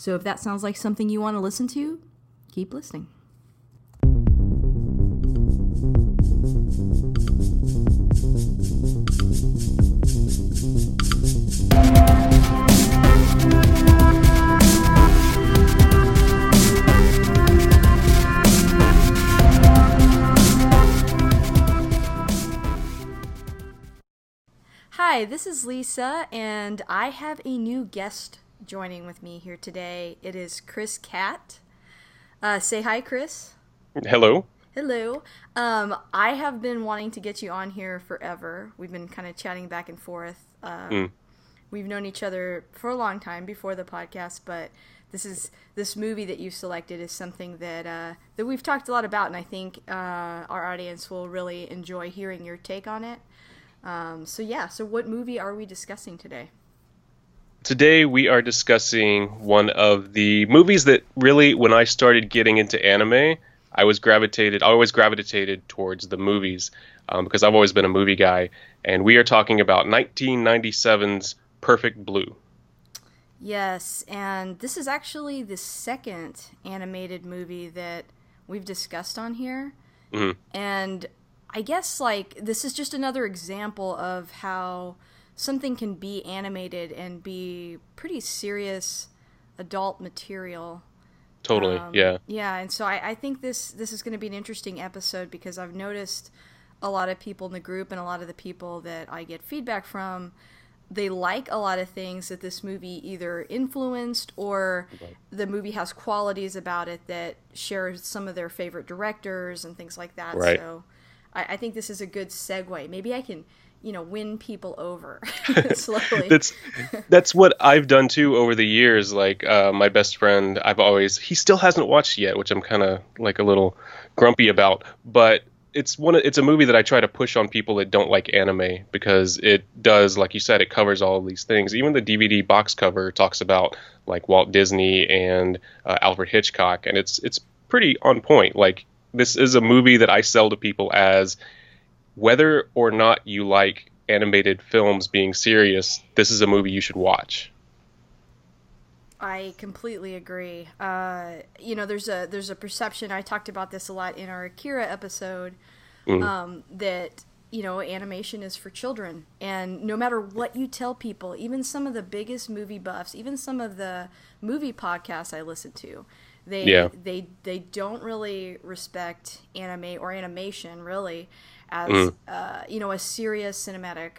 So if that sounds like something you want to listen to, keep listening. Hi, this is Lisa, and I have a new guest joining with me here today. It is Chris Cat. Uh, say hi, Chris. Hello. Hello. Um, I have been wanting to get you on here forever. We've been kind of chatting back and forth. Uh, mm. We've known each other for a long time before the podcast, but this is this movie that you selected is something that uh, that we've talked a lot about, and I think uh, our audience will really enjoy hearing your take on it. Um, so yeah, so what movie are we discussing today? Today we are discussing one of the movies that really, when I started getting into anime, I was gravitated. I always gravitated towards the movies um, because I've always been a movie guy. And we are talking about 1997's Perfect Blue. Yes, and this is actually the second animated movie that we've discussed on here. Mm-hmm. And I guess like this is just another example of how something can be animated and be pretty serious adult material. Totally, um, yeah. Yeah, and so I, I think this this is going to be an interesting episode because I've noticed a lot of people in the group and a lot of the people that I get feedback from they like a lot of things that this movie either influenced or right. the movie has qualities about it that share some of their favorite directors and things like that. Right. So I, I think this is a good segue. Maybe I can you know win people over slowly. That's that's what i've done too over the years. Like uh, my best friend i've always he still hasn't watched yet which i'm kind of like a little grumpy about. But it's one it's a movie that i try to push on people that don't like anime because it does like you said it covers all of these things. Even the dvd box cover talks about like walt disney and uh, alfred hitchcock and it's it's pretty on point. Like this is a movie that i sell to people as whether or not you like animated films being serious, this is a movie you should watch. I completely agree. Uh, you know, there's a there's a perception. I talked about this a lot in our Akira episode. Mm. Um, that you know, animation is for children, and no matter what you tell people, even some of the biggest movie buffs, even some of the movie podcasts I listen to, they yeah. they they don't really respect anime or animation really as mm. uh, you know a serious cinematic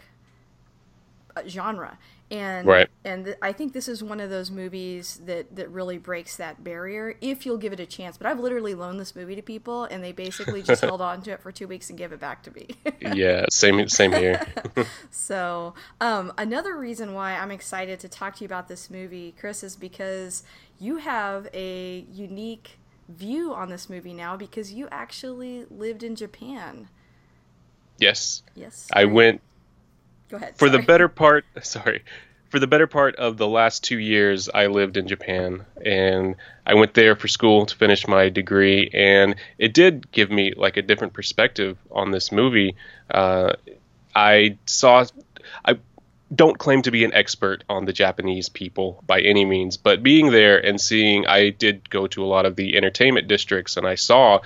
uh, genre and right. and th- I think this is one of those movies that that really breaks that barrier if you'll give it a chance. But I've literally loaned this movie to people, and they basically just held on to it for two weeks and gave it back to me. yeah, same same here. so um, another reason why I'm excited to talk to you about this movie, Chris, is because you have a unique view on this movie now because you actually lived in Japan. Yes. Yes. I went. Go ahead. For sorry. the better part, sorry, for the better part of the last two years, I lived in Japan, and I went there for school to finish my degree, and it did give me like a different perspective on this movie. Uh, I saw, I don't claim to be an expert on the Japanese people by any means, but being there and seeing, I did go to a lot of the entertainment districts, and I saw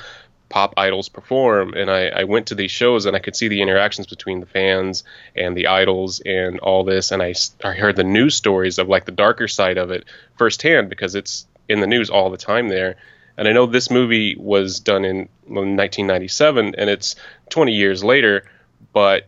pop idols perform and I, I, went to these shows and I could see the interactions between the fans and the idols and all this and I, I heard the news stories of like the darker side of it firsthand because it's in the news all the time there and I know this movie was done in 1997 and it's 20 years later but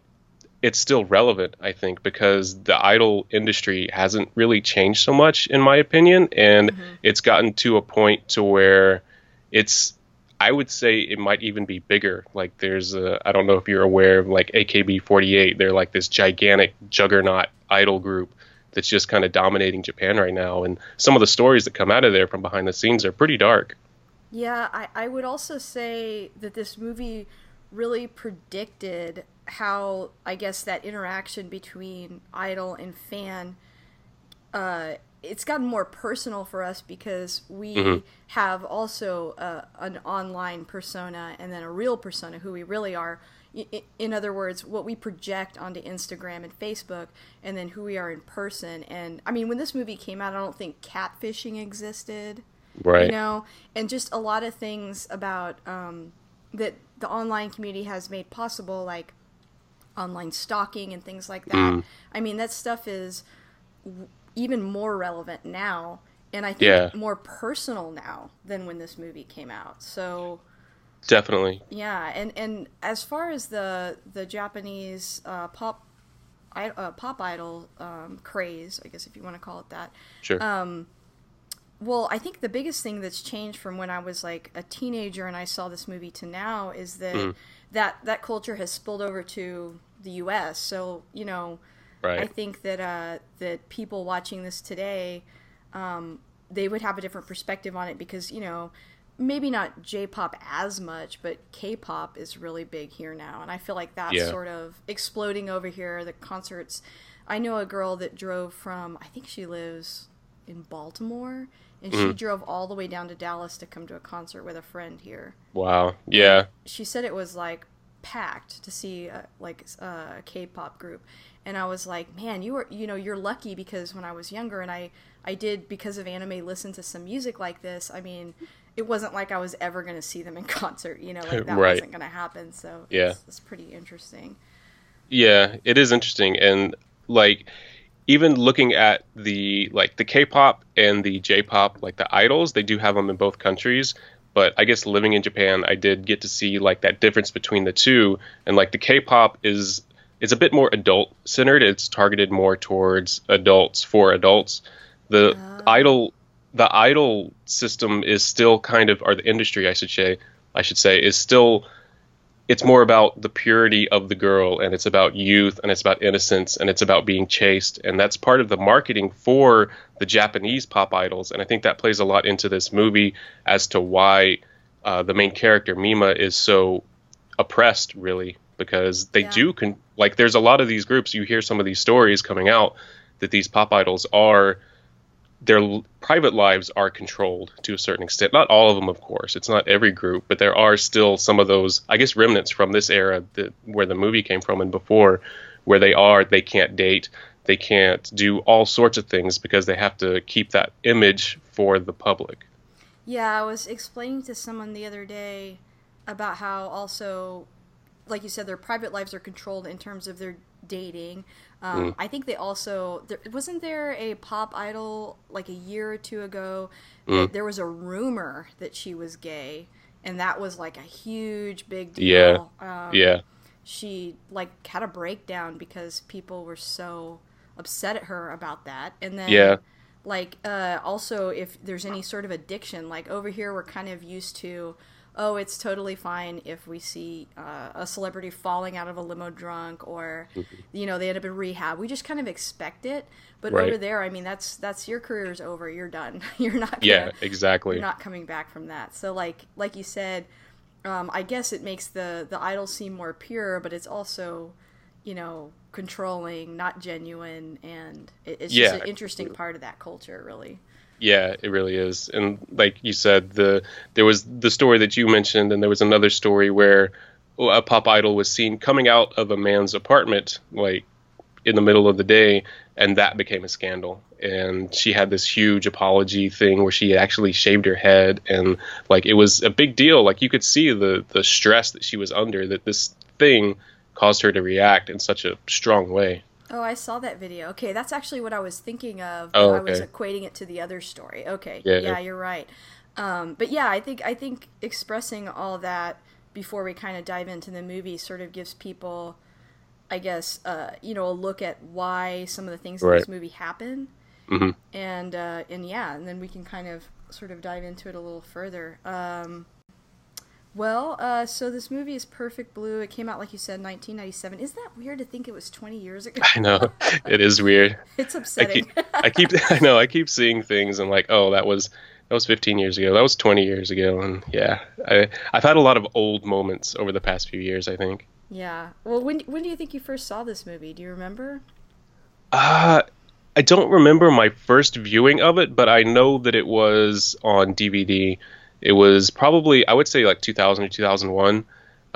it's still relevant I think because the idol industry hasn't really changed so much in my opinion and mm-hmm. it's gotten to a point to where it's I would say it might even be bigger. Like there's a, I don't know if you're aware of like AKB48. They're like this gigantic juggernaut idol group that's just kind of dominating Japan right now. And some of the stories that come out of there from behind the scenes are pretty dark. Yeah, I, I would also say that this movie really predicted how I guess that interaction between idol and fan uh, it's gotten more personal for us because we mm-hmm. have also uh, an online persona and then a real persona who we really are. In other words what we project onto instagram and facebook and then who we are in person. And i mean when this movie came out i don't think catfishing existed right. you know? And just a lot of things about um, that the online community has made possible like online stalking and things like that. Mm. i mean that stuff is even more relevant now and I think yeah. more personal now than when this movie came out. So definitely. Yeah, and and as far as the the Japanese uh, pop uh, pop idol um, craze, I guess if you want to call it that. Sure. Um, well, I think the biggest thing that's changed from when I was like a teenager and I saw this movie to now is that mm. that that culture has spilled over to the U.S. So you know Right. I think that uh, that people watching this today, um, they would have a different perspective on it because you know maybe not J-pop as much, but K-pop is really big here now, and I feel like that's yeah. sort of exploding over here. The concerts. I know a girl that drove from. I think she lives in Baltimore, and mm. she mm-hmm. drove all the way down to Dallas to come to a concert with a friend here. Wow. Yeah. And she said it was like packed to see a, like a K-pop group, and I was like, man, you were, you know, you're lucky because when I was younger and I, I did because of anime listen to some music like this. I mean, it wasn't like I was ever going to see them in concert, you know, like that right. wasn't going to happen. So yeah, it's, it's pretty interesting. Yeah, it is interesting, and like even looking at the like the K-pop and the J-pop, like the idols, they do have them in both countries. But I guess living in Japan, I did get to see like that difference between the two, and like the K-pop is it's a bit more adult centered. It's targeted more towards adults for adults. The uh. idol the idol system is still kind of or the industry I should say I should say is still it's more about the purity of the girl and it's about youth and it's about innocence and it's about being chaste and that's part of the marketing for the Japanese pop idols and I think that plays a lot into this movie as to why uh, the main character Mima is so oppressed really because they yeah. do con- like there's a lot of these groups you hear some of these stories coming out that these pop idols are their l- private lives are controlled to a certain extent. Not all of them of course. It's not every group but there are still some of those i guess remnants from this era that where the movie came from and before where they are they can't date they can't do all sorts of things because they have to keep that image for the public. Yeah i was explaining to someone the other day about how also like you said, their private lives are controlled in terms of their dating. Um, mm. I think they also there, wasn't there a pop idol like a year or two ago. Mm. There was a rumor that she was gay, and that was like a huge big deal. Yeah, um, yeah. She like had a breakdown because people were so upset at her about that, and then yeah. Like uh, also, if there's any sort of addiction, like over here, we're kind of used to oh, it's totally fine if we see uh, a celebrity falling out of a limo drunk or, mm-hmm. you know, they end up in rehab. We just kind of expect it. But right. over there, I mean, that's that's your career's over. You're done. you're not. Gonna, yeah, exactly. You're not coming back from that. So like like you said, um, I guess it makes the the idol seem more pure, but it's also, you know, controlling, not genuine, and it, it's yeah. just an interesting part of that culture, really. Yeah, it really is. And like you said, the there was the story that you mentioned, and there was another story where a pop idol was seen coming out of a man's apartment, like in the middle of the day, and that became a scandal. And she had this huge apology thing where she actually shaved her head, and like it was a big deal. Like you could see the the stress that she was under that this thing caused her to react in such a strong way. Oh, I saw that video. Okay, that's actually what I was thinking of. Oh, okay. I was equating it to the other story. Okay, yeah, yeah you're right. Um, but yeah, I think I think expressing all that before we kind of dive into the movie sort of gives people, I guess, uh, you know, a look at why some of the things right. in this movie happen. Mm-hmm. And uh, and yeah, and then we can kind of sort of dive into it a little further. Um, Well, uh, so this movie is Perfect Blue. It came out, like you said, 1997. Isn't that weird to think it was 20 years ago? I know it is weird. it's upsetting. I keep, I keep, I know, I keep seeing things and like, oh, that was that was 15 years ago. That was 20 years ago, and yeah, I, I've had a lot of old moments over the past few years. I think. yeah. Well, when when do you think you first saw this movie? Do you remember? Uh, I don't remember my first viewing of it, but I know that it was on DVD. It was probably, I would say, like 2000 or 2001,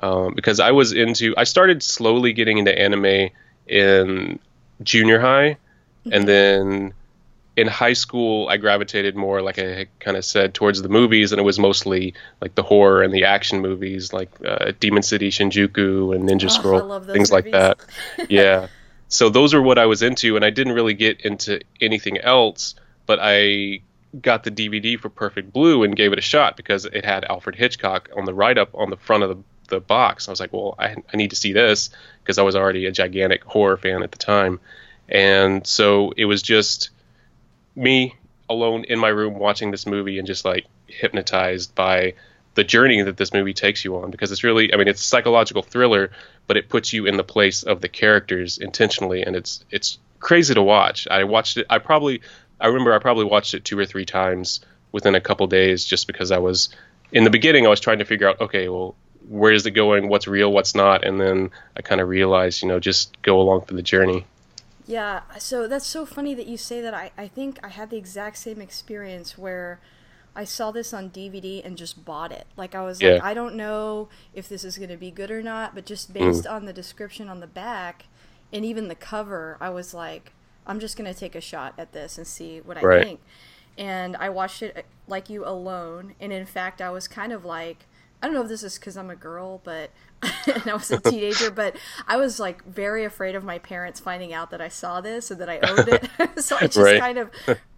um, because I was into. I started slowly getting into anime in junior high, and then in high school I gravitated more, like I kind of said, towards the movies, and it was mostly like the horror and the action movies, like uh, Demon City, Shinjuku, and Ninja Oh, Scroll, things like that. Yeah. So those are what I was into, and I didn't really get into anything else. But I got the DVD for Perfect Blue and gave it a shot because it had Alfred Hitchcock on the write up on the front of the, the box. I was like, well, I, I need to see this because I was already a gigantic horror fan at the time. And so it was just me alone in my room watching this movie and just like hypnotized by the journey that this movie takes you on because it's really I mean it's a psychological thriller but it puts you in the place of the characters intentionally and it's it's crazy to watch. I watched it I probably I remember I probably watched it two or three times within a couple days just because I was in the beginning I was trying to figure out okay well where is it going what's real what's not and then I kind of realized you know just go along for the journey. Yeah, so that's so funny that you say that. I, I think I had the exact same experience where I saw this on DVD and just bought it. Like, I was like, I don't know if this is going to be good or not, but just hmm. based on the description on the back and even the cover, I was like, I'm just going to take a shot at this and see what I Right. think. And I watched it uh, like you alone. And in fact, I was kind of like, I don't know if this is because I'm a girl, but and I was a teenager, but I was like very afraid of my parents finding out that I saw this and that I owned it. so I just Right. kind of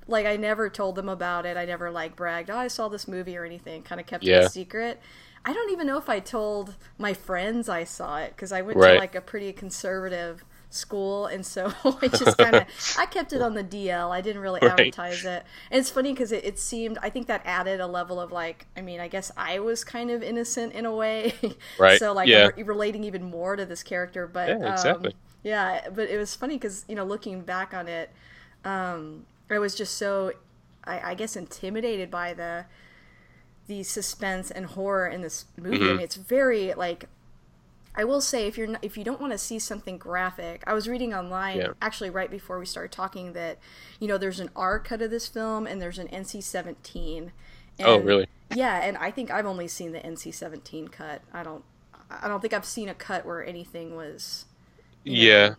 like I never told them about it. I never like bragged, oh, I saw this movie or anything. Kind of kept it a secret. I don't even know if I told my friends I saw it because I went Right. to like a pretty conservative school, and so I just kind of I kept it on the DL. I didn't really Right. advertise it. And it's funny because it, it seemed I think that added a level of like I mean I guess I was kind of innocent in a way, Right. so like Yeah. Re- relating even more to this character. But Yeah, exactly. um, yeah, but it was funny because you know looking back on it, um, I was just so I, I guess intimidated by the the suspense and horror in this movie. Mm-hmm. I mean, it's very like I will say if you're not, if you don't want to see something graphic, I was reading online Yeah. actually right before we started talking that you know there's an R cut of this film and there's an NC-17. Oh, really? Yeah, and I think I've only seen the NC-17 cut. I don't I don't think I've seen a cut where anything was you know, Yeah.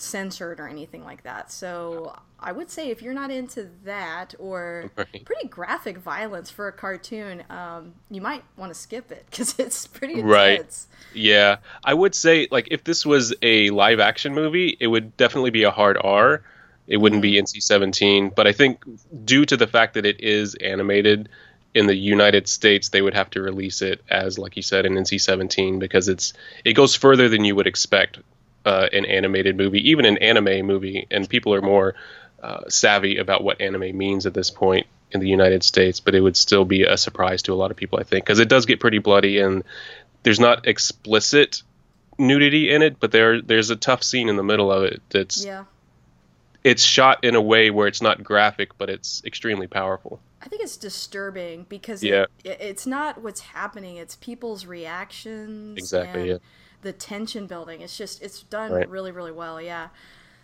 Censored or anything like that. So I would say if you're not into that or Right. pretty graphic violence for a cartoon, um, you might want to skip it because it's pretty intense. Right. Yeah, I would say like if this was a live action movie, it would definitely be a hard R. It wouldn't be NC-17, but I think due to the fact that it is animated in the United States, they would have to release it as, like you said, an NC-17 because it's it goes further than you would expect uh, an animated movie, even an anime movie, and people are more uh, savvy about what anime means at this point in the United States. But it would still be a surprise to a lot of people, I think, because it does get pretty bloody and there's not explicit nudity in it, but there there's a tough scene in the middle of it that's Yeah. it's shot in a way where it's not graphic, but it's extremely powerful. I think it's disturbing because Yeah. it, it, it's not what's happening; it's people's reactions. Exactly, and yeah. The tension building. It's just it's done Right. really really well. Yeah.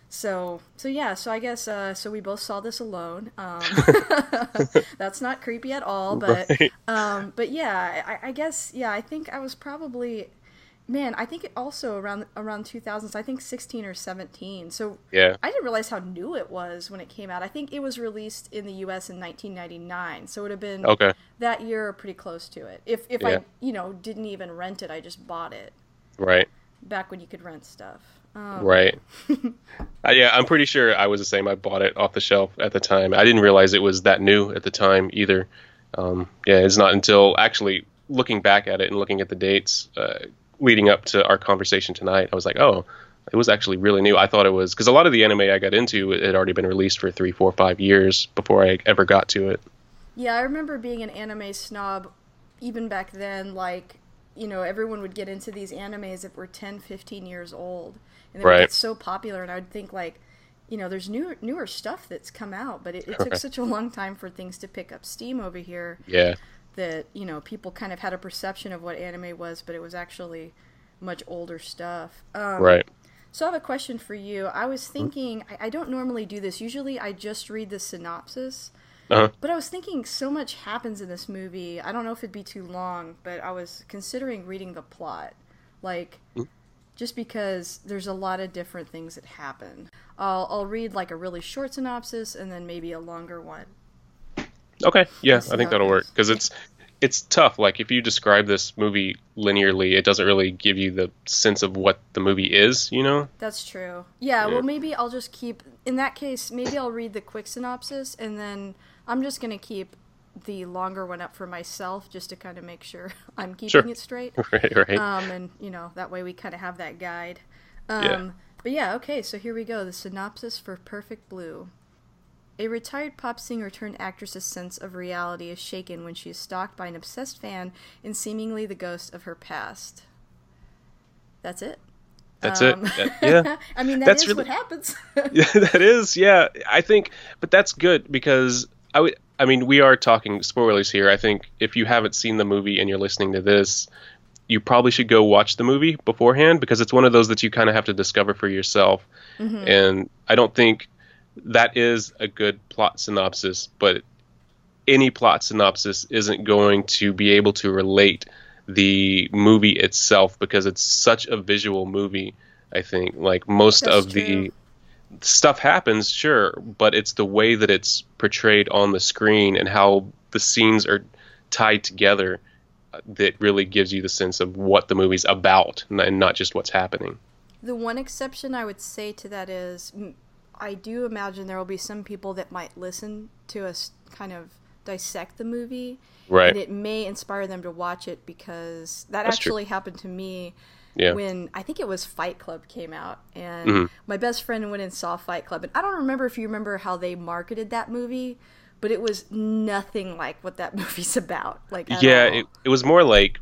So so yeah. So I guess uh, so. We both saw this alone. Um, that's not creepy at all. But Right. um, but yeah, I, I guess yeah. I think I was probably. Man, I think it also around around 2000s. I think 16 or 17. So Yeah. I didn't realize how new it was when it came out. I think it was released in the U.S. in 1999, so it would have been Okay. that year pretty close to it. If if Yeah. I you know didn't even rent it, I just bought it Right. back when you could rent stuff. Um, Right. uh, yeah, I'm pretty sure I was the same. I bought it off the shelf at the time. I didn't realize it was that new at the time either. Um, yeah, it's not until actually looking back at it and looking at the dates uh, leading up to our conversation tonight, I was like, oh, it was actually really new. I thought it was because a lot of the anime I got into it had already been released for three, four, five years before I ever got to it. Yeah, I remember being an anime snob even back then, like you know, everyone would get into these animes that were 10, 15 years old, and they Right. would so popular. And I would think like, you know, there's newer newer stuff that's come out, but it, it took such a long time for things to pick up steam over here Yeah. that you know people kind of had a perception of what anime was, but it was actually much older stuff. Um, Right. So I have a question for you. I was thinking, I, I don't normally do this. Usually, I just read the synopsis. Uh-huh. But I was thinking, so much happens in this movie. I don't know if it'd be too long, but I was considering reading the plot, like, just because there's a lot of different things that happen. I'll I'll read like a really short synopsis and then maybe a longer one. Okay. Yeah, I think that'll work because it's it's tough. Like if you describe this movie linearly, it doesn't really give you the sense of what the movie is. You know? That's true. Yeah, Yeah. well, maybe I'll just keep. In that case, maybe I'll read the quick synopsis, and then I'm just gonna keep the longer one up for myself, just to kind of make sure I'm keeping Sure. it straight. right. Right. Um, and you know that way we kind of have that guide. Um, Yeah. But yeah, okay. So here we go. The synopsis for Perfect Blue. A retired pop singer turned actress's sense of reality is shaken when she is stalked by an obsessed fan and seemingly the ghost of her past. That's it. That's um, it. That- yeah. I mean, That's that is what really- happens. Yeah, that is, yeah. I think, but that's good because I would. I mean, we are talking spoilers here. I think if you haven't seen the movie and you're listening to this, you probably should go watch the movie beforehand because it's one of those that you kind of have to discover for yourself. Mm-hmm. And I don't think that is a good plot synopsis, but any plot synopsis isn't going to be able to relate the movie itself because it's such a visual movie. I think like most That's of the true. Stuff happens, sure, but it's the way that it's portrayed on the screen and how the scenes are tied together uh, that really gives you the sense of what the movie's about and not just what's happening. The one exception I would say to that is I do imagine there will be some people that might listen to us kind of dissect the movie. Right. And it may inspire them to watch it because that That's true. actually happened to me Yeah. when I think it was Fight Club came out. And Mhm. my best friend went and saw Fight Club. And I don't remember if you remember how they marketed that movie, but it was nothing like what that movie's about. Like, yeah, it, it was more like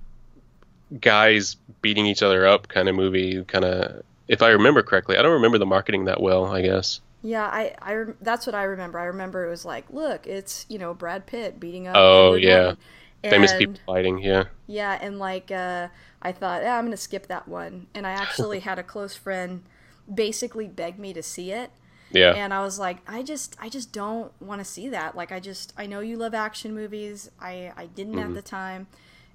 guys beating each other up kind of movie, kind of. If I remember correctly, I don't remember the marketing that well. I guess. Yeah, I, I that's what I remember. I remember it was like, look, it's you know Brad Pitt beating up. Oh, Edward yeah. Famous people fighting. Yeah. Yeah, and like uh, I thought, yeah, I'm gonna skip that one, and I actually had a close friend basically beg me to see it, Yeah. and I was like, I just, I just don't want to see that. Like, I just, I know you love action movies. I, I didn't Mm-hmm. at the time.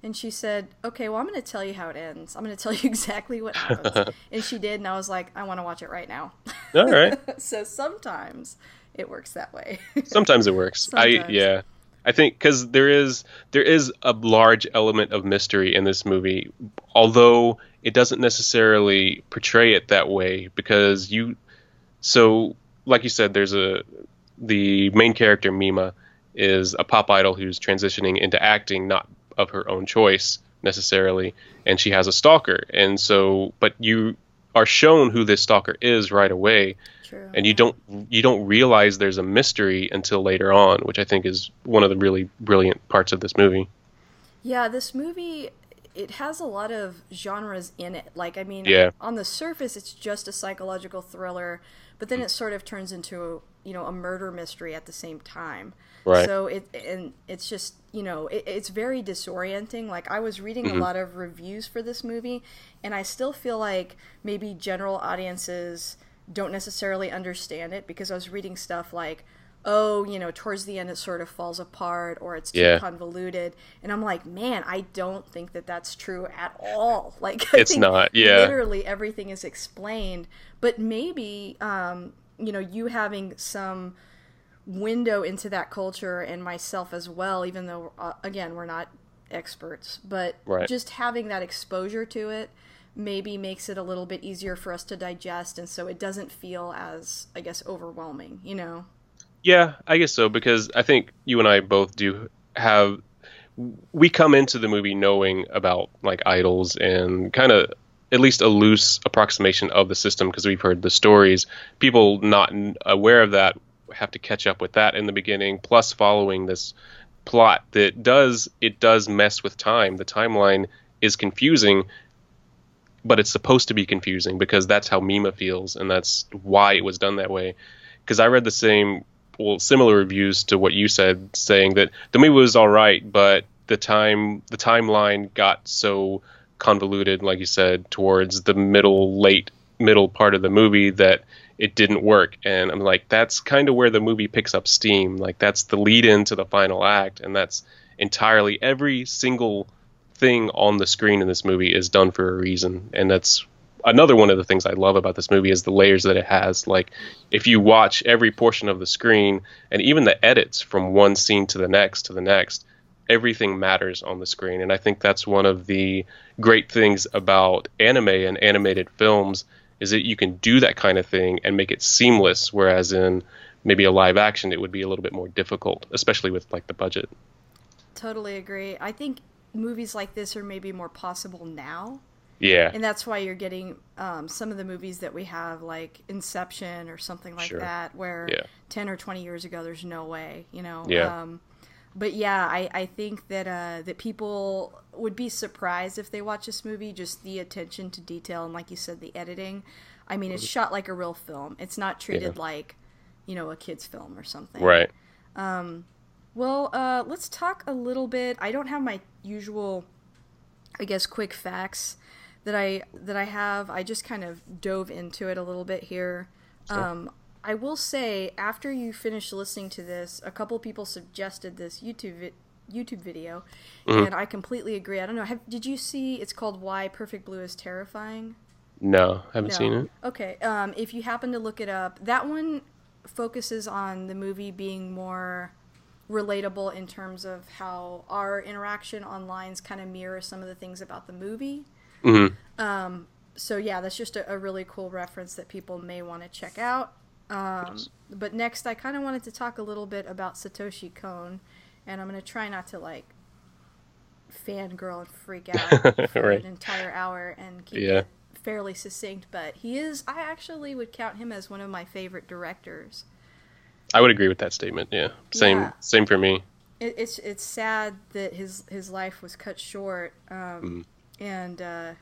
And she said, "Okay, well, I'm going to tell you how it ends. I'm going to tell you exactly what happens." and she did, and I was like, "I want to watch it right now." All right. so sometimes it works that way. Sometimes it works. I yeah. I think because there is there is a large element of mystery in this movie, although it doesn't necessarily portray it that way. Because you, so like you said, there's a the main character Mima is a pop idol who's transitioning into acting, not of her own choice necessarily, and she has a stalker, and so but you are shown who this stalker is right away True. and you don't you don't realize there's a mystery until later on, which I think is one of the really brilliant parts of this movie. Yeah, this movie it has a lot of genres in it. Like I mean, Yeah. on the surface it's just a psychological thriller, but then mm. it sort of turns into you know a murder mystery at the same time. Right. So it and it's just you know it, it's very disorienting. Like I was reading Mm-hmm. a lot of reviews for this movie, and I still feel like maybe general audiences don't necessarily understand it because I was reading stuff like. Oh, you know, towards the end it sort of falls apart or it's too Yeah. convoluted. And I'm like, man, I don't think that that's true at all. Like, I It's not, yeah. Literally everything is explained. But maybe, um, you know, you having some window into that culture and myself as well, even though, uh, again, we're not experts, but Right. just having that exposure to it maybe makes it a little bit easier for us to digest. And so it doesn't feel as, I guess, overwhelming, you know? Yeah, I guess so because I think you and I both do have we come into the movie knowing about like idols and kind of at least a loose approximation of the system because we've heard the stories. People not aware of that have to catch up with that in the beginning, plus following this plot that does it does mess with time. The timeline is confusing, but it's supposed to be confusing because that's how Mima feels, and that's why it was done that way. Because I read the same, well, similar reviews to what you said, saying that the movie was all right, but the time the timeline got so convoluted, like you said, towards the middle late middle part of the movie that it didn't work. And I'm like, that's kind of where the movie picks up steam. Like that's the lead into the final act, and that's entirely every single thing on the screen in this movie is done for a reason, and that's another one of the things I love about this movie is the layers that it has. Like if you watch every portion of the screen and even the edits from one scene to the next to the next, everything matters on the screen. And I think that's one of the great things about anime and animated films is that you can do that kind of thing and make it seamless whereas in maybe a live action it would be a little bit more difficult, especially with like the budget. Totally agree. I think movies like this are maybe more possible now. Yeah. And that's why you're getting um, some of the movies that we have, like Inception or something like Sure. that, where Yeah. 10 or 20 years ago, there's no way, you know? Yeah. Um, but yeah, I, I think that uh, that people would be surprised if they watch this movie, just the attention to detail and, like you said, the editing. I mean, it's shot like a real film. It's not treated Yeah. like, you know, a kid's film or something. Right. Um, Well, uh, let's talk a little bit. I don't have my usual, I guess, quick facts that I that I have. I just kind of dove into it a little bit here. Um, I will say, after you finish listening to this, a couple people suggested this YouTube vi- YouTube video, and I completely agree. I don't know. Have, did you see? It's called "Why Perfect Blue is Terrifying." No, I haven't No. seen it. Okay. Um, if you happen to look it up, that one focuses on the movie being more relatable in terms of how our interaction online kind of mirrors some of the things about the movie. Mhm. Um, so yeah, that's just a, a really cool reference that people may want to check out. Um, but next, I kind of wanted to talk a little bit about Satoshi Kon, and I'm going to try not to like fangirl and freak out for Right. an entire hour and keep Yeah. it fairly succinct. But he is, I actually would count him as one of my favorite directors. I would agree with that statement. Yeah. Same. Yeah. Same for me. It, it's it's sad that his his life was cut short, um, and uh,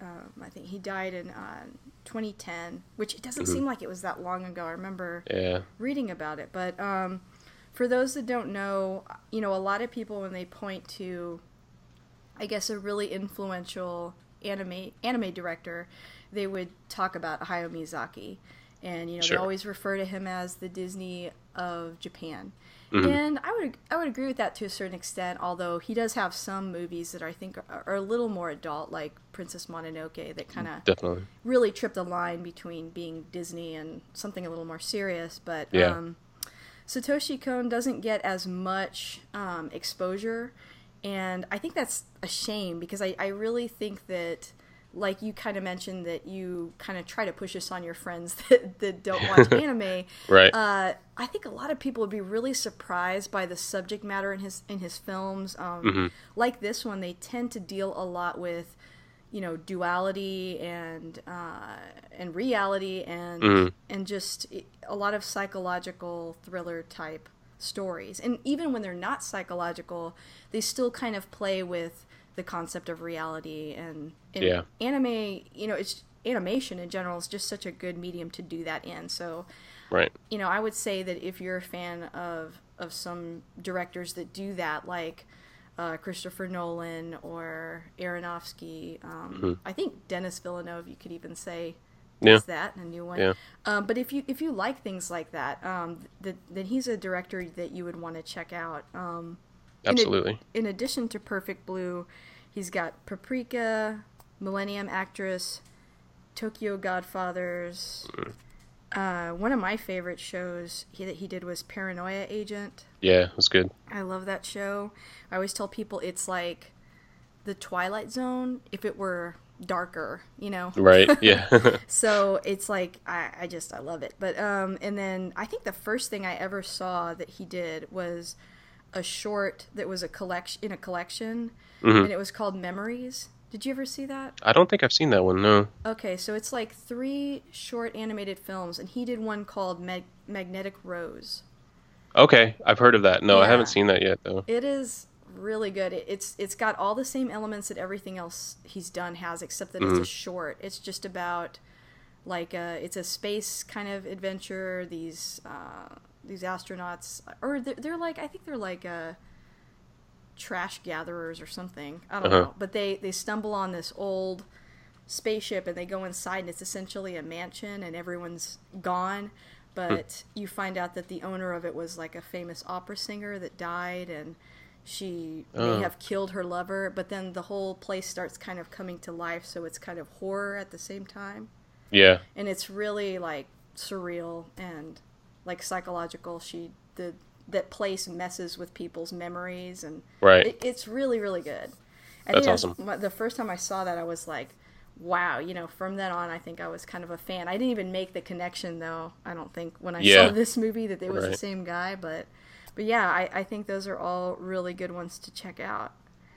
um, I think he died in uh, 2010, which it doesn't seem like it was that long ago. I remember Yeah. reading about it, but um, for those that don't know, you know, a lot of people when they point to, I guess, a really influential anime anime director, they would talk about Hayao Miyazaki, and you know Sure. they always refer to him as the Disney of Japan. Mm-hmm. And I would I would agree with that to a certain extent, although he does have some movies that I think are, are a little more adult, like Princess Mononoke, that kind of Definitely. really trip the line between being Disney and something a little more serious. But Yeah. um, Satoshi Kon doesn't get as much um, exposure, and I think that's a shame because I, I really think that, like you kind of mentioned, that you kind of try to push this on your friends that, that don't watch anime. Right. Uh, I think a lot of people would be really surprised by the subject matter in his in his films. Um, Like this one, they tend to deal a lot with, you know, duality and uh, and reality and and just a lot of psychological thriller type stories. And even when they're not psychological, they still kind of play with the concept of reality and, and Yeah. anime. You know, it's animation in general is just such a good medium to do that in. So right. you know, I would say that if you're a fan of of some directors that do that, like uh, Christopher Nolan or Aronofsky, um, I think Denis Villeneuve, you could even say Mm-hmm. Yeah. that a new one. Yeah. Um, but if you if you like things like that, um, th- then he's a director that you would want to check out. Um, in Absolutely. in addition to Perfect Blue, he's got Paprika, Millennium Actress, Tokyo Godfathers. Mm. Uh, one of my favorite shows he, that he did was Paranoia Agent. Yeah, it was good. I love that show. I always tell people it's like the Twilight Zone if it were darker, you know? Right. Yeah. So it's like I, I just I love it. But um and then I think the first thing I ever saw that he did was a short that was a collection in a collection and it was called Memories. Did you ever see that? I don't think I've seen that one. No. Okay, so it's like three short animated films and he did one called Mag- Magnetic Rose. Okay, I've heard of that. No, I haven't seen that yet though. It is really good. It- It's it's got all the same elements that everything else he's done has, except that it's a short. It's just about like a, it's a space kind of adventure. These uh, these astronauts, or they're, they're like I think they're like uh, trash gatherers or something. I don't Uh-huh. know, but they they stumble on this old spaceship and they go inside and it's essentially a mansion and everyone's gone but you find out that the owner of it was like a famous opera singer that died and she may Oh. have killed her lover but then the whole place starts kind of coming to life so it's kind of horror at the same time Yeah. and it's really like surreal and like psychological she the that place messes with people's memories and Right. it, it's really really good I That's think awesome. the first time i saw that i was like wow you know from then on i think i was kind of a fan i didn't even make the connection though i don't think when i Yeah. saw this movie that it was the same guy but but yeah I, I think those are all really good ones to check out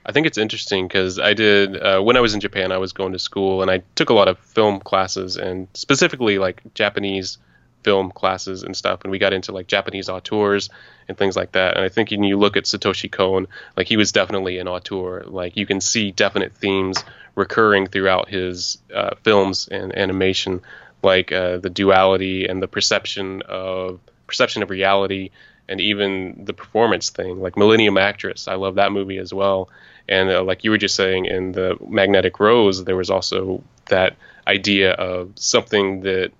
I think it's interesting because I did uh, when I was in Japan. I was going to school and I took a lot of film classes and specifically like Japanese film classes and stuff. And we got into like Japanese auteurs and things like that. And I think when you look at Satoshi Kon, like he was definitely an auteur. Like you can see definite themes recurring throughout his uh, films and animation, like uh, the duality and the perception of perception of reality and even the performance thing, like Millennium Actress. I love that movie as well. And uh, like you were just saying in the Magnetic Rose, there was also that idea of something that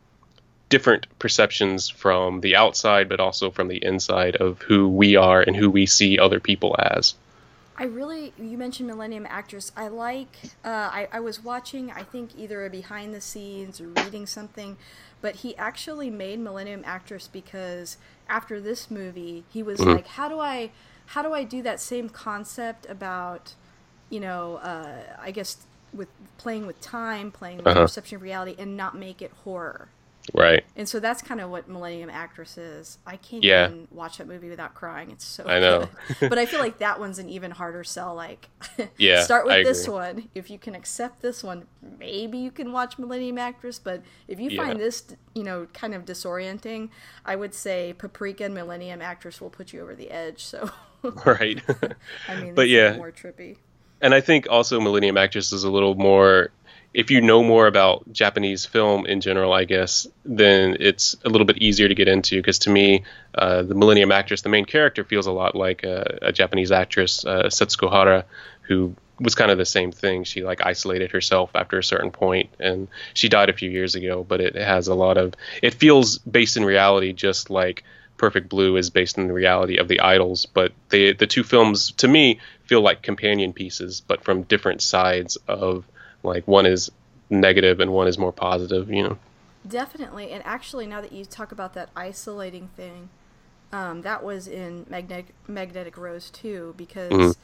different perceptions from the outside, but also from the inside of who we are and who we see other people as. I really, you mentioned Millennium Actress. I like, uh, I, I was watching, I think either a behind the scenes or reading something, but he actually made Millennium Actress because after this movie, he was like, how do I, how do I do that same concept about, you know, uh, I guess with playing with time, playing with Uh-huh. perception of reality, and not make it horror. Right. And so that's kind of what Millennium Actress is. I can't Yeah. even watch that movie without crying. It's so I know. but I feel like that one's an even harder sell. Like, Yeah, start with this one. If you can accept this one, maybe you can watch Millennium Actress. But if you Yeah. find this, you know, kind of disorienting, I would say Paprika and Millennium Actress will put you over the edge. So, Right. I mean, But yeah. more trippy. and I think also Millennium Actress is a little more. If you know more about Japanese film in general, I guess, then it's a little bit easier to get into. Because to me, uh, the Millennium Actress, the main character, feels a lot like a, a Japanese actress, uh, Setsuko Hara, who was kind of the same thing. She like isolated herself after a certain point, and she died a few years ago. But it has a lot of. It feels based in reality, just like Perfect Blue is based in the reality of the idols, but they the two films to me feel like companion pieces, but from different sides of like one is negative and one is more positive, you know. Definitely, and actually, now that you talk about that isolating thing, um, that was in Magnetic Magnetic Rose too, because Mhm.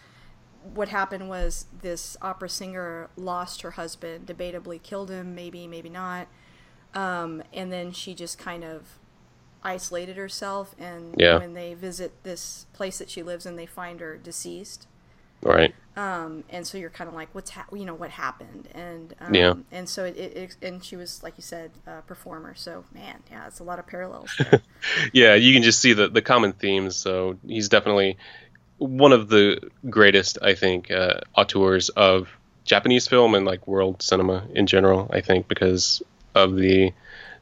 what happened was this opera singer lost her husband, debatably killed him, maybe, maybe not, um, and then she just kind of isolated herself. And Yeah. when they visit this place that she lives in, they find her deceased Right. um, and so you're kind of like, what's ha- you know what happened, and um, Yeah. and so it, it, and she was like you said, a performer. So man, yeah, it's a lot of parallels there. Yeah, you can just see the the common themes. So he's definitely one of the greatest, I think, uh, auteurs of Japanese film and like world cinema in general. I think because of the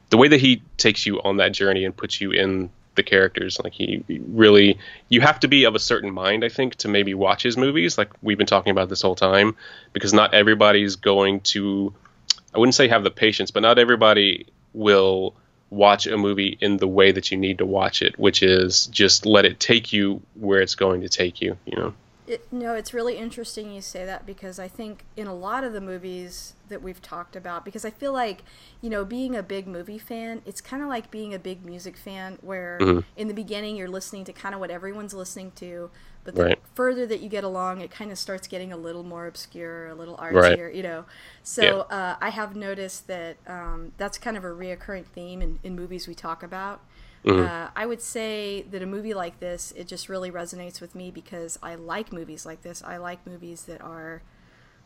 the way that he takes you on that journey and puts you in the characters. Like he really, you have to be of a certain mind, I think, to maybe watch his movies. Like we've been talking about this whole time, because not everybody's going to. I wouldn't say have the patience, but not everybody will watch a movie in the way that you need to watch it, which is just let it take you where it's going to take you. You know. It, no, it's really interesting you say that because I think in a lot of the movies that we've talked about, because I feel like, you know, being a big movie fan, it's kind of like being a big music fan where Mhm. in the beginning you're listening to kind of what everyone's listening to, but the Right. further that you get along, it kind of starts getting a little more obscure, a little Right. artsier, you know. So uh, I have noticed that um, that's kind of a reoccurring theme in, in movies we talk about. Uh, I would say that a movie like this, it just really resonates with me because I like movies like this. I like movies that are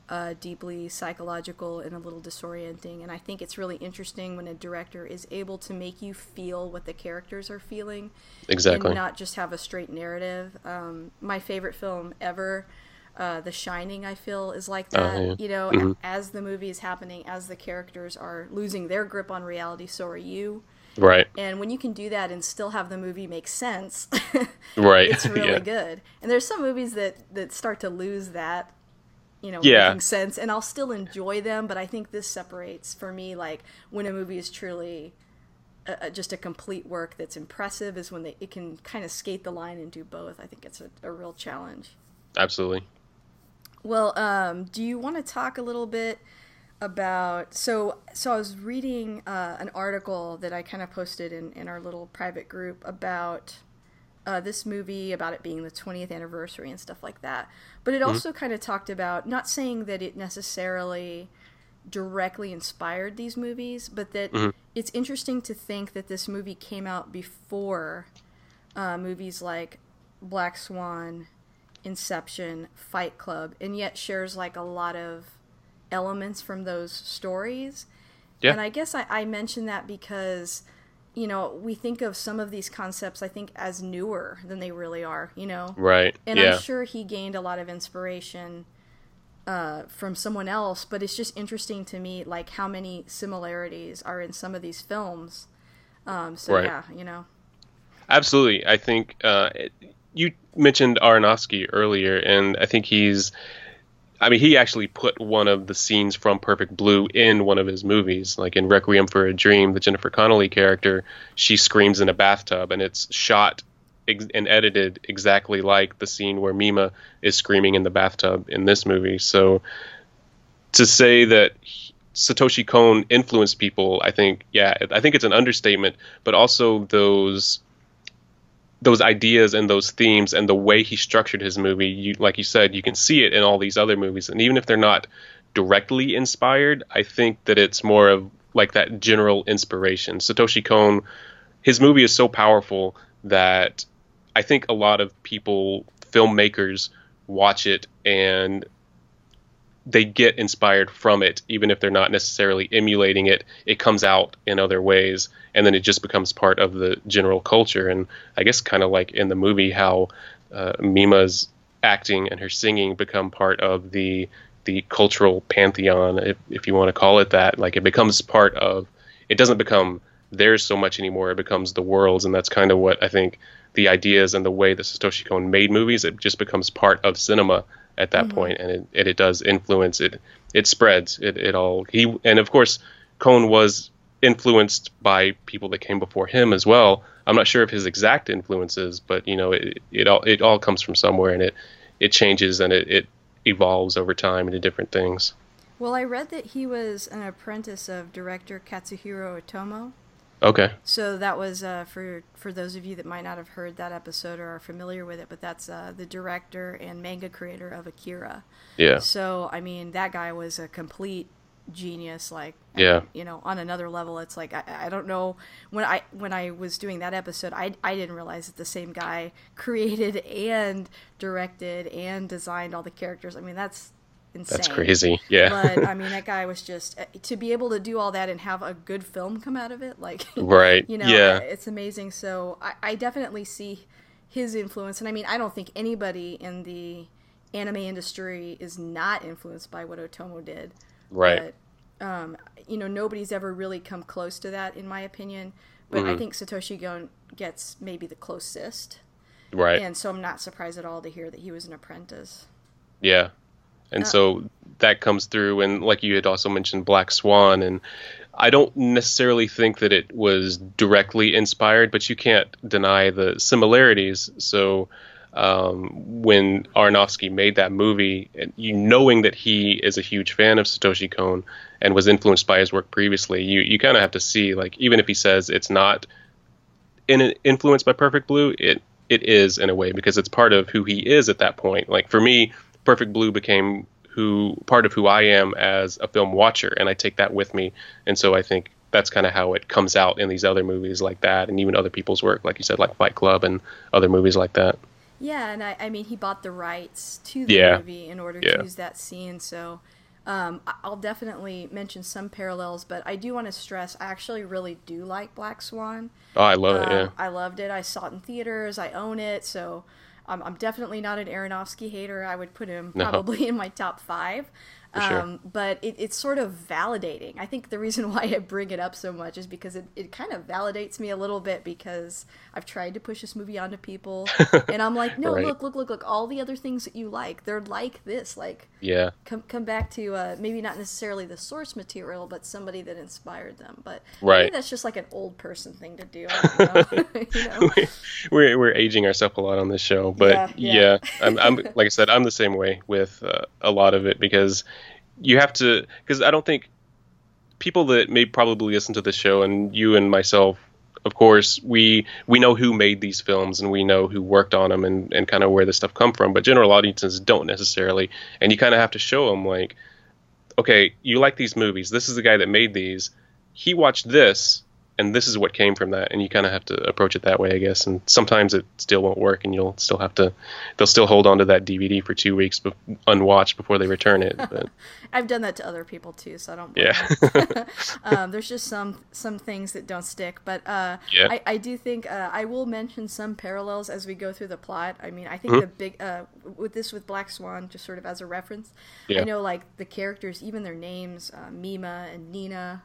uh, deeply psychological and a little disorienting. And I think it's really interesting when a director is able to make you feel what the characters are feeling, exactly, and not just have a straight narrative. Um, my favorite film ever. Uh, the Shining, I feel, is like that. Oh, yeah. You know, Mhm. as the movie is happening, as the characters are losing their grip on reality, so are you. Right, And when you can do that and still have the movie make sense, right, it's really yeah, good. And there's some movies that that start to lose that, you know, Yeah. making sense, and I'll still enjoy them. But I think this separates for me like when a movie is truly. A, a- just a complete work that's impressive is when they, it can kind of skate the line and do both. I think it's a, a real challenge. absolutely. Well, um, do you want to talk a little bit about? So, so I was reading uh, an article that I kind of posted in, in our little private group about uh, this movie, about it being the 20th anniversary and stuff like that. But it also kind of talked about not saying that it necessarily directly inspired these movies, but that it's interesting to think that this movie came out before uh, movies like Black Swan, Inception, Fight Club, and yet shares like a lot of elements from those stories. Yeah. And I guess I, I mention that because, you know, we think of some of these concepts, I think, as newer than they really are, you know? Right. And yeah. I'm sure he gained a lot of inspiration uh, from someone else, but it's just interesting to me, like, how many similarities are in some of these films. Um, so, Right. yeah, you know. Absolutely. I think uh, it- you mentioned Aronofsky earlier, and I think he's. I mean, he actually put one of the scenes from Perfect Blue in one of his movies, like in Requiem for a Dream. The Jennifer Connelly character, she screams in a bathtub, and it's shot ex- and edited exactly like the scene where Mima is screaming in the bathtub in this movie. So, to say that he- Satoshi Kon influenced people, I think, yeah, I think it's an understatement. But also those those ideas and those themes and the way he structured his movie, you like you said, you can see it in all these other movies, and even if they're not directly inspired, I think that it's more of like that general inspiration. Satoshi Kon, his movie is so powerful that I think a lot of people, filmmakers, watch it and they get inspired from it, even if they're not necessarily emulating it. It comes out in other ways, and then it just becomes part of the general culture. And I guess kind of like in the movie, how uh, Mima's acting and her singing become part of the the cultural pantheon, if, if you want to call it that. Like it becomes part of. It doesn't become theirs so much anymore. It becomes the world's, and that's kind of what I think the ideas and the way that Satoshi Kon made movies. It just becomes part of cinema at that mm-hmm. point, and it, it, it does influence it. It spreads. It, it all he and of course, Kon was influenced by people that came before him as well. I'm not sure of his exact influences, but you know, it, it all it all comes from somewhere, and it it changes and it, it evolves over time into different things. Well, I read that he was an apprentice of director Katsuhiro Otomo. Okay. So that was uh, for for those of you that might not have heard that episode or are familiar with it, but that's uh, the director and manga creator of Akira. Yeah. So I mean, that guy was a complete genius. Like, Yeah. you know, on another level, it's like I, I don't know when I when I was doing that episode, I I didn't realize that the same guy created and directed and designed all the characters. I mean, that's insane. That's crazy. Yeah. but I mean, that guy was just uh, to be able to do all that and have a good film come out of it. Like, right. you know, yeah. it's amazing. So I, I definitely see his influence, and I mean, I don't think anybody in the anime industry is not influenced by what Otomo did. Right. But, um, you know, nobody's ever really come close to that, in my opinion. But Mm-hmm. I think Satoshi Kon gets maybe the closest, right. and so I'm not surprised at all to hear that he was an apprentice. Yeah. And so that comes through and like you had also mentioned Black Swan and I don't necessarily think that it was directly inspired, but you can't deny the similarities. So um, when Aronofsky made that movie, and you knowing that he is a huge fan of Satoshi Kon and was influenced by his work previously, you you kind of have to see like even if he says it's not in influenced by Perfect Blue, it it is in a way because it's part of who he is at that point. Like for me, Perfect Blue became who part of who I am as a film watcher, and I take that with me. And so I think that's kind of how it comes out in these other movies like that, and even other people's work, like you said, like Fight Club and other movies like that. Yeah, and I, I mean, he bought the rights to the Yeah. movie in order Yeah. to use that scene. So, Um, I'll definitely mention some parallels, but I do want to stress I actually really do like Black Swan. Oh, I love it. Yeah. I loved it. I saw it in theaters. I own it. So I'm, I'm definitely not an Aronofsky hater. I would put him No. probably in my top five. Sure. Um, but it, it's sort of validating. I think the reason why I bring it up so much is because it, it kind of validates me a little bit because I've tried to push this movie onto people. and I'm like, no, Right. look, look, look, look, all the other things that you like, they're like this. Like, Yeah. come come back to uh, maybe not necessarily the source material, but somebody that inspired them. But Right. maybe that's just like an old person thing to do. I don't know. you know? we're we're aging ourselves a lot on this show, but Yeah, yeah, yeah. I'm, I'm like I said, I'm the same way with uh, a lot of it because you have to because I don't think people that may probably listen to the show and you and myself, of course, we we know who made these films and we know who worked on them and and kind of where this stuff come from, but general audiences don't necessarily, and you kind of have to show them like, okay, you like these movies. This is the guy that made these. He watched this, and this is what came from that. And you kind of have to approach it that way, I guess. And sometimes it still won't work, and you'll still have to. They'll still hold on to that DVD for two weeks be- unwatched before they return it. But I've done that to other people too, so I don't. yeah, um, there's just some some things that don't stick, but uh, Yeah. I, I do think uh, I will mention some parallels as we go through the plot. I mean, I think Mm-hmm. the big uh, with this with Black Swan, just sort of as a reference. Yeah. I know like the characters, even their names, uh, Mima and Nina,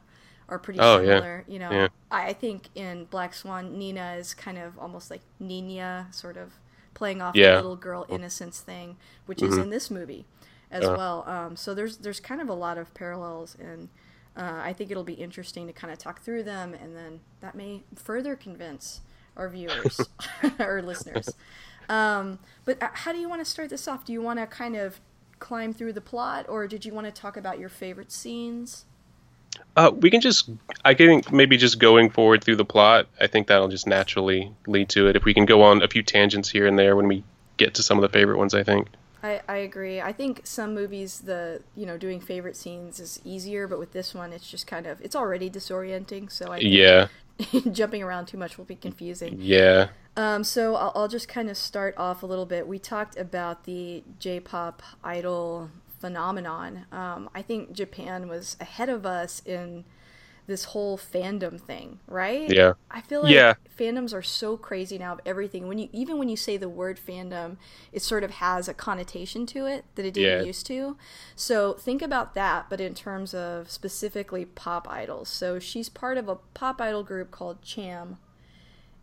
are pretty Oh, yeah. similar. You know, Yeah. I, think in Black Swan, Nina is kind of almost like Nina, sort of playing off Yeah. the little girl innocence thing, which is in this movie as Uh. well. Um, so there's there's kind of a lot of parallels, and uh, I think it'll be interesting to kind of talk through them, and then that may further convince our viewers or listeners. Um, but uh, how do you want to start this off? Do you want to kind of climb through the plot, or did you want to talk about your favorite scenes? Uh, we can just. I think maybe just going forward through the plot. I think that'll just naturally lead to it. If we can go on a few tangents here and there when we get to some of the favorite ones, I think. I, I agree. I think some movies, the you know, doing favorite scenes is easier, but with this one, it's just kind of it's already disorienting. So I think Yeah, jumping around too much will be confusing. yeah, Um, so I'll, I'll just kind of start off a little bit. We talked about the J-pop idol phenomenon. Um, I think Japan was ahead of us in this whole fandom thing, right? Yeah. I feel like Yeah. fandoms are so crazy now of everything. When you even when you say the word fandom, it sort of has a connotation to it that it didn't Yeah. used to. So think about that, but in terms of specifically pop idols. So she's part of a pop idol group called Cham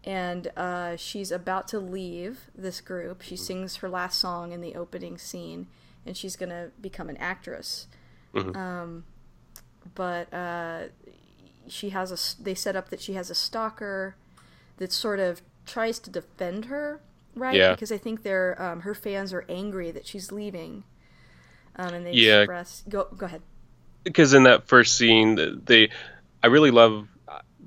and uh, she's about to leave this group. She sings her last song in the opening scene, and she's gonna become an actress. Um, but uh, she has a. They set up that she has a stalker that sort of tries to defend her, right? Yeah. Because I think they're um, her fans are angry that she's leaving, um, and they Yeah. express. Go go ahead. because in that first scene they i really love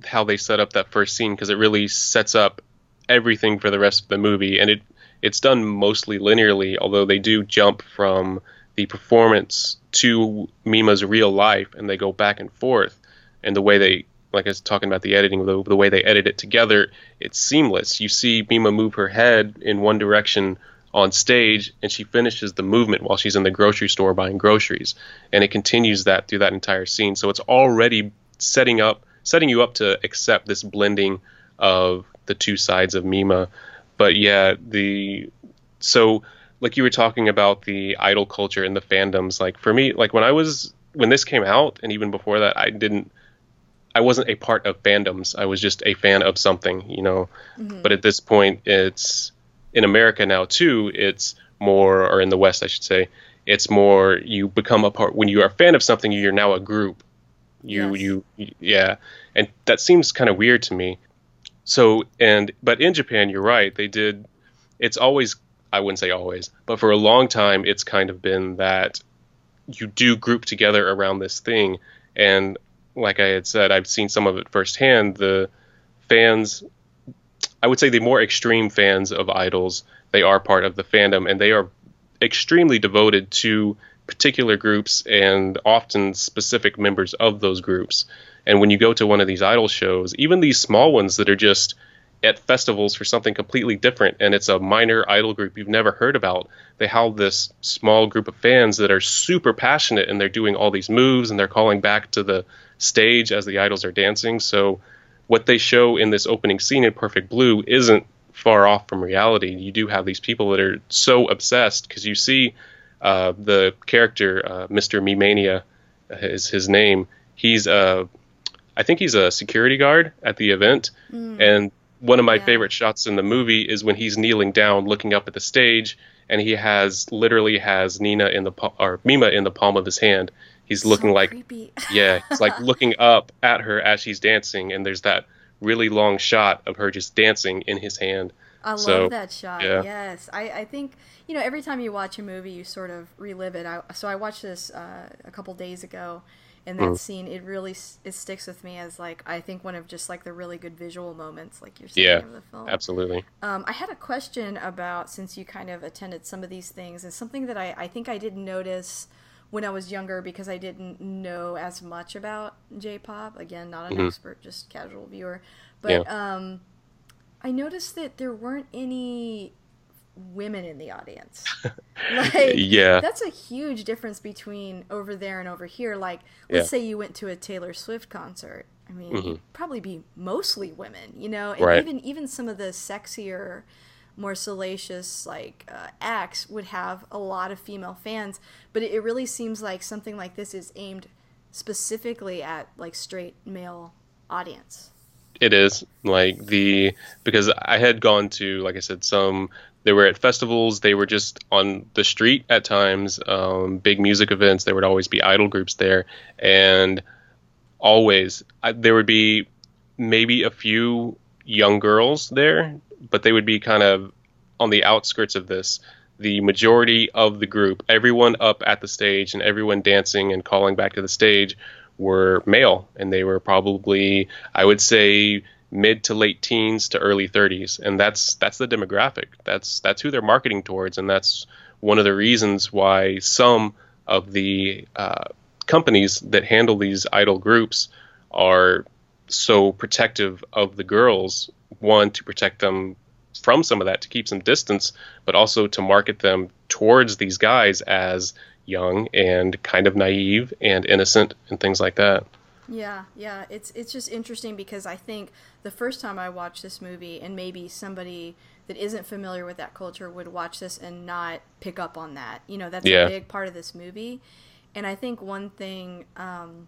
how they set up that first scene because it really sets up everything for the rest of the movie and it it's done mostly linearly although they do jump from the performance to mima's real life and they go back and forth and the way they like I was talking about the editing, the, the way they edit it together, it's seamless. You see Mima move her head in one direction on stage, and she finishes the movement while she's in the grocery store buying groceries, and it continues that through that entire scene. So it's already setting up, setting you up to accept this blending of the two sides of Mima. But yeah, the so like you were talking about the idol culture and the fandoms. Like for me, like when I was when this came out, and even before that, I didn't. I wasn't a part of fandoms. I was just a fan of something, you know. Mm-hmm. But at this point, it's in America now too. It's more, or in the West, I should say, it's more. You become a part when you are a fan of something. You're now a group. You, Yes. you, yeah, and that seems kind of weird to me. So, and but in Japan, you're right. They did. It's always. I wouldn't say always, but for a long time, it's kind of been that you do group together around this thing. And like I had said, I've seen some of it firsthand. The fans, I would say the more extreme fans of idols, they are part of the fandom and they are extremely devoted to particular groups and often specific members of those groups. And when you go to one of these idol shows, even these small ones that are just at festivals for something completely different and it's a minor idol group you've never heard about they have this small group of fans that are super passionate and they're doing all these moves and they're calling back to the stage as the idols are dancing. So what they show in this opening scene in perfect blue isn't far off from reality. You do have these people that are so obsessed because you see uh, the character uh, mr memania is his name. He's a I think he's a security guard at the event, mm. and one of my yeah. favorite shots in the movie is when he's kneeling down, looking up at the stage, and he has literally has Nina in the or Mima in the palm of his hand. He's so looking like yeah, it's like looking up at her as she's dancing, and there's that really long shot of her just dancing in his hand. I so, love that shot. Yeah. Yes, I, I think you know every time you watch a movie, you sort of relive it. I, so I watched this uh, a couple days ago, in that mm. scene it really it sticks with me as like i think one of just like the really good visual moments like you're saying yeah, of the film absolutely um, i had a question about since you kind of attended some of these things and something that i, I think i didn't notice when i was younger because i didn't know as much about j-pop again not an mm-hmm. expert just casual viewer but yeah. um, i noticed that there weren't any women in the audience. like yeah. That's a huge difference between over there and over here. Like let's yeah. say you went to a Taylor Swift concert. I mean, mm-hmm. probably be mostly women, you know, and right. even even some of the sexier more salacious like uh, acts would have a lot of female fans, but it, it really seems like something like this is aimed specifically at like straight male audience it is like the because I had gone to like I said some they were at festivals. They were just on the street at times. Um, big music events. There would always be idol groups there, and always I, there would be maybe a few young girls there, but they would be kind of on the outskirts of this. The majority of the group, everyone up at the stage and everyone dancing and calling back to the stage, were male, and they were probably, I would say, mid to late teens to early 30s and that's that's the demographic. That's that's who they're marketing towards. And that's one of the reasons why some of the uh, companies that handle these idol groups are so protective of the girls one to protect them from some of that to keep some distance but also to market them towards these guys as young and kind of naive and innocent and things like that yeah, yeah, it's it's just interesting because I think the first time I watched this movie, and maybe somebody that isn't familiar with that culture would watch this and not pick up on that. You know, that's yeah. a big part of this movie, and I think one thing um,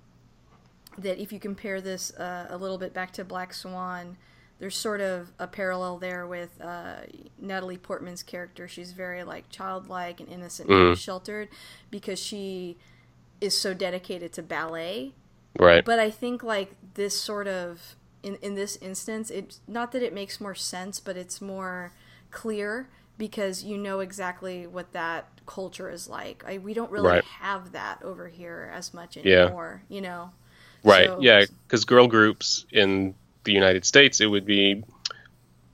that if you compare this uh, a little bit back to Black Swan, there's sort of a parallel there with uh, Natalie Portman's character. She's very like childlike and innocent, mm. and sheltered, because she is so dedicated to ballet Right. But I think like this sort of in in this instance, it's not that it makes more sense, but it's more clear because you know exactly what that culture is like. I, we don't really right. have that over here as much anymore, yeah. you know. Right. So, yeah, cuz girl groups in the United States it would be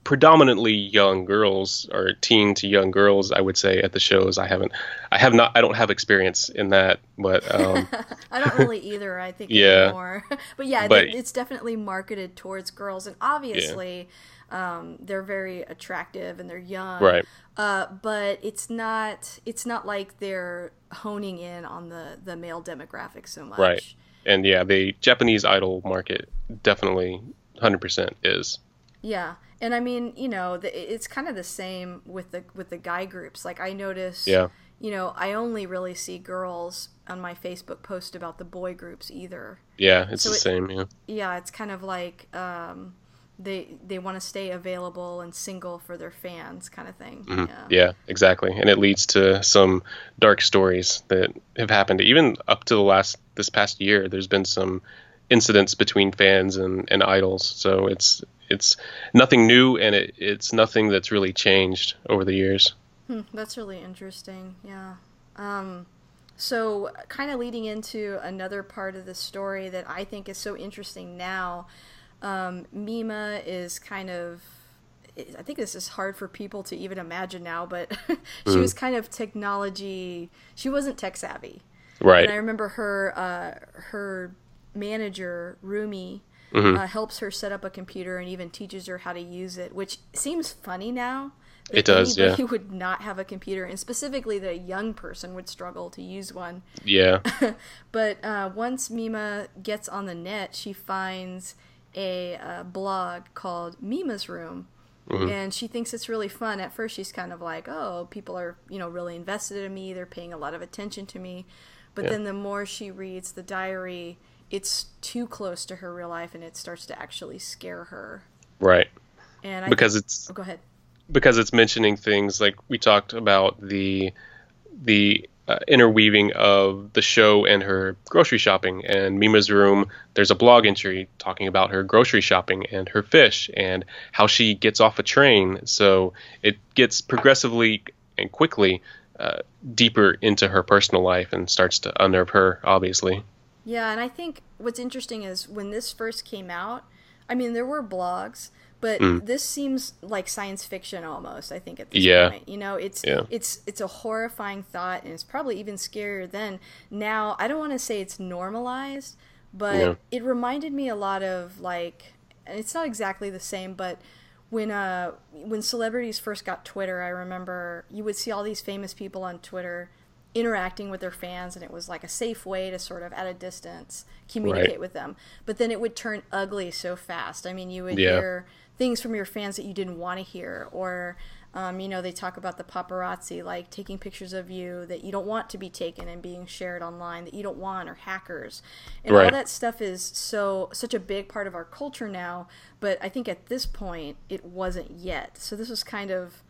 predominantly young girls or teen to young girls i would say at the shows. I haven't i have not i don't have experience in that but um, i don't really either i think yeah. anymore. but yeah but, it's definitely marketed towards girls and obviously yeah. um, they're very attractive and they're young. Right. Uh, but it's not it's not like they're honing in on the the male demographic so much. Right. And yeah the japanese idol market definitely 100% is. Yeah and I mean, you know, the, it's kind of the same with the with the guy groups. Like I notice, yeah. you know, I only really see girls on my Facebook post about the boy groups either. Yeah, it's so the it, same. Yeah. Yeah, it's kind of like um, they they want to stay available and single for their fans, kind of thing. Mm-hmm. Yeah. yeah, exactly, and it leads to some dark stories that have happened. Even up to the last this past year, there's been some incidents between fans and, and idols. So it's it's nothing new, and it, it's nothing that's really changed over the years. Hmm, that's really interesting. Yeah. Um, so, kind of leading into another part of the story that I think is so interesting now, um, Mima is kind of. I think this is hard for people to even imagine now, but she mm. was kind of technology. She wasn't tech savvy, right? And I remember her uh, her manager Rumi Mhm. uh, helps her set up a computer and even teaches her how to use it, which seems funny now. It does, yeah. Anybody would not have a computer, and specifically that a young person would struggle to use one. Yeah. But uh, once Mima gets on the net, she finds a uh, blog called Mima's Room. Mm-hmm. And she thinks it's really fun. At first, she's kind of like, "Oh, people are, you know, really invested in me. They're paying a lot of attention to me." But Yeah. then, the more she reads the diary, it's too close to her real life, and it starts to actually scare her. right. And I Because think- it's oh, go ahead. because it's mentioning things like we talked about the the uh, interweaving of the show and her grocery shopping and Mima's room. There's a blog entry talking about her grocery shopping and her fish and how she gets off a train. So it gets progressively and quickly uh, deeper into her personal life and starts to unnerve her. Obviously, Yeah, and I think what's interesting is when this first came out, I mean, there were blogs, but this seems like science fiction almost. I think at this Mm. Yeah. point, you know, it's Yeah. it's it's a horrifying thought, and it's probably even scarier than Now, I don't want to say it's normalized, but Yeah. it reminded me a lot of like, and it's not exactly the same, but when uh when celebrities first got Twitter, I remember you would see all these famous people on Twitter interacting with their fans and it was like a safe way to sort of at a distance communicate Right. with them. But then it would turn ugly so fast. I mean, you would Yeah. hear things from your fans that you didn't want to hear or um, you know, they talk about the paparazzi, like taking pictures of you that you don't want to be taken and being shared online that you don't want, or hackers, and all that stuff is so such a big part of our culture now. But I think at this point, it wasn't yet. So this was kind of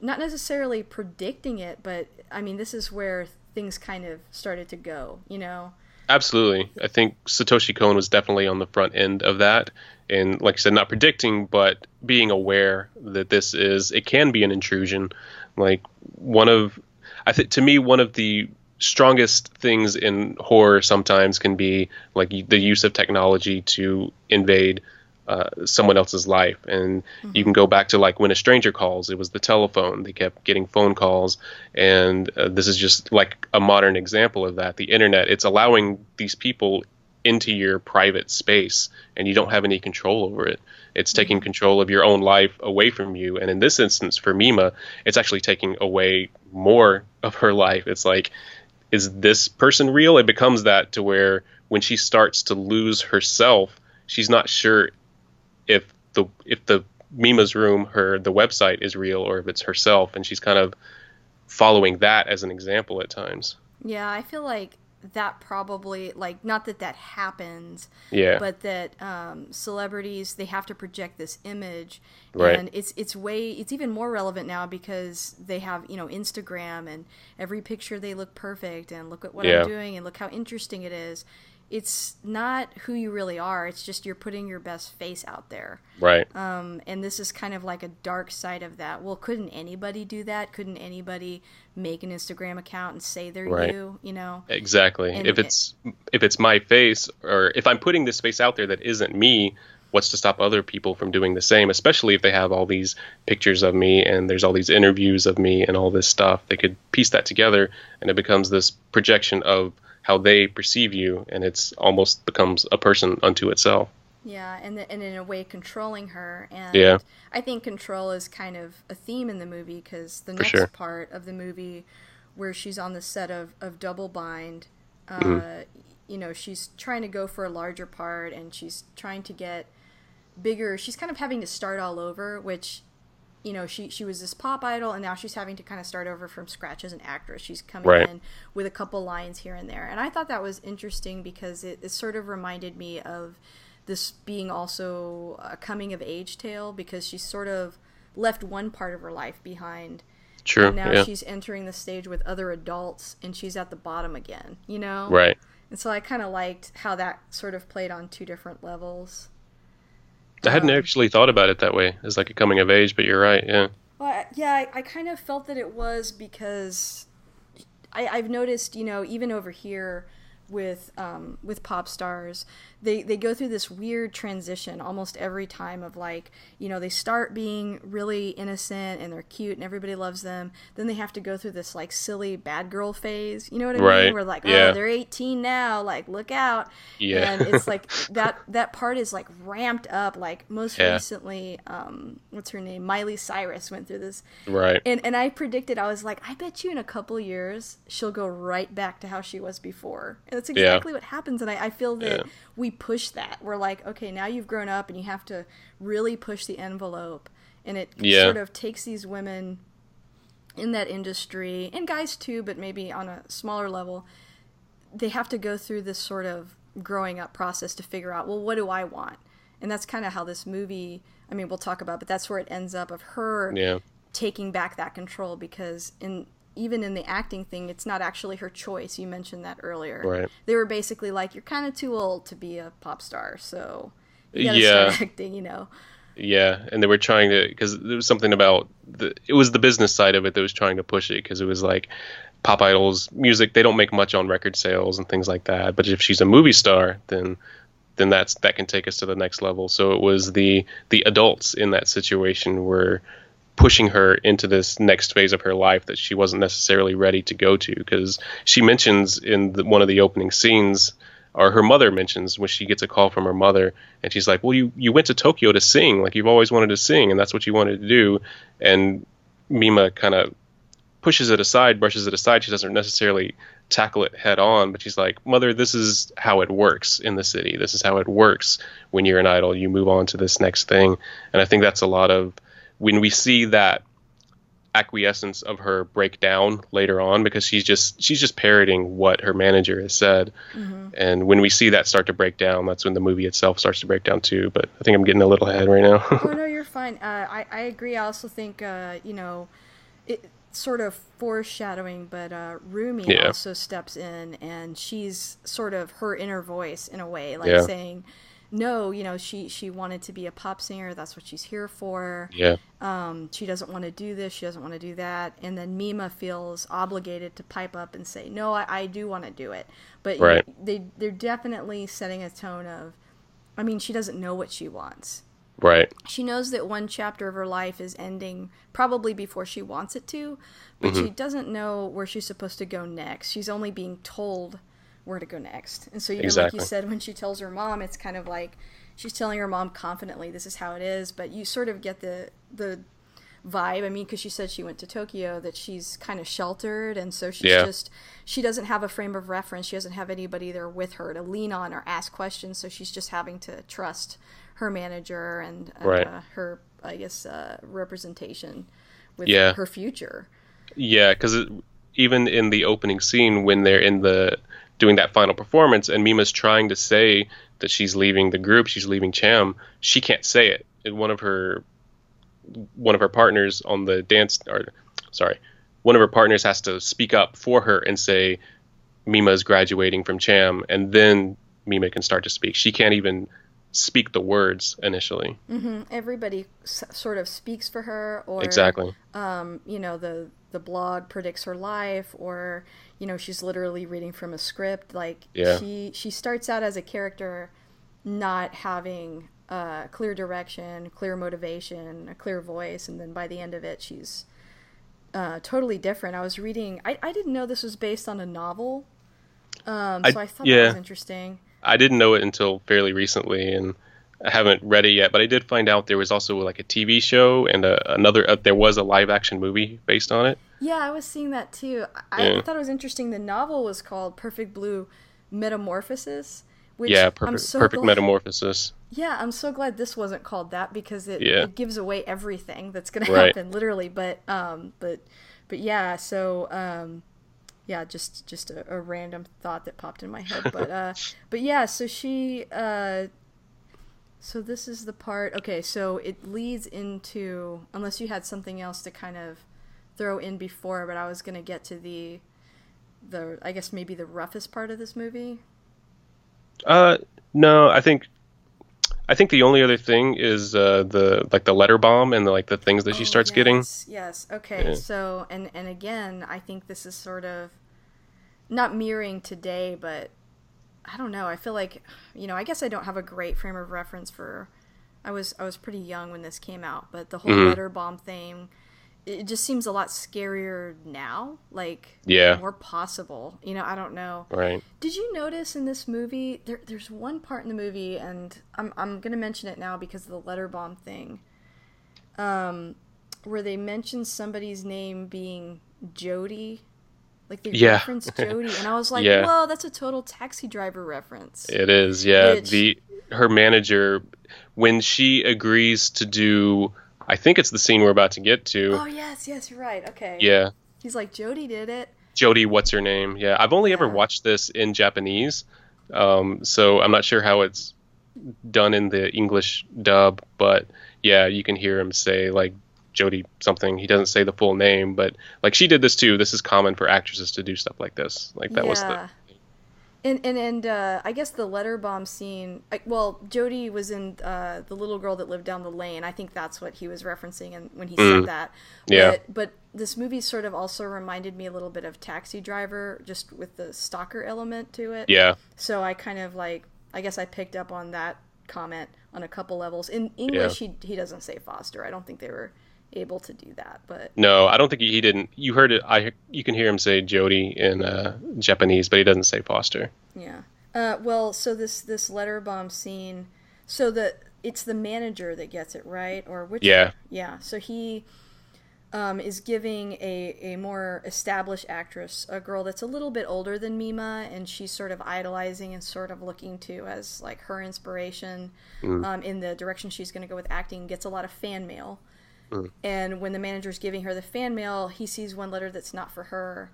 not necessarily predicting it, but I mean, this is where things kind of started to go. You know? Absolutely. I think Satoshi Kon was definitely on the front end of that. And like I said, not predicting, but being aware that this is, it can be an intrusion. Like one of, I think to me, one of the strongest things in horror sometimes can be like the use of technology to invade uh, someone else's life. And you can go back to like when a stranger calls, it was the telephone. They kept getting phone calls. And uh, this is just like a modern example of that. The internet, it's allowing these people into your private space and you don't have any control over it. It's taking control of your own life away from you. And in this instance, for Mima, it's actually taking away more of her life. It's like, is this person real? It becomes that to where when she starts to lose herself, she's not sure if the if the Mima's room, her the website is real or if it's herself, and she's kind of following that as an example at times. Yeah, I feel like that probably like not that that happens, Yeah, but that um, celebrities they have to project this image, Right. and it's it's way it's even more relevant now because they have you know Instagram and every picture they look perfect and look at what Yeah. I'm doing and look how interesting it is. It's not who you really are. It's just you're putting your best face out there. right. Um, and this is kind of like a dark side of that. Well, couldn't anybody do that? Couldn't anybody make an Instagram account and say they're Right. you? You know? Exactly. And if it- it's if it's my face or if I'm putting this face out there that isn't me, what's to stop other people from doing the same, especially if they have all these pictures of me and there's all these interviews of me and all this stuff. They could piece that together and it becomes this projection of how they perceive you and it's almost becomes a person unto itself. Yeah, and the, and in a way controlling her. And Yeah. I think control is kind of a theme in the movie because the For next sure. part of the movie, where she's on the set of of Double Bind, uh, Mm-hmm. you know, she's trying to go for a larger part and she's trying to get bigger. She's kind of having to start all over, which. You know, she she was this pop idol, and now she's having to kind of start over from scratch as an actress. She's coming Right. in with a couple lines here and there, and I thought that was interesting because it, it sort of reminded me of this being also a coming of age tale because she's sort of left one part of her life behind True. and now yeah. she's entering the stage with other adults and she's at the bottom again you know Right. and so i kind of liked how that sort of played on two different levels I hadn't Um, actually thought about it that way as like a coming of age, but you're right. Yeah. Well, I- yeah, I, I kind of felt that it was because I, I've noticed, you know, even over here, with um, with pop stars they they go through this weird transition almost every time of like you know they start being really innocent and they're cute and everybody loves them then they have to go through this like silly bad girl phase you know what i Right. mean we're like Yeah. oh they're 18 now like look out Yeah. and it's like that that part is like ramped up like most Yeah. recently um what's her name miley cyrus went through this right. and and I predicted I was like, I bet you in a couple years she'll go right back to how she was before. And that's exactly what happens. And I, I feel that Yeah. we push that. We're like, okay, now you've grown up and you have to really push the envelope. And it Yeah. sort of takes these women in that industry and guys too, but maybe on a smaller level, they have to go through this sort of growing up process to figure out, well, what do I want? And that's kind of how this movie, I mean, we'll talk about, but that's where it ends up of her Yeah. taking back that control because in even in the acting thing it's not actually her choice you mentioned that earlier Right. they were basically like you're kind of too old to be a pop star so you gotta Yeah. start acting you know Yeah, and they were trying to because there was something about the it was the business side of it that was trying to push it because it was like pop idols music they don't make much on record sales and things like that but if she's a movie star then then that's that can take us to the next level so it was the the adults in that situation were pushing her into this next phase of her life that she wasn't necessarily ready to go to because she mentions in the, one of the opening scenes or her mother mentions when she gets a call from her mother and she's like well you you went to Tokyo to sing. Like you've always wanted to sing and that's what you wanted to do. And Mima kind of pushes it aside brushes it aside. She doesn't necessarily tackle it head on but she's like mother this is how it works in the city. This is how it works when you're an idol. You move on to this next thing. And i think that's a lot of when we see that acquiescence of her break down later on because she's just she's just parroting what her manager has said. And when we see that start to break down that's when the movie itself starts to break down too. But i think i'm getting a little ahead right now. Oh no you're fine. Uh, I, I agree. I also think uh, you know it sort of foreshadowing but uh, rumi Yeah. also steps in and she's sort of her inner voice in a way like Yeah. saying no you know she she wanted to be a pop singer that's what she's here for yeah um, she doesn't want to do this, she doesn't want to do that, and then Mima feels obligated to pipe up and say, "No, I, I do want to do it." But Right. they they're definitely setting a tone of, I mean, she doesn't know what she wants. right She knows that one chapter of her life is ending probably before she wants it to, but she doesn't know where she's supposed to go next. She's only being told where to go next. And so even like Exactly. you said when she tells her mom, it's kind of like she's telling her mom confidently this is how it is, but you sort of get the the vibe. I mean, because she said she went to Tokyo, that she's kind of sheltered, and so she's Yeah. just she doesn't have a frame of reference. She doesn't have anybody there with her to lean on or ask questions. So she's just having to trust her manager and uh, Right. her, I guess, uh, representation with Yeah. her future. Yeah, because even in the opening scene when they're in the doing that final performance and Mima's trying to say that she's leaving the group, she's leaving Cham, she can't say it. And one of her one of her partners on the dance or sorry, one of her partners has to speak up for her and say Mima's graduating from Cham and then Mima can start to speak. She can't even speak the words initially. Everybody s- sort of speaks for her, or Exactly. um, you know the the blog predicts her life or you know she's literally reading from a script like Yeah. she she starts out as a character not having uh, clear direction clear motivation a clear voice and then by the end of it she's uh, totally different i was reading I, I didn't know this was based on a novel um, I- so i thought yeah. that was interesting I didn't know it until fairly recently, and I haven't read it yet. But I did find out there was also like a TV show and a, another. Uh, there was a live action movie based on it. Yeah, I was seeing that too. I, Yeah. thought it was interesting. The novel was called Perfect Blue Metamorphosis. Which yeah, I'm perfect, so perfect glad, metamorphosis. Yeah, I'm so glad this wasn't called that because it, Yeah. it gives away everything that's going to happen, literally. But um, but but yeah. So um, yeah, just just a, a random thought that popped in my head. But uh, but yeah. So she uh, so this is the part. Okay, so it leads into unless you had something else to kind of throw in before, but I was gonna get to the the I guess maybe the roughest part of this movie. Uh, no, I think. I think the only other thing is uh, the like the letter bomb and the, like the things that she Oh, starts getting. yes, Yes. Okay. Yeah. So and and again, I think this is sort of not mirroring today, but I don't know. I feel like, you know, I guess I don't have a great frame of reference for. I was I was pretty young when this came out, but the whole Mhm. letter bomb thing, it just seems a lot scarier now. Like, Yeah. more possible. You know, I don't know. Right. Did you notice in this movie there, there's one part in the movie and I'm I'm gonna mention it now because of the letter bomb thing. Um where they mention somebody's name being Jodie. Like they Yeah. reference Jodie and I was like, Yeah. Whoa, that's a total taxi driver reference. It is, yeah. Which- The her manager when she agrees to do I think it's the scene we're about to get to. Oh yes, yes, you're right. Okay. Yeah. He's like, Jody did it. Jodie, what's her name? Yeah. I've only ever watched this in Japanese. Um, so I'm not sure how it's done in the English dub, but yeah, you can hear him say like Jodie something. He doesn't say the full name, but like she did this too. This is common for actresses to do stuff like this. Like that was the Yeah. And and and uh, I guess the letter bomb scene. I, well, Jodie was in uh, the little girl that lived down the lane. I think that's what he was referencing, and when he Mm. said that. Yeah. But, but this movie sort of also reminded me a little bit of Taxi Driver, just with the stalker element to it. yeah. So I kind of like. I guess I picked up on that comment on a couple levels. In English, he he doesn't say Foster. I don't think they were able to do that, but No, I don't think he, he didn't. You heard it. I you can hear him say Jodie in uh, Japanese, but he doesn't say Foster. Yeah. Uh, well, so this this letter bomb scene, so the it's the manager that gets it right, or which? Yeah. Yeah. So he um, is giving a a more established actress, a girl that's a little bit older than Mima, and she's sort of idolizing and sort of looking to as like her inspiration um, in the direction she's going to go with acting. Gets a lot of fan mail. Mm. And when the manager's giving her the fan mail, he sees one letter that's not for her.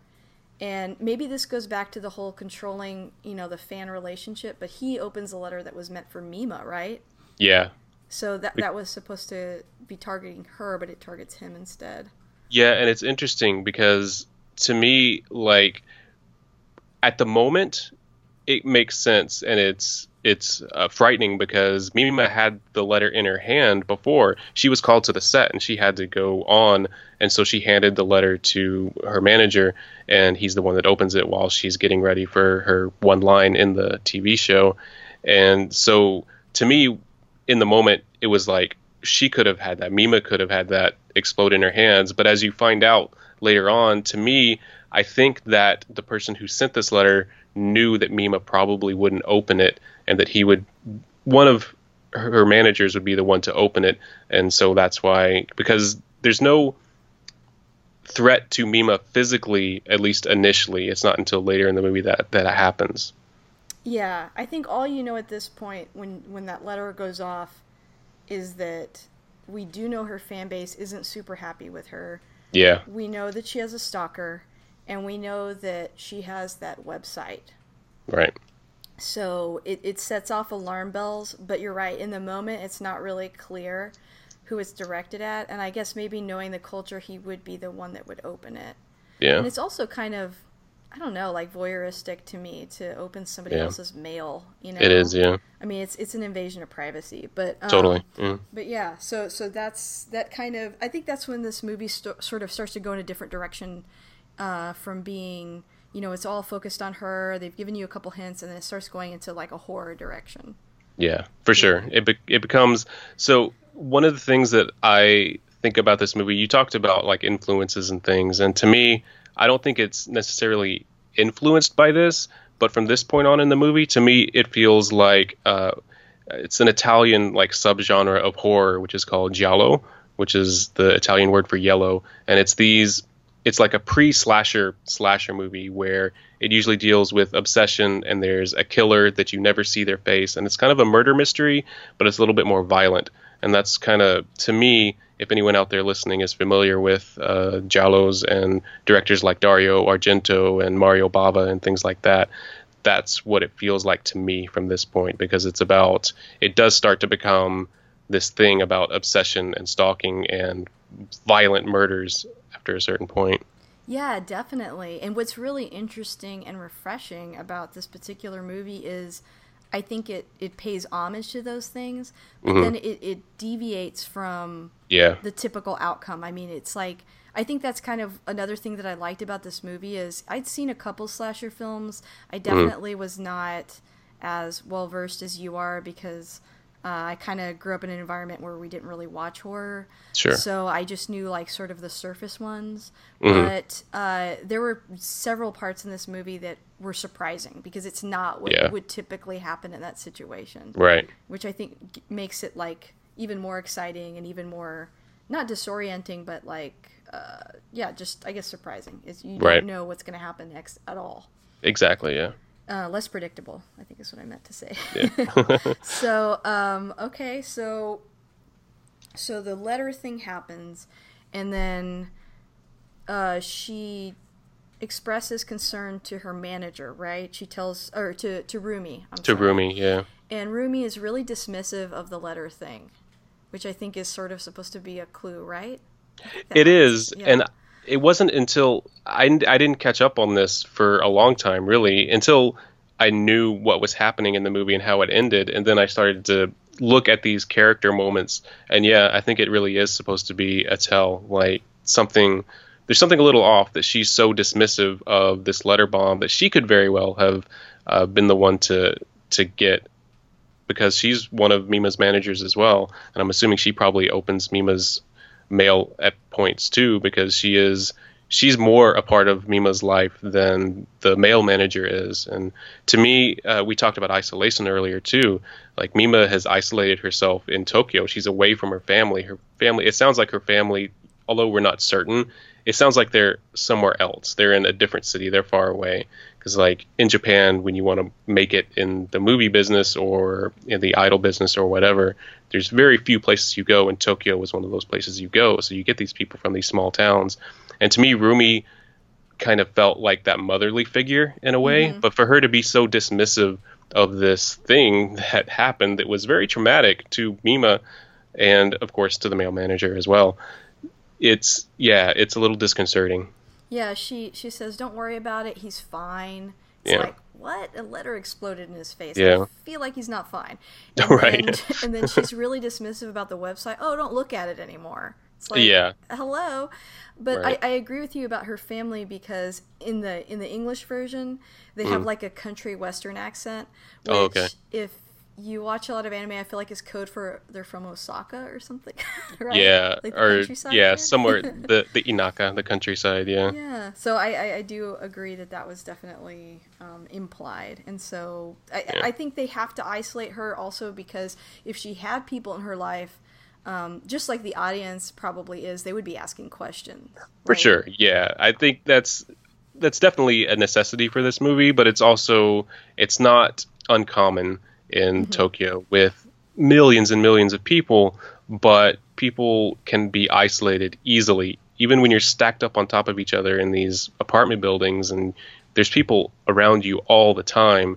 And maybe this goes back to the whole controlling, you know, the fan relationship, but he opens a letter that was meant for Mima, right? Yeah, So that that was supposed to be targeting her, but it targets him instead. Yeah, and it's interesting because to me, like at the moment, it makes sense, and it's it's uh, frightening because Mima had the letter in her hand before she was called to the set, and she had to go on, and so she handed the letter to her manager, and he's the one that opens it while she's getting ready for her one line in the TV show, and so to me, in the moment, it was like she could have had that. Mima could have had that explode in her hands. But as you find out later on, to me, I think that the person who sent this letter knew that Mima probably wouldn't open it and that he would, one of her managers would be the one to open it. And so that's why, because there's no threat to Mima physically, at least initially. It's not until later in the movie that that happens. Yeah, I think all you know at this point, when when that letter goes off, is that we do know her fan base isn't super happy with her. Yeah. We know that she has a stalker, and we know that she has that website. Right. So it, it sets off alarm bells, but you're right, in the moment it's not really clear who it's directed at, and I guess maybe knowing the culture he would be the one that would open it. Yeah. And it's also kind of I don't know, like voyeuristic to me to open somebody Yeah. else's mail, you know. It is. Yeah. I mean, it's it's an invasion of privacy, but um, Totally. Mm. But yeah, so so that's that kind of. I think that's when this movie st- sort of starts to go in a different direction, uh, from being you know it's all focused on her. They've given you a couple hints, and then it starts going into like a horror direction. Yeah, for sure. It be- it becomes so one of the things that I think about this movie. You talked about like influences and things, and to me, I don't think it's necessarily influenced by this. But from this point on in the movie, to me, it feels like uh, it's an Italian like subgenre of horror, which is called giallo, which is the Italian word for yellow, and it's these. It's like a pre-slasher slasher movie where it usually deals with obsession and there's a killer that you never see their face and it's kind of a murder mystery, but it's a little bit more violent. And that's kind of to me, if anyone out there listening is familiar with uh, giallos and directors like Dario Argento and Mario Bava and things like that, that's what it feels like to me from this point because it's about it does start to become this thing about obsession and stalking and violent murders after a certain point. Yeah, definitely. And what's really interesting and refreshing about this particular movie is I think it, it pays homage to those things, but mm-hmm. then it, it deviates from Yeah. the typical outcome. I mean, it's like I think that's kind of another thing that I liked about this movie is I'd seen a couple slasher films. I mm-hmm. definitely was not as well versed as you are because uh, I kind of grew up in an environment where we didn't really watch horror. Sure. So I just knew like sort of the surface ones. Mhm. But uh, there were several parts in this movie that were surprising because it's not what Yeah. would typically happen in that situation, Right. which I think makes it like even more exciting and even more not disorienting, but like uh, yeah, just I guess surprising. Is you Right. don't know what's going to happen next at all. Exactly. Yeah. Uh, less predictable, I think is what I meant to say. Yeah. so, um, okay, so so the letter thing happens, and then uh, she expresses concern to her manager, right? She tells or to to Rumi. I'm to sorry. Rumi. Yeah. and Rumi is really dismissive of the letter thing, which I think is sort of supposed to be a clue, right? I think that It is, Yeah. and it wasn't until I, I didn't catch up on this for a long time, really, until I knew what was happening in the movie and how it ended, and then I started to look at these character moments, and yeah, I think it really is supposed to be a tell, like something. There's something a little off that she's so dismissive of this letter bomb that she could very well have uh, been the one to to get because she's one of Mima's managers as well, and I'm assuming she probably opens Mima's mail at points too because she is she's more a part of Mima's life than the male manager is. And to me, uh, we talked about isolation earlier too. Like Mima has isolated herself in Tokyo. She's away from her family. Her family. It sounds like her family, although we're not certain. It sounds like they're somewhere else. They're in a different city. They're far away. Because like in Japan, when you want to make it in the movie business or in the idol business or whatever, there's very few places you go, and Tokyo was one of those places you go. So you get these people from these small towns. And to me, Rumi kind of felt like that motherly figure in a way. Mm-hmm. But for her to be so dismissive of this thing that happened that was very traumatic to Mima and, of course, to the male manager as well, it's, yeah, it's a little disconcerting. Yeah, she she says, "Don't worry about it. He's fine." It's Yeah. like, what? A letter exploded in his face. Yeah. I feel like he's not fine. And Right. Then, and then she's really dismissive about the website. Oh, don't look at it anymore. It's like, Yeah. hello. But Right. I, I agree with you about her family because in the in the English version, they have like a country western accent. Which Mm. Oh, okay. If you watch a lot of anime, I feel like is code for they're from Osaka or something. right? Yeah, Like or yeah, somewhere the the Inaka, the countryside. Yeah, Yeah, so I, I, I do agree that that was definitely um, implied, and so I, Yeah. I think they have to isolate her also because if she had people in her life, um, just like the audience probably is, they would be asking questions. for sure. Yeah, I think that's that's definitely a necessity for this movie, but it's also it's not uncommon in mm-hmm. Tokyo with millions and millions of people, but people can be isolated easily, even when you're stacked up on top of each other in these apartment buildings and there's people around you all the time,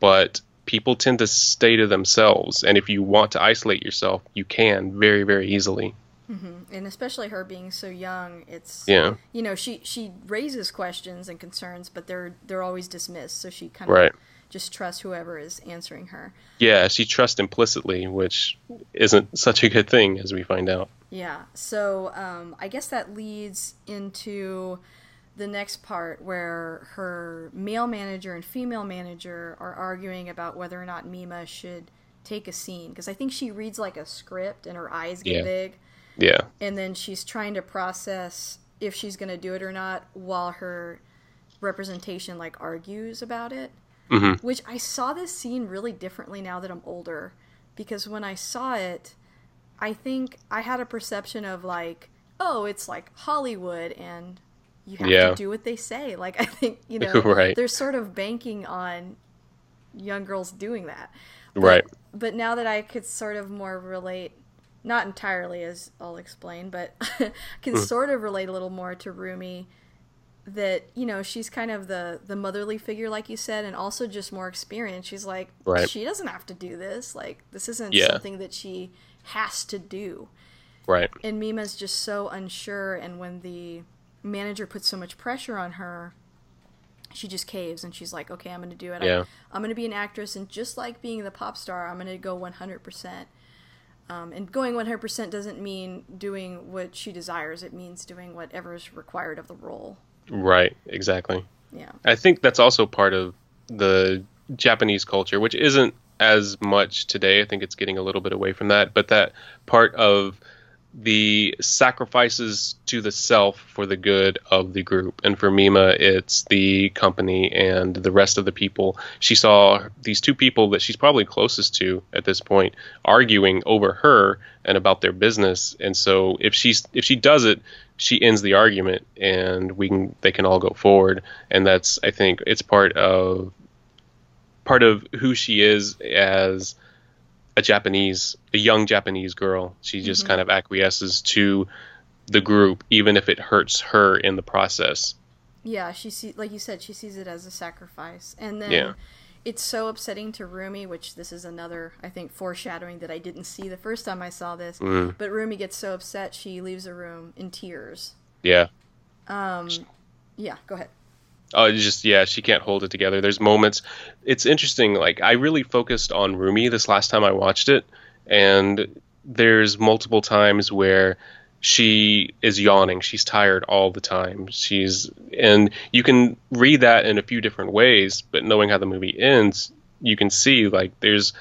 but people tend to stay to themselves. And if you want to isolate yourself, you can very, very easily. Mm-hmm. and especially her being so young, it's Yeah. you know she she raises questions and concerns, but they're they're always dismissed. So she kind of Right. Just trust whoever is answering her. Yeah, she trusts implicitly, which isn't such a good thing, as we find out. Yeah. So um, I guess that leads into the next part where her male manager and female manager are arguing about whether or not Mima should take a scene because I think she reads like a script and her eyes get Yeah. big Yeah, and then she's trying to process if she's going to do it or not while her representation like argues about it Mhm. which i saw this scene really differently now that i'm older because when i saw it i think i had a perception of like oh it's like hollywood and you have Yeah. to do what they say like i think you know Right. they're sort of banking on young girls doing that But- Right. but now that i could sort of more relate not entirely as I'll explain, but can Hmm. sort of relate a little more to Rumi that, you know, she's kind of the the motherly figure like you said and also just more experienced. She's like Right. she doesn't have to do this. Like this isn't Yeah. something that she has to do. right. And Mima's just so unsure and when the manager puts so much pressure on her, she just caves and she's like, "Okay, I'm going to do it. Yeah. I'm going to be an actress and just like being the pop star, I'm going to go 100%." Um, and going 100% doesn't mean doing what she desires. It means doing whatever is required of the role. Right. Exactly. Yeah. I think that's also part of the Japanese culture, which isn't as much today. I think it's getting a little bit away from that, but that part of the sacrifices to the self for the good of the group. And for Mima, it's the company and the rest of the people. She saw these two people that she's probably closest to at this point arguing over her and about their business. And so if she's if she does it, she ends the argument and we can they can all go forward. And that's I think it's part of part of who she is as a Japanese, a young Japanese girl. She just mm-hmm. kind of acquiesces to the group, even if it hurts her in the process. Yeah, she see, like you said, she sees it as a sacrifice, and then yeah. It's so upsetting to Rumi, which this is another, I think, foreshadowing that I didn't see the first time I saw this. Mm. But Rumi gets so upset she leaves the room in tears. Yeah. Um, yeah. Go ahead. Oh, just yeah, she can't hold it together. There's moments. It's interesting. Like I really focused on Rumi this last time I watched it, and there's multiple times where she is yawning. She's tired all the time. She's and you can read that in a few different ways, but knowing how the movie ends, you can see like there's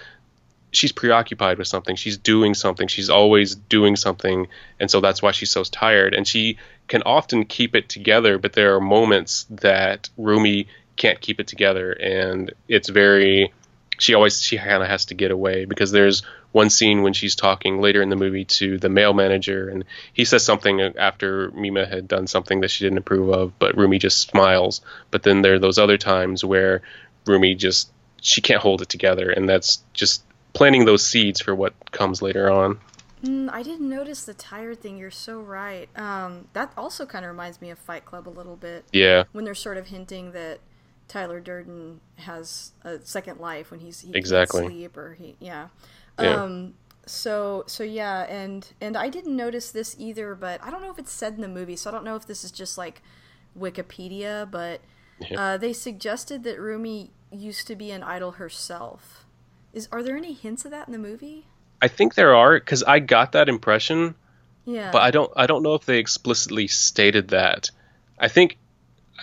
she's preoccupied with something. She's doing something. She's always doing something, and so that's why she's so tired. And she can often keep it together, but there are moments that Rumi can't keep it together, and it's very. She always she kind of has to get away because there's one scene when she's talking later in the movie to the male manager, and he says something after Mima had done something that she didn't approve of, but Rumi just smiles. But then there are those other times where Rumi just she can't hold it together, and that's just planting those seeds for what comes later on. Mm, I didn't notice the tired thing. You're so right. Um, that also kind of reminds me of Fight Club a little bit. Yeah. When they're sort of hinting that Tyler Durden has a second life when he's he exactly can't sleep or he yeah. Yeah. Um, so so yeah, and and I didn't notice this either, but I don't know if it's said in the movie, so I don't know if this is just like Wikipedia, but uh, they suggested that Rumi used to be an idol herself. Is are there any hints of that in the movie? I think there are because I got that impression. Yeah. But I don't I don't know if they explicitly stated that. I think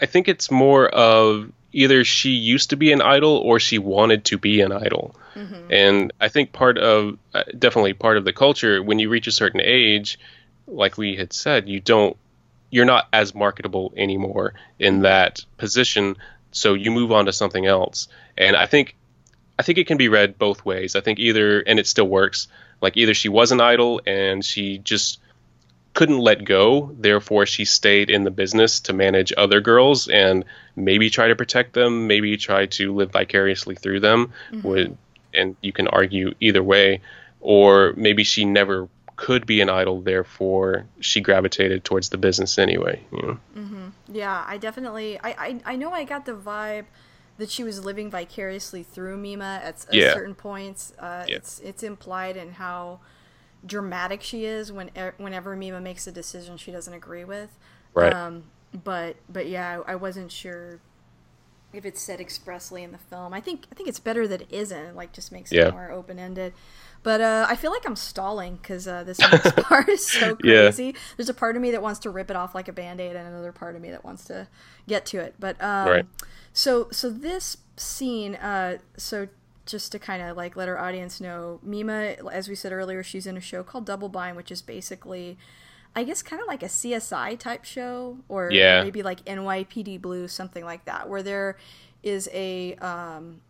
I think it's more of either she used to be an idol or she wanted to be an idol. Mm-hmm. And I think part of uh, definitely part of the culture when you reach a certain age, like we had said, you don't you're not as marketable anymore in that position, so you move on to something else. And I think I think it can be read both ways. I think either, and it still works. Like either she was an idol and she just couldn't let go, therefore she stayed in the business to manage other girls and maybe try to protect them, maybe try to live vicariously through them. Mm-hmm. and you can argue either way, or maybe she never could be an idol, therefore she gravitated towards the business anyway. You know? mm-hmm. Yeah, I definitely. I, I I know I got the vibe that she was living vicariously through Mima at, at yeah. certain points. Uh, yeah. It's it's implied in how dramatic she is when whenever Mima makes a decision she doesn't agree with. Right. Um, but but yeah, I, I wasn't sure if it's said expressly in the film. I think I think it's better that it isn't. It like just makes yeah. it more open ended. But uh, I feel like I'm stalling because uh, this next part is so crazy. Yeah. There's a part of me that wants to rip it off like a band aid, and another part of me that wants to get to it. But um, right. So so this scene, uh, so just to kind of like let our audience know, Mima, as we said earlier, she's in a show called Double Bind, which is basically, I guess, kind of like a CSI type show, or yeah. maybe like NYPD Blue, something like that, where there is a um,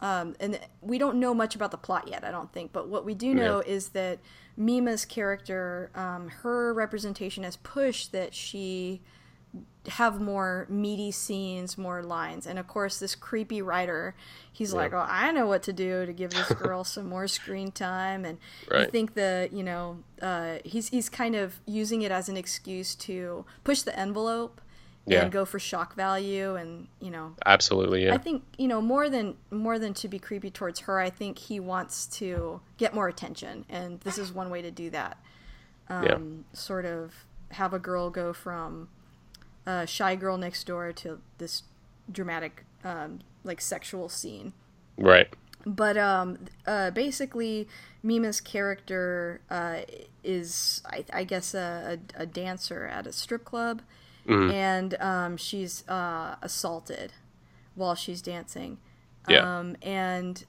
um, and we don't know much about the plot yet, I don't think. But what we do know yeah. is that Mima's character, um, her representation has pushed that she have more meaty scenes, more lines. And of course, this creepy writer, he's yeah. like, "Oh, I know what to do to give this girl some more screen time." And right. I think the, you know, uh, he's he's kind of using it as an excuse to push the envelope yeah. and go for shock value and you know absolutely yeah i think you know more than more than to be creepy towards her i think he wants to get more attention and this is one way to do that um, yeah. sort of have a girl go from uh, shy girl next door to this dramatic um, like sexual scene right but um, uh, basically mima's character uh, is I, I guess a, a, a, dancer at a strip club mm-hmm. and um, she's uh, assaulted while she's dancing Yeah. Um, and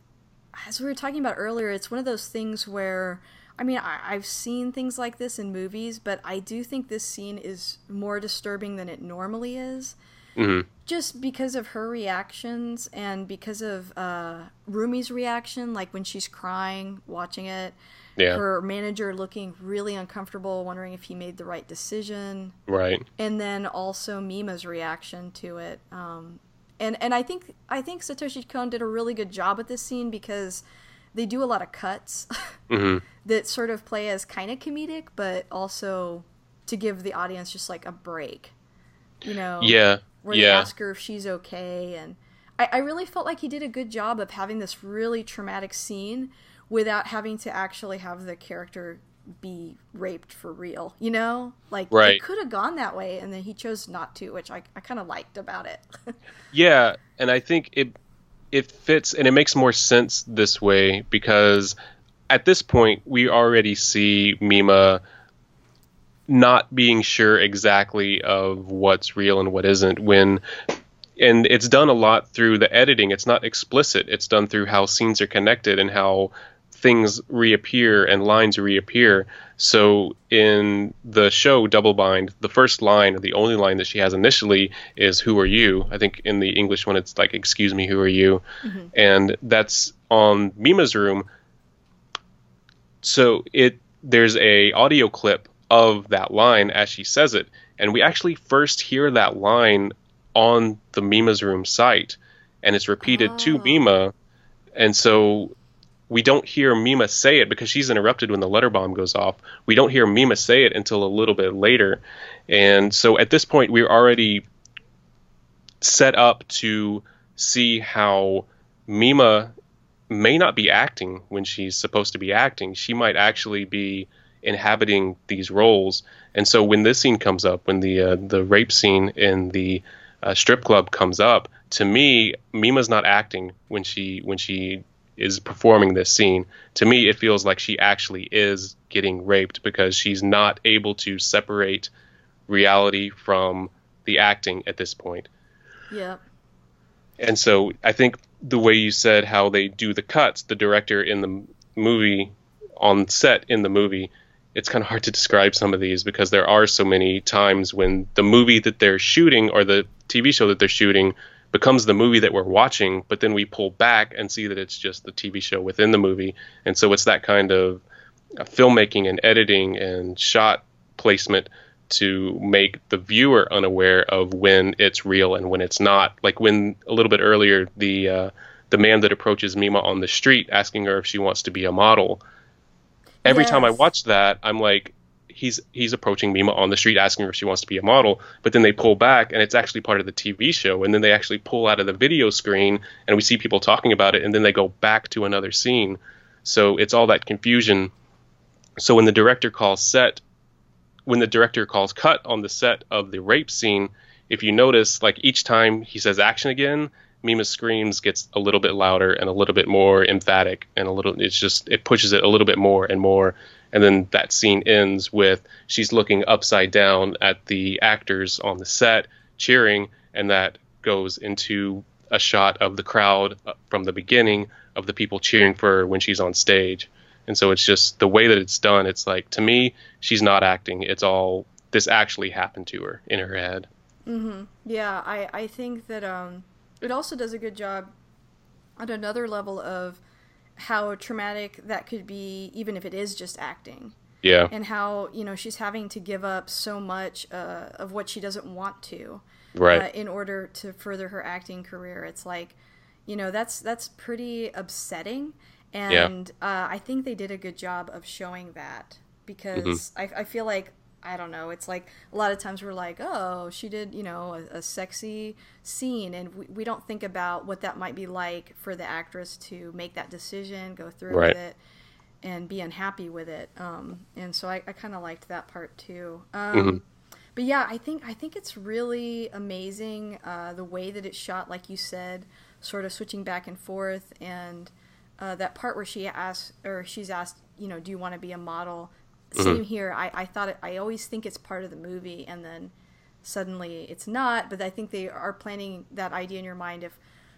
as we were talking about earlier, it's one of those things where, I mean, I, I've seen things like this in movies, but I do think this scene is more disturbing than it normally is. Mm-hmm. Just because of her reactions and because of uh, Rumi's reaction, like when she's crying, watching it, Yeah. her manager looking really uncomfortable, wondering if he made the right decision Right. and then also Mima's reaction to it. Um, and and I think I think Satoshi Kon did a really good job at this scene because they do a lot of cuts hmm that sort of play as kind of comedic, but also to give the audience just like a break. You know, Yeah. where they Yeah. ask her if she's okay, and I, I really felt like he did a good job of having this really traumatic scene without having to actually have the character be raped for real. You know, like Right. it could have gone that way, and then he chose not to, which I, I kind of liked about it. Yeah, and I think it it fits and it makes more sense this way because at this point we already see Mima not being sure exactly of what's real and what isn't when and it's done a lot through the editing. It's not explicit. It's done through how scenes are connected and how things reappear and lines reappear. So in the show Double Bind, the first line the only line that she has initially is "Who are you?" I think in the English one it's like "Excuse me, who are you?" Mm-hmm. and that's on Mima's room. So it there's a audio clip of that line as she says it, and we actually first hear that line on the Mima's room site, and it's repeated to Oh. Mima, and so we don't hear Mima say it because she's interrupted when the letter bomb goes off. We don't hear Mima say it until a little bit later, and so at this point we're already set up to see how Mima may not be acting when she's supposed to be acting. She might actually be inhabiting these roles. And so when this scene comes up, when the uh, the rape scene in the uh, strip club comes up, to me, Mima's not acting when she when she is performing this scene. To me, it feels like she actually is getting raped because she's not able to separate reality from the acting at this point. yeah. And so I think the way you said how they do the cuts, the director in the movie on set in the movie, it's kind of hard to describe some of these because there are so many times when the movie that they're shooting or the TV show that they're shooting becomes the movie that we're watching, but then we pull back and see that it's just the TV show within the movie. And so it's that kind of filmmaking and editing and shot placement to make the viewer unaware of when it's real and when it's not. Like when a little bit earlier, the uh, the man that approaches Mima on the street asking her if she wants to be a model. Every time I watch that, I'm like, he's he's approaching Mima on the street asking her if she wants to be a model. But then they pull back, and it's actually part of the TV show. And then they actually pull out of the video screen, and we see people talking about it, and then they go back to another scene. So it's all that confusion. So when the director calls set, when the director calls cut on the set of the rape scene, if you notice, like each time he says action again, Mima's screams gets a little bit louder and a little bit more emphatic and a little it's just it pushes it a little bit more and more and then that scene ends with she's looking upside down at the actors on the set cheering and that goes into a shot of the crowd uh, from the beginning of the people cheering for her when she's on stage. And so it's just the way that it's done it's like to me she's not acting. It's all this actually happened to her in her head. Mm-hmm. Yeah, I, I think that um, it also does a good job on another level of how traumatic that could be, even if it is just acting, yeah. And how you know she's having to give up so much uh, of what she doesn't want to, right. uh, in order to further her acting career. It's like, you know, that's that's pretty upsetting, and uh, I think they did a good job of showing that because I, I feel like I don't know. It's like a lot of times we're like, oh, she did, you know, a, a sexy scene, and we, we don't think about what that might be like for the actress to make that decision, go through Right. with it, and be unhappy with it. Um, and so I, I kind of liked that part too. Um, But yeah, I think I think it's really amazing uh, the way that it's shot, like you said, sort of switching back and forth, and uh, that part where she asks or she's asked, you know, do you want to be a model? Same here. I, I thought it, I always think it's part of the movie, and then suddenly it's not. But I think they are planning that idea in your mind if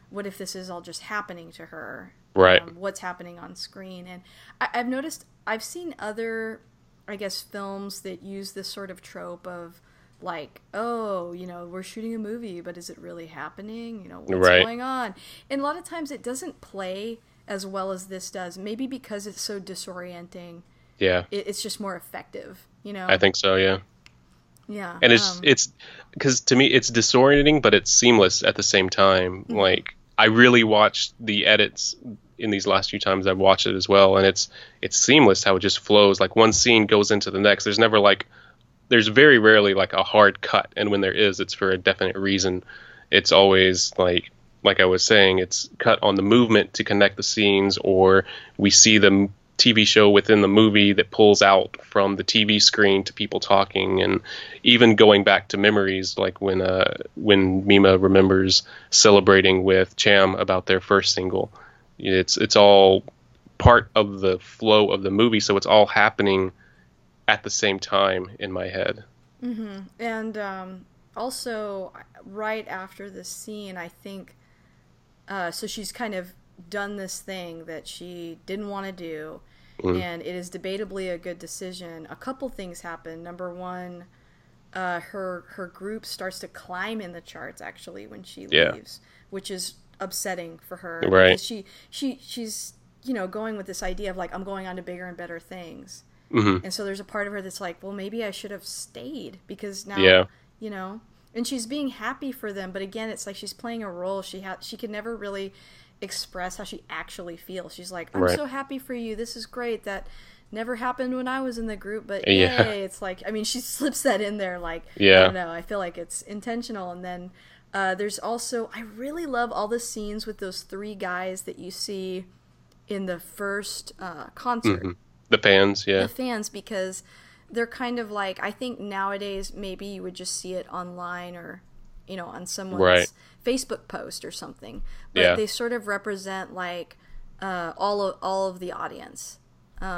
what if this is all just happening to her? Right. Um, what's happening on screen? And I, I've noticed, I've seen other, I guess, films that use this sort of trope of like, oh, you know, we're shooting a movie, but is it really happening? You know, what's Right. going on? And a lot of times it doesn't play as well as this does. Maybe because it's so disorienting, Yeah. it, it's just more effective. You know? I think so, yeah. Yeah. and it's um, it's because to me it's disorienting but it's seamless at the same time Mm-hmm. like i really watched the edits in these last few times i've watched it as well and it's it's seamless how it just flows like one scene goes into the next there's never like there's very rarely like a hard cut and when there is it's for a definite reason it's always like like i was saying it's cut on the movement to connect the scenes or we see the m- tv show within the movie that pulls out from the tv screen to people talking and even going back to memories like when uh when mima remembers celebrating with cham about their first single. It's it's all part of the flow of the movie so it's all happening at the same time in my head. And um, also, right after this scene, I think, uh, so she's kind of done this thing that she didn't want to do, and it is debatably a good decision. A couple things happen. Number one, uh, her her group starts to climb in the charts actually when she Yeah. leaves, which is upsetting for her. Right. Because she she she's you know going with this idea of like I'm going on to bigger and better things. Mhm. And so there's a part of her that's like, well, maybe I should have stayed because now, Yeah. you know, and she's being happy for them. But again, it's like she's playing a role. She ha- she can never really express how she actually feels. She's like, I'm Right. so happy for you. This is great. That never happened when I was in the group, but Yeah. yay! It's like, I mean, she slips that in there. Like, yeah. I don't know. I feel like it's intentional. And then uh, there's also, I really love all the scenes with those three guys that you see in the first uh, concert the fans yeah the fans because they're kind of like I think nowadays maybe you would just see it online or you know on someone's Right. Facebook post or something. But Yeah. they sort of represent like uh, all of all of the audience,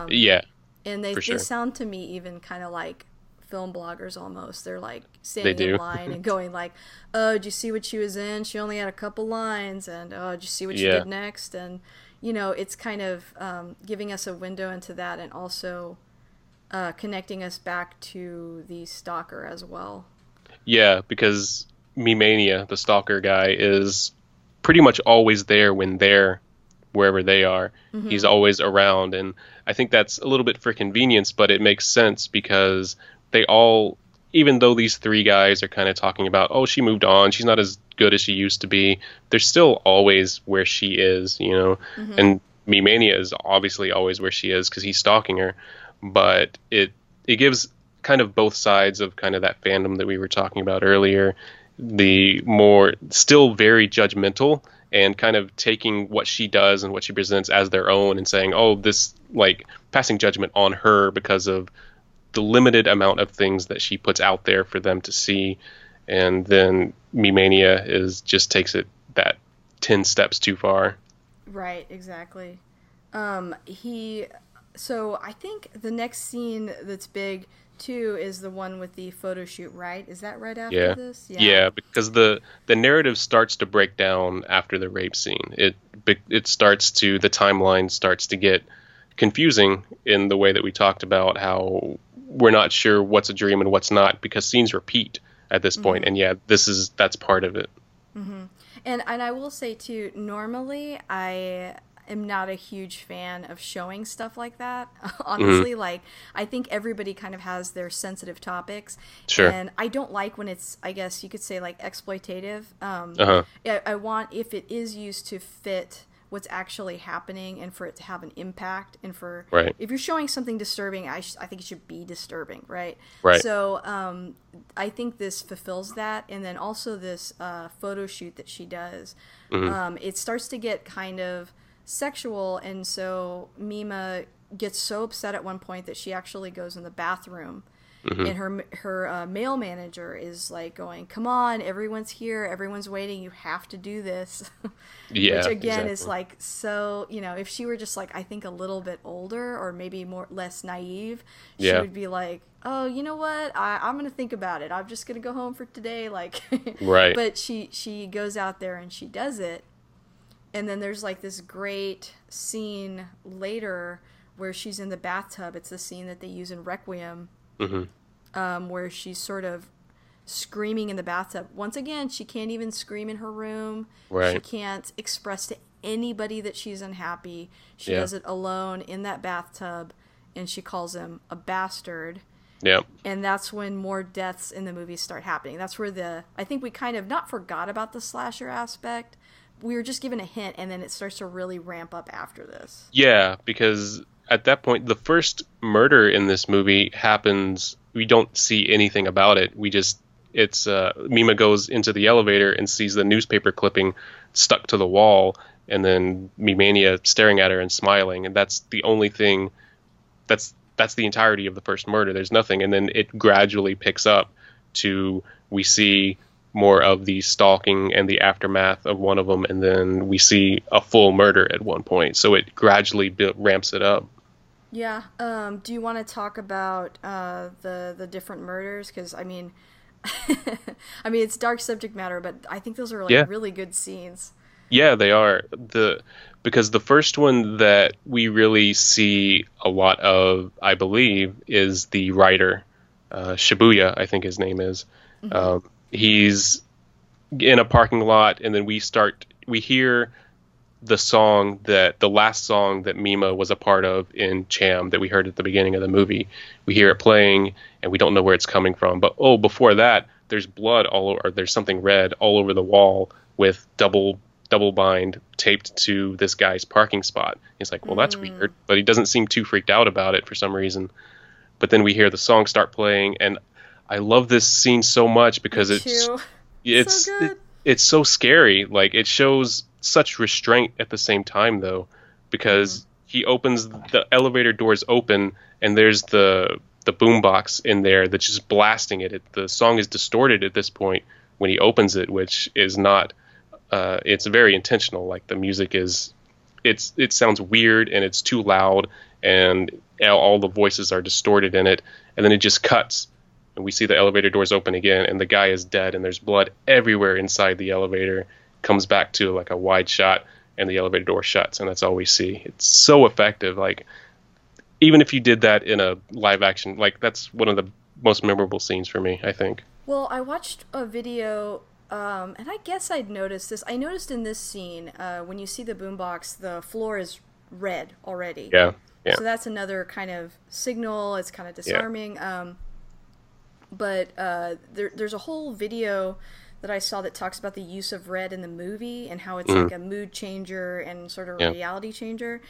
yeah and they sure. they sound to me even kind of like film bloggers almost. They're like standing do. in line and going like, "Oh, did you see what she was in? She only had a couple lines." And "Oh, did you see what she did next?" And you know, it's kind of um, giving us a window into that, and also uh, connecting us back to the stalker as well. Yeah, because Me Mania, the stalker guy, is pretty much always there when they're wherever they are. Mm-hmm. He's always around, and I think that's a little bit for convenience, but it makes sense because they all, even though these three guys are kind of talking about, oh, she moved on, she's not as good as she used to be, they're still always where she is, you know. Mm-hmm. And Me Mania is obviously always where she is because he's stalking her, but it it gives kind of both sides of kind of that fandom that we were talking about earlier. The more still very judgmental and kind of taking what she does and what she presents as their own and saying, oh, this like passing judgment on her because of the limited amount of things that she puts out there for them to see. And then Me Mania is just takes it that 10 steps too far. Right, exactly. Um, he, so I think the next scene that's big too is the one with the photo shoot. Right? Is that right after Yeah. this? Yeah. because the the narrative starts to break down after the rape scene. It it starts to the timeline starts to get confusing in the way that we talked about how we're not sure what's a dream and what's not because scenes repeat at this point. Mm-hmm. And yeah, this is that's part of it. Mm-hmm. And and I will say too, normally I am not a huge fan of showing stuff like that. Honestly, like I think everybody kind of has their sensitive topics. Sure. And I don't like when it's I guess you could say like exploitative. Um Uh-huh. I, I want if it is used to fit what's actually happening and for it to have an impact and for Right. if you're showing something disturbing I, sh- I think it should be disturbing right Right. so um, i think this fulfills that and then also this uh, photo shoot that she does Mm-hmm. um, it starts to get kind of sexual and so mima gets so upset at one point that she actually goes in the bathroom Mm-hmm. and her her uh, male manager is like going come on everyone's here everyone's waiting you have to do this Yeah. which again is like so you know if she were just like i think a little bit older or maybe more less naive she Yeah. would be like oh you know what I, i'm gonna think about it i'm just gonna go home for today like Right. but she she goes out there and she does it and then there's like this great scene later where she's in the bathtub. It's the scene that they use in Requiem, Mm-hmm. um, where she's sort of screaming in the bathtub. Once again, she can't even scream in her room. Right. She can't express to anybody that she's unhappy. She Yeah. does it alone in that bathtub, and she calls him a bastard. Yeah. And that's when more deaths in the movie start happening. That's where the I think we kind of not forgot about the slasher aspect. We were just given a hint, and then it starts to really ramp up after this. Yeah, because at that point, the first murder in this movie happens. We don't see anything about it. We just it's uh, Mima goes into the elevator and sees the newspaper clipping stuck to the wall, and then Mimania staring at her and smiling, and that's the only thing. That's that's the entirety of the first murder. There's nothing, and then it gradually picks up to we see more of the stalking and the aftermath of one of them, and then we see a full murder at one point. So it gradually ramps it up. Yeah. Um, do you want to talk about uh, the the different murders? Because I mean, I mean it's dark subject matter, but I think those are like Yeah. really good scenes. Yeah, they are the because the first one that we really see a lot of, I believe, is the writer uh, Shibuya. I think his name is. Um, he's in a parking lot, and then we start. We hear the song that the last song that Mima was a part of in Cham that we heard at the beginning of the movie. We hear it playing, and we don't know where it's coming from. But oh, before that, there's blood all over. Or there's something red all over the wall with double double bind taped to this guy's parking spot. He's like, well, that's mm. weird, but he doesn't seem too freaked out about it for some reason. But then we hear the song start playing, and I love this scene so much because it's it's So good. it- it's so scary. Like it shows such restraint at the same time, though, because he opens the elevator doors open, and there's the the boombox in there that's just blasting it. it. The song is distorted at this point when he opens it, which is not. Uh, it's very intentional. Like the music is, it's it sounds weird and it's too loud, and all the voices are distorted in it, and then it just cuts and we see the elevator doors open again and the guy is dead and there's blood everywhere inside the elevator comes back to like a wide shot and the elevator door shuts and that's all we see it's so effective like even if you did that in a live action like that's one of the most memorable scenes for me i think Well, I watched a video, um, and I guess I'd noticed this. I noticed in this scene, uh, when you see the boombox, the floor is red already. yeah yeah So that's another kind of signal. It's kind of disarming. Um, but uh, there, there's a whole video that I saw that talks about the use of red in the movie and how it's like a mood changer and sort of. Yeah. reality changer.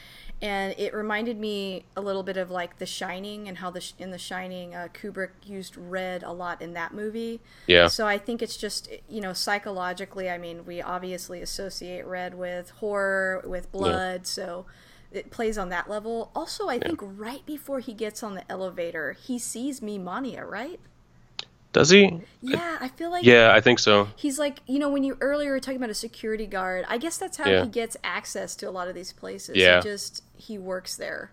And it reminded me a little bit of like The Shining and how the sh- in The Shining uh, Kubrick used red a lot in that movie. yeah So I think it's just you know psychologically. I mean, we obviously associate red with horror, with blood, so it plays on that level. Also, I think right before he gets on the elevator, he sees Mimania, right? Does he Yeah, I feel like yeah i think so he's like you know when you earlier were talking about a security guard. I guess that's how Yeah. he gets access to a lot of these places. Yeah. He just he works there.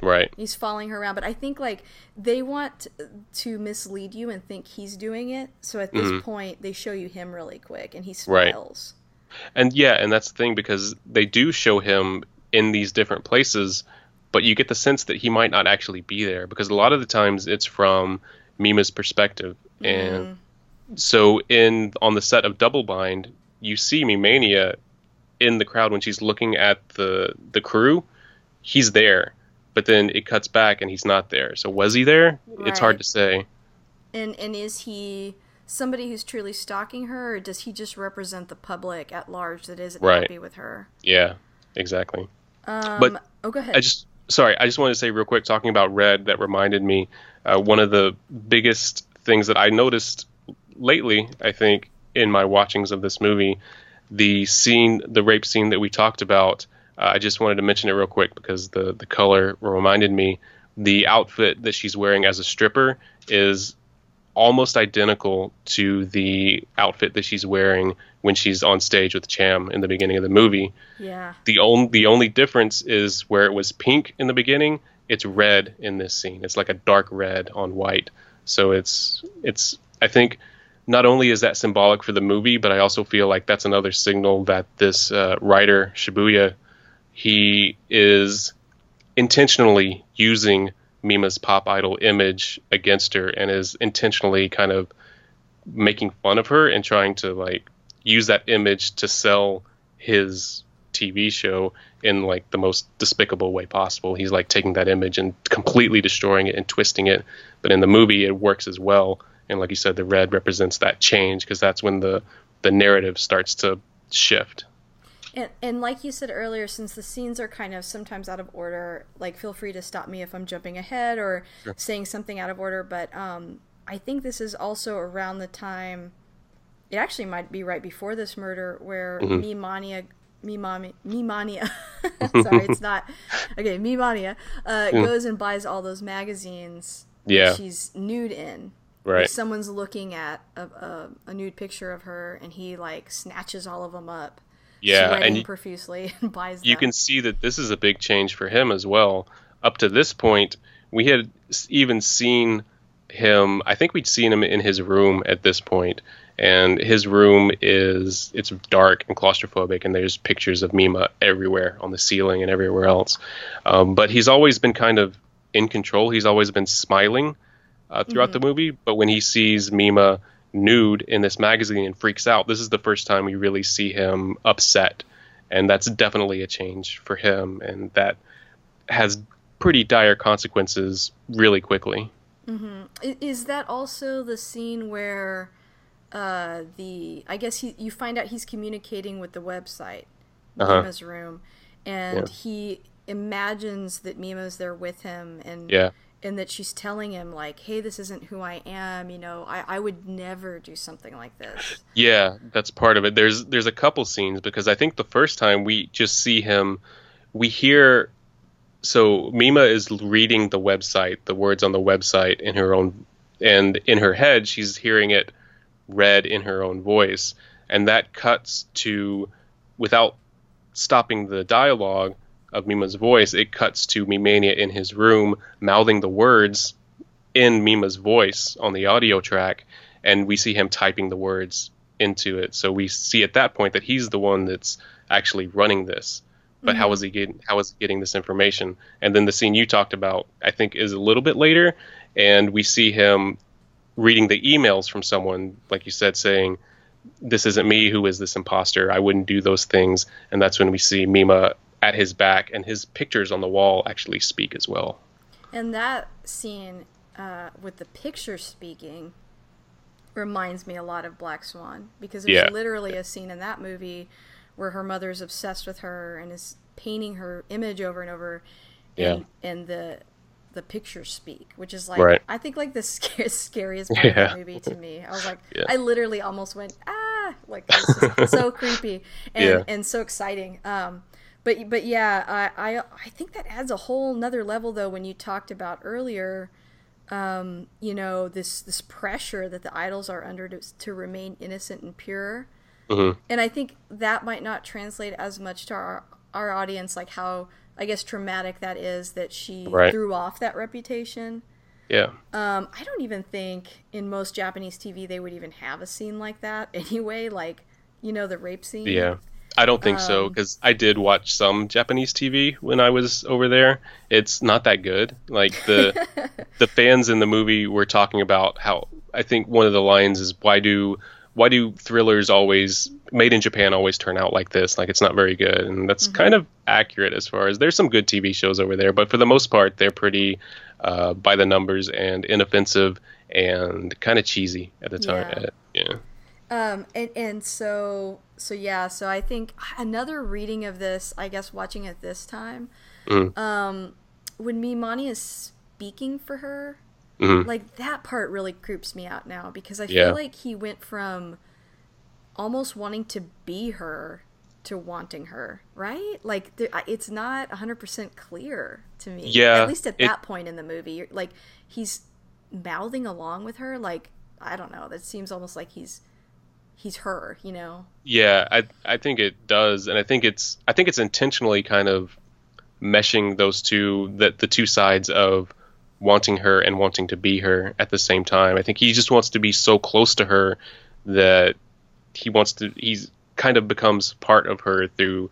right He's following her around, but I think like they want to mislead you and think he's doing it. So at this point, they show you him really quick, and he Mm-hmm. Right. And yeah, and that's the thing because they do show him in these different places, but you get the sense that he might not actually be there because a lot of the times it's from Mima's perspective. And so in on the set of Double Bind, you see Mimania in the crowd when she's looking at the the crew. He's there, but then it cuts back and he's not there. So was he there? It's hard to say. And and is he somebody who's truly stalking her, or does he just represent the public at large that isn't Right. happy with her? Yeah, exactly. Um, But oh, go ahead. I just sorry, I just wanted to say real quick, talking about red, that reminded me uh, one of the biggest things that I noticed lately. I think in my watchings of this movie, the scene, the rape scene that we talked about. Uh, I just wanted to mention it real quick because the the color reminded me. The outfit that she's wearing as a stripper is almost identical to the outfit that she's wearing when she's on stage with Cham in the beginning of the movie yeah. the only the only difference is where it was pink in the beginning it's red in this scene it's like a dark red on white so it's it's i think not only is that symbolic for the movie, but I also feel like that's another signal that this uh, writer Shibuya, he is intentionally using Mima's pop idol image against her and is intentionally kind of making fun of her and trying to like use that image to sell his TV show in like the most despicable way possible. He's like taking that image and completely destroying it and twisting it. But in the movie, it works as well. And like you said, the red represents that change because that's when the the narrative starts to shift. And, and like you said earlier, since the scenes are kind of sometimes out of order, like feel free to stop me if I'm jumping ahead or sure. saying something out of order. But um, I think this is also around the time. It actually might be right before this murder, where mm-hmm. Mimania Mimania, Mimania. sorry, it's not okay. Mimania uh, mm. goes and buys all those magazines. Yeah, she's nude in. Right. someone's looking at a, a, a, nude picture of her, and he like snatches all of them up. Yeah, and you, profusely and buys. You them. can see that this is a big change for him as well. Up to this point, we had even seen him. I think we'd seen him in his room at this point, and his room is it's dark and claustrophobic and there's pictures of mima everywhere on the ceiling and everywhere else. Um, but he's always been kind of in control. He's always been smiling uh, throughout mm-hmm. the movie. But when he sees mima nude in this magazine and freaks out this is the first time we really see him upset. And that's definitely a change for him and that has pretty dire consequences really quickly. Mm-hmm. is that also the scene where uh, the I guess he you find out he's communicating with the website, uh-huh. Mima's room, and yeah. he imagines that Mima's there with him, and yeah. and that she's telling him like, "Hey, this isn't who I am. You know, I I would never do something like this." Yeah, that's part of it. There's there's a couple scenes because I think the first time we just see him, we hear. So Mima is reading the website, the words on the website in her own, and in her head she's hearing it read in her own voice, and that cuts to without stopping the dialogue of Mima's voice, it cuts to Mimania in his room mouthing the words in Mima's voice on the audio track, and we see him typing the words into it. So we see at that point that he's the one that's actually running this. But mm-hmm. how is he getting how is he getting this information? And then the scene you talked about, I think, is a little bit later, and we see him reading the emails from someone, like you said, saying, This isn't me who is this imposter. I wouldn't do those things. And that's when we see Mima at his back, and his pictures on the wall actually speak as well. And that scene uh, with the picture speaking reminds me a lot of Black Swan because there's yeah. literally a scene in that movie where her mother's obsessed with her and is painting her image over and over. And, yeah. and the the pictures speak, which is like right. I think like the scariest part yeah. of the movie to me. I was like, yeah. I literally almost went ah, like so creepy and yeah. and so exciting. Um, but but yeah, I, I I think that adds a whole another level though when you talked about earlier. Um, you know this this pressure that the idols are under to, to remain innocent and pure, mm-hmm. and I think that might not translate as much to our our audience like how I guess traumatic that is that she right. threw off that reputation. Yeah. Um, I don't even think in most Japanese TV they would even have a scene like that anyway. Like, you know, the rape scene. Yeah. I don't think um, so because I did watch some Japanese TV when I was over there. It's not that good. Like the the fans in the movie were talking about how I think one of the lines is why do why do thrillers always made in Japan always turn out like this? Like it's not very good, and that's mm-hmm. kind of accurate as far as there's some good TV shows over there, but for the most part, they're pretty uh, by the numbers and inoffensive and kind of cheesy at the time. Yeah. Yeah. Um, and, and so, so yeah, so I think another reading of this, I guess watching it this time, mm. um, when Mimani is speaking for her, Mm-hmm. Like that part really creeps me out now because I yeah. feel like he went from almost wanting to be her to wanting her, right? Like it's not 100% clear to me. Yeah. At least at it, that point in the movie, like he's mouthing along with her like I don't know, that seems almost like he's he's her, you know. Yeah, I I think it does and I think it's I think it's intentionally kind of meshing those two that the two sides of wanting her and wanting to be her at the same time. I think he just wants to be so close to her that he wants to he's kind of becomes part of her through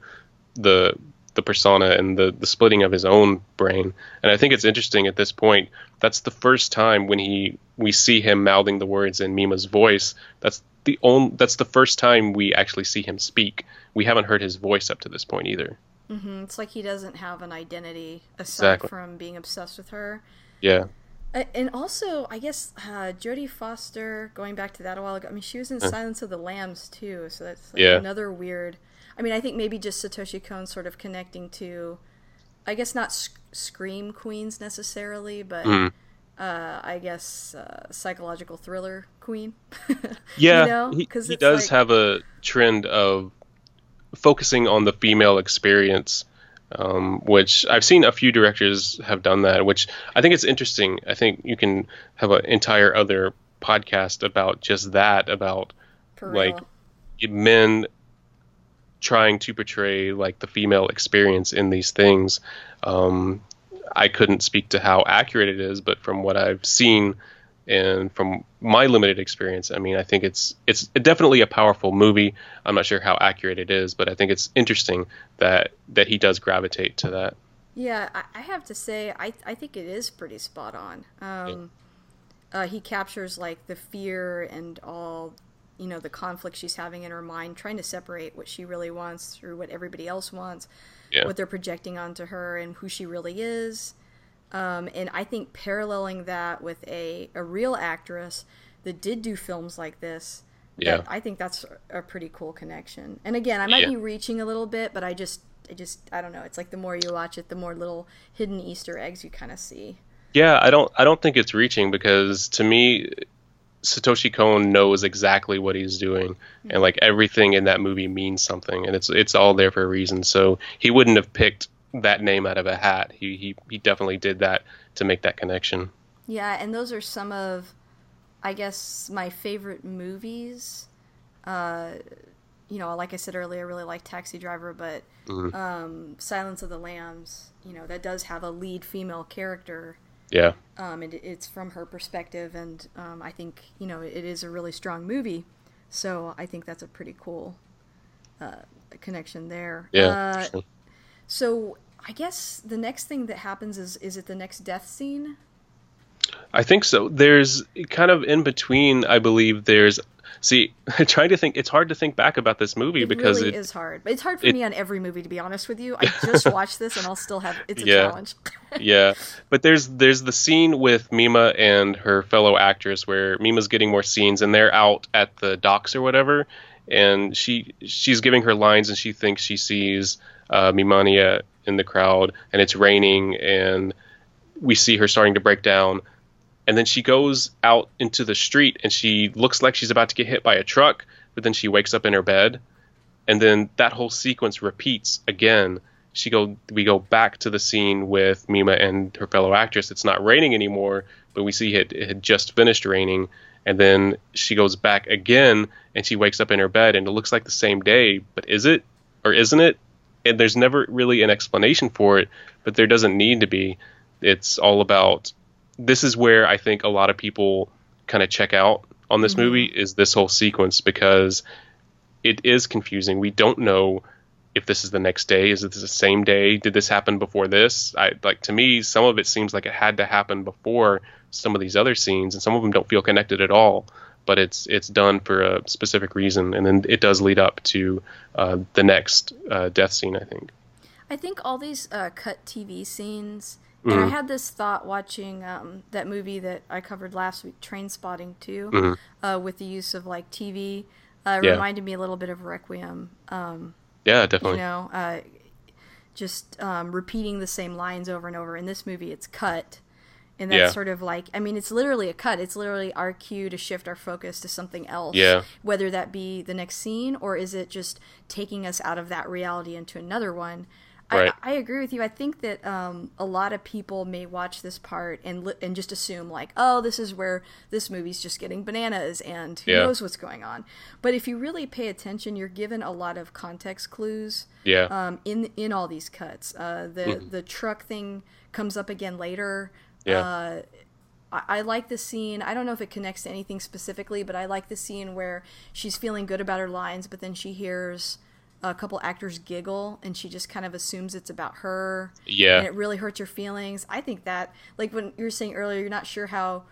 the the persona and the the splitting of his own brain. And I think it's interesting at this point. That's the first time when he we see him mouthing the words in Mima's voice. That's the only that's the first time we actually see him speak. We haven't heard his voice up to this point either. Mm-hmm. It's like he doesn't have an identity aside Exactly. from being obsessed with her. Yeah. And also, I guess uh, Jodie Foster, going back to that a while ago. I mean, she was in Silence of the Lambs too, so that's like Yeah. another weird. I mean, I think maybe just Satoshi Kon sort of connecting to, I guess not sc- scream queens necessarily, but Mhm. uh, I guess uh, psychological thriller queen. Yeah, you know? he, he does like- have a trend of focusing on the female experience, um, which I've seen a few directors have done that, which I think it's interesting. I think you can have an entire other podcast about just that, about like men trying to portray like the female experience in these things. Um, I couldn't speak to how accurate it is, but from what I've seen and from my limited experience, I mean, I think it's it's definitely a powerful movie. I'm not sure how accurate it is, but I think it's interesting that that he does gravitate to that. Yeah, I, have to say, I I think it is pretty spot on. Um, uh, he captures like the fear and all, you know, the conflict she's having in her mind, trying to separate what she really wants through what everybody else wants, Yeah. what they're projecting onto her, and who she really is. Um, and I think paralleling that with a a real actress that did do films like this. Yeah. I think that's a pretty cool connection. And again, I might Yeah. be reaching a little bit, but I just, I just, I don't know. It's like the more you watch it, the more little hidden Easter eggs you kind of see. Yeah, I don't I don't think it's reaching because to me Satoshi Kon knows exactly what he's doing and like everything in that movie means something and it's it's all there for a reason. So he wouldn't have picked that name out of a hat. He he he definitely did that to make that connection. Yeah, and those are some of, I guess, my favorite movies. Uh, you know, like I said earlier, I really like Taxi Driver, but um, Silence of the Lambs, you know, that does have a lead female character. Yeah. um, and it's from her perspective, and um, I think you know it is a really strong movie. So I think that's a pretty cool uh, connection there. Yeah. Uh, sure. So I guess the next thing that happens is is it the next death scene? I think so. There's kind of in between, I believe there's see, trying to think it's hard to think back about this movie It because really it, is hard. But it's hard for it- me on every movie, to be honest with you. I just watched this, and I'll still have it's a Yeah. challenge. yeah but there's there's the scene with mima and her fellow actress where mima's getting more scenes and they're out at the docks or whatever and she she's giving her lines and she thinks she sees uh, mimania in the crowd and it's raining and we see her starting to break down. And then she goes out into the street and she looks like she's about to get hit by a truck but then she wakes up in her bed. And then that whole sequence repeats again. She go we go back to the scene with Mima and her fellow actress. It's not raining anymore, but we see it, it had just finished raining, and then she goes back again and she wakes up in her bed and it looks like the same day, but is it? Or isn't it? And there's never really an explanation for it, but there doesn't need to be. It's all about this is where I think a lot of people kind of check out on this mm-hmm. movie is this whole sequence because it is confusing. We don't know if this is the next day. Is it the same day? Did this happen before this? I like to me, some of it seems like it had to happen before some of these other scenes, and some of them don't feel connected at all. But it's it's done for a specific reason, and then it does lead up to uh, the next uh, death scene. I think. I think all these uh, cut TV scenes, and I had this thought watching um, that movie that I covered last week, Trainspotting 2, uh, with the use of like TV. Uh, Yeah. reminded me a little bit of Requiem. Yeah, definitely. You know, uh, just um, repeating the same lines over and over. In this movie, it's cut. And that's Yeah. sort of like, I mean, it's literally a cut. It's literally our cue to shift our focus to something else. Yeah. Whether that be the next scene or is it just taking us out of that reality into another one. Right. I, I agree with you. I think that um, a lot of people may watch this part and li- and just assume like, oh, this is where this movie's just getting bananas and who Yeah. knows what's going on. But if you really pay attention, you're given a lot of context clues Yeah. um, in in all these cuts. Uh, the Mm-hmm. the truck thing comes up again later. Yeah. Uh, I, I like the scene. I don't know if it connects to anything specifically, but I like the scene where she's feeling good about her lines, but then she hears a couple actors giggle and she just kind of assumes it's about her. Yeah. And it really hurts her feelings. I think that, like when you were saying earlier, you're not sure how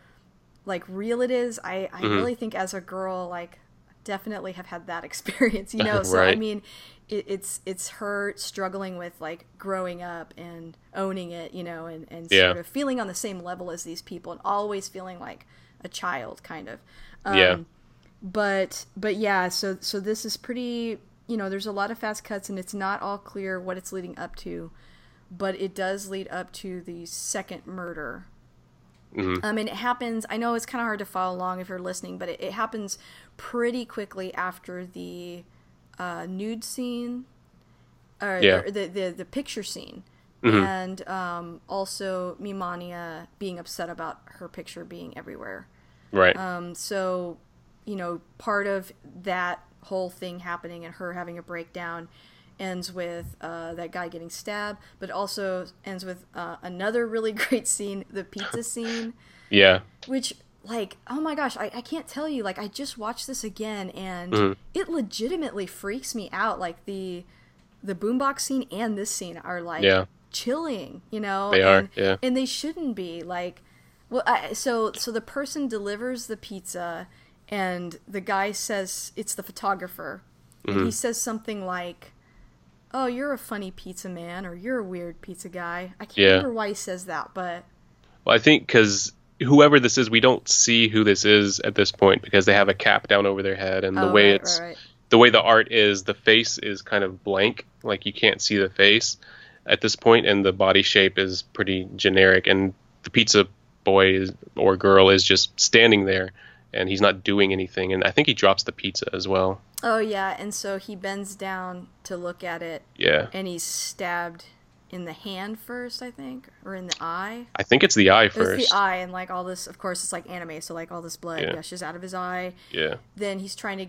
like real it is. I, I Mm-hmm. really think as a girl, like definitely have had that experience, you know? So I mean, it, it's it's her struggling with like growing up and owning it, you know, and, and Yeah. sort of feeling on the same level as these people and always feeling like a child kind of. Um, yeah. But but yeah, so so this is pretty you know, there's a lot of fast cuts and it's not all clear what it's leading up to, but it does lead up to the second murder. Mhm. Um, and it happens. I know it's kind of hard to follow along if you're listening, but it, it happens pretty quickly after the uh, nude scene, or, Yeah. the, the the picture scene, Mhm. and um, also Mimania being upset about her picture being everywhere. Right. Um, so, you know, part of that whole thing happening and her having a breakdown ends with uh, that guy getting stabbed, but also ends with uh, another really great scene, the pizza scene, yeah. which, like, oh my gosh, I, I can't tell you. Like, I just watched this again and Mhm. it legitimately freaks me out. Like, the the boombox scene and this scene are like Yeah. chilling, you know? They are, and, yeah. And they shouldn't be. Like, well, I, so so the person delivers the pizza, and the guy says it's the photographer, and Mm-hmm. he says something like, "Oh, you're a funny pizza man," or "You're a weird pizza guy." I can't Yeah. remember why he says that, but Well, I think because whoever this is, we don't see who this is at this point because they have a cap down over their head, and the oh, way right, it's right, right. the way the art is, the face is kind of blank, like you can't see the face at this point, and the body shape is pretty generic, and the pizza boy is, or girl is just standing there, and he's not doing anything, and I think he drops the pizza as well. Oh yeah, and so he bends down to look at it, Yeah, and he's stabbed in the hand first, I think, or in the eye. I think it's the eye first. the eye, and like all this, of course, it's like anime, so like all this blood Yeah. gushes out of his eye. Yeah, Then he's trying to,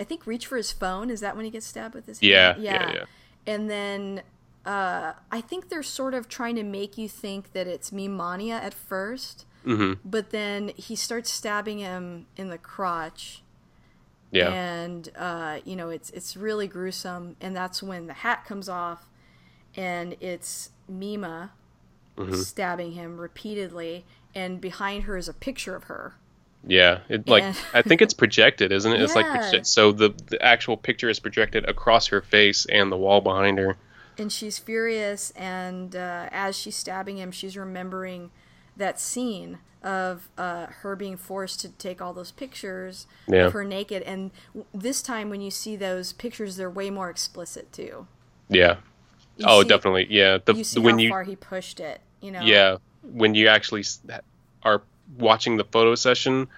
I think, reach for his phone. Is that when he gets stabbed with his yeah, hand? yeah, yeah. And then uh, I think they're sort of trying to make you think that it's Mimania at first, hmm but then he starts stabbing him in the crotch. Yeah, And uh, you know, it's it's really gruesome, and that's when the hat comes off, and it's Mima Mm-hmm. stabbing him repeatedly, and behind her is a picture of her. yeah. It like Yeah. I think it's projected, isn't it? It's like proje- so the the actual picture is projected across her face and the wall behind her. and she's furious and uh, as she's stabbing him she's remembering that scene of uh, her being forced to take all those pictures Yeah. of her naked and this time when you see those pictures they're way more explicit too Yeah. You oh, see- definitely. Yeah. The you see when how you far he pushed it you know yeah when you actually are watching the photo session,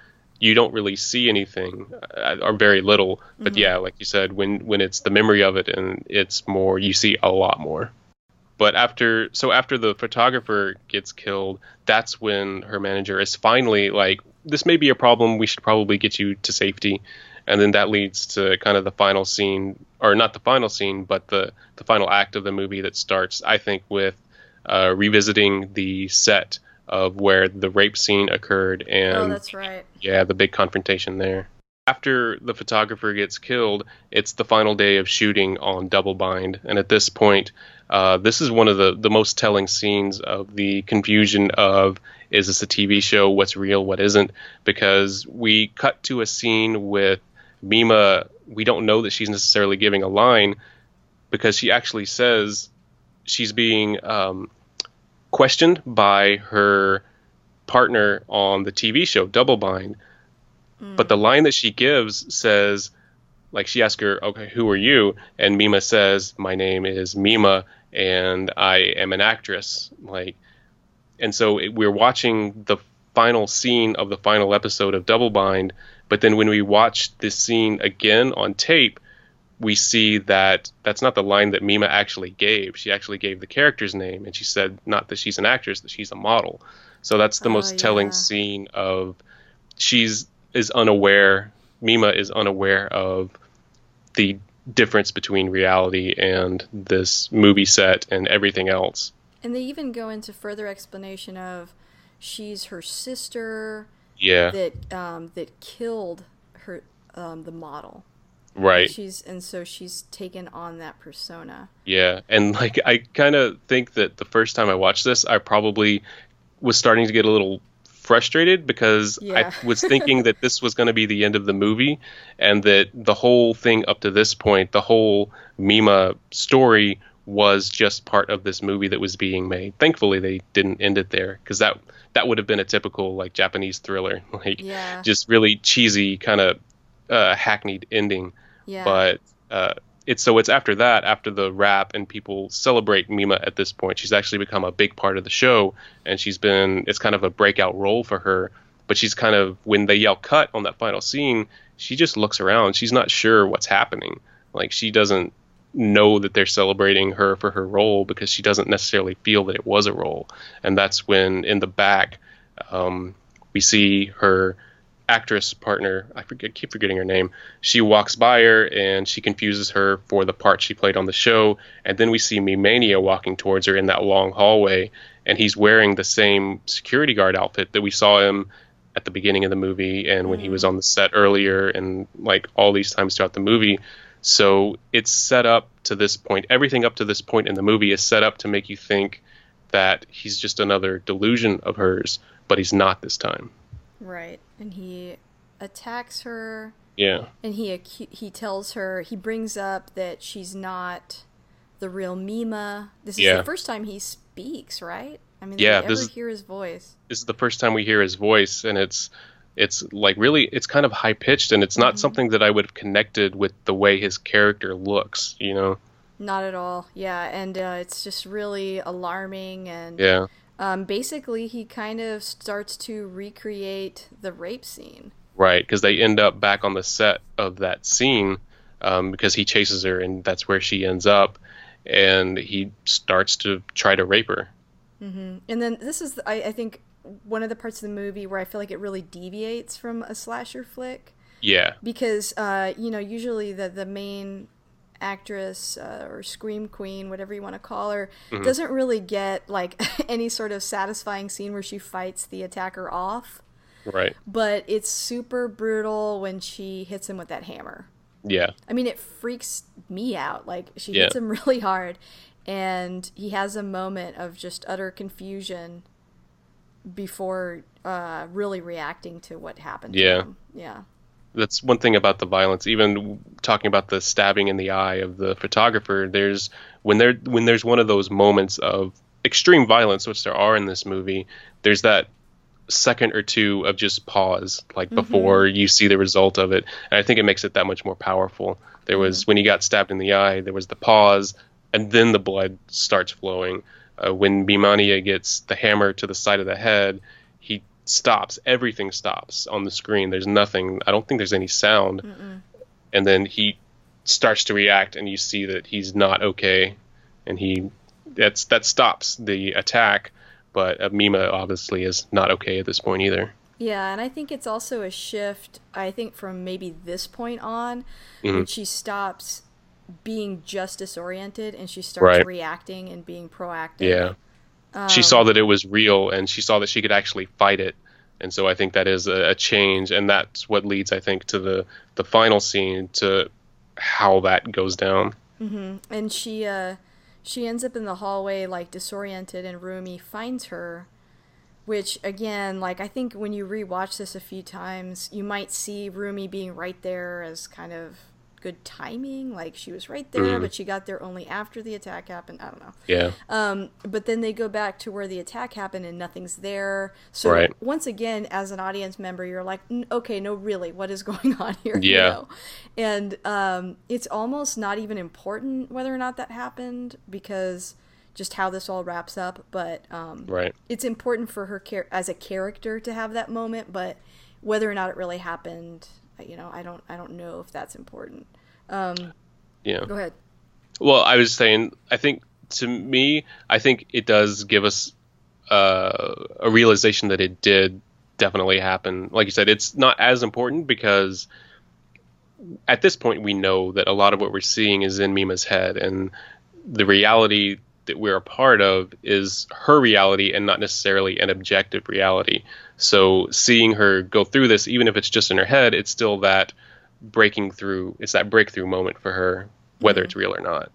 you don't really see anything uh, or very little. But Mm-hmm. yeah, like you said, when when it's the memory of it and it's more, you see a lot more. But after so after the photographer gets killed, that's when her manager is finally like, "This may be a problem. We should probably get you to safety." And then that leads to kind of the final scene, or not the final scene, but the the final act of the movie that starts, I think, with uh, revisiting the set of where the rape scene occurred and oh that's right yeah, the big confrontation there. After the photographer gets killed, it's the final day of shooting on Double Bind, and at this point, uh, this is one of the the most telling scenes of the confusion of is this a TV show? What's real? What isn't? Because we cut to a scene with Mima. We don't know that she's necessarily giving a line because she actually says she's being um, questioned by her partner on the TV show Double Bind. But the line that she gives says, like, she asks her, okay, who are you? And Mima says, my name is Mima and I am an actress. Like, and so it, we're watching the final scene of the final episode of Double Bind. But then when we watch this scene again on tape, we see that that's not the line that Mima actually gave. She actually gave the character's name, and she said not that she's an actress, that she's a model. So that's the Oh, most telling scene of she's is unaware. Mima is unaware of the difference between reality and this movie set and everything else. And they even go into further explanation of she's her sister Yeah. that um, that killed her um, the model. right. She's and so she's taken on that persona. Yeah, and like I kind of think that the first time I watched this, I probably was starting to get a little frustrated because Yeah. I was thinking that this was going to be the end of the movie, and that the whole thing up to this point, the whole Mima story, was just part of this movie that was being made. Thankfully, they didn't end it there because that that would have been a typical like Japanese thriller, like Yeah. just really cheesy kind of uh, hackneyed ending Yeah. but uh, it's so it's after that after the rap and people celebrate Mima at this point she's actually become a big part of the show and she's been it's kind of a breakout role for her. But she's kind of when they yell cut on that final scene she just looks around. She's not sure what's happening. Like she doesn't know that they're celebrating her for her role because she doesn't necessarily feel that it was a role. And that's when in the back um, we see her actress partner i forget keep forgetting her name. She walks by her and she confuses her for the part she played on the show. And then we see Mimania walking towards her in that long hallway and he's wearing the same security guard outfit that we saw him at the beginning of the movie and when he was mm. on the set earlier and like all these times throughout the movie. So it's set up to this point everything up to this point in the movie is set up to make you think that he's just another delusion of hers but he's not this time right. And he attacks her. yeah And he acu- he tells her he brings up that she's not the real Mima. This is Yeah. the first time he speaks, right? I mean, Yeah, we this ever is- hear his voice? this is the first time we hear his voice and it's it's like really it's kind of high pitched and it's not something that I would have connected with the way his character looks, you know. Not at all. Yeah, and uh, it's just really alarming. And Yeah. Um, basically, he kind of starts to recreate the rape scene. Right, because they end up back on the set of that scene um, because he chases her and that's where she ends up and he starts to try to rape her. Mm-hmm. And then this is, I, I think, one of the parts of the movie where I feel like it really deviates from a slasher flick. Yeah. because uh, you know usually the the main actress uh, or scream queen whatever you want to call her doesn't really get like any sort of satisfying scene where she fights the attacker off Right. but it's super brutal when she hits him with that hammer Yeah. i mean it freaks me out like she Yeah. hits him really hard and he has a moment of just utter confusion before uh, really reacting to what happened to Yeah. him yeah that's one thing about the violence even talking about the stabbing in the eye of the photographer there's when there when there's one of those moments of extreme violence which there are in this movie there's that second or two of just pause like before you see the result of it. And i think it makes it that much more powerful. There was when he got stabbed in the eye there was the pause and then the blood starts flowing. Uh, when Mimania gets the hammer to the side of the head he stops. Everything stops on the screen. There's nothing. I don't think there's any sound. And then he starts to react and you see that he's not okay. And he that's that stops the attack. But uh, mima obviously is not okay at this point either. Yeah, and I think it's also a shift, I think, from maybe this point on, Mm-hmm. when she stops being just disoriented and she starts Right. reacting and being proactive. yeah she saw that it was real and she saw that she could actually fight it and so i think that is a, a change and that's what leads i think to the the final scene to how that goes down And she, uh, she ends up in the hallway, like, disoriented, and Rumi finds her. Which, again, like, I think when you rewatch this a few times, you might see Rumi being right there as kind of good timing. Like, she was right there, but she got there only after the attack happened. I don't know. yeah Um, but then they go back to where the attack happened and nothing's there. So Right. once again, as an audience member, you're like, "N- okay, no, really, what is going on here? you Yeah. know? And um, it's almost not even important whether or not that happened because just how this all wraps up. But um, right it's important for her char- as a character to have that moment. But whether or not it really happened, you know, I don't, I don't know if that's important. Um, yeah Go ahead. Well, I was saying, I think to me, I think it does give us uh, a realization that it did definitely happen. Like you said, it's not as important because at this point we know that a lot of what we're seeing is in Mima's head, and the reality that we're a part of is her reality and not necessarily an objective reality. So seeing her go through this, even if it's just in her head, it's still that breaking through. It's that breakthrough moment for her, whether mm-hmm. it's real or not.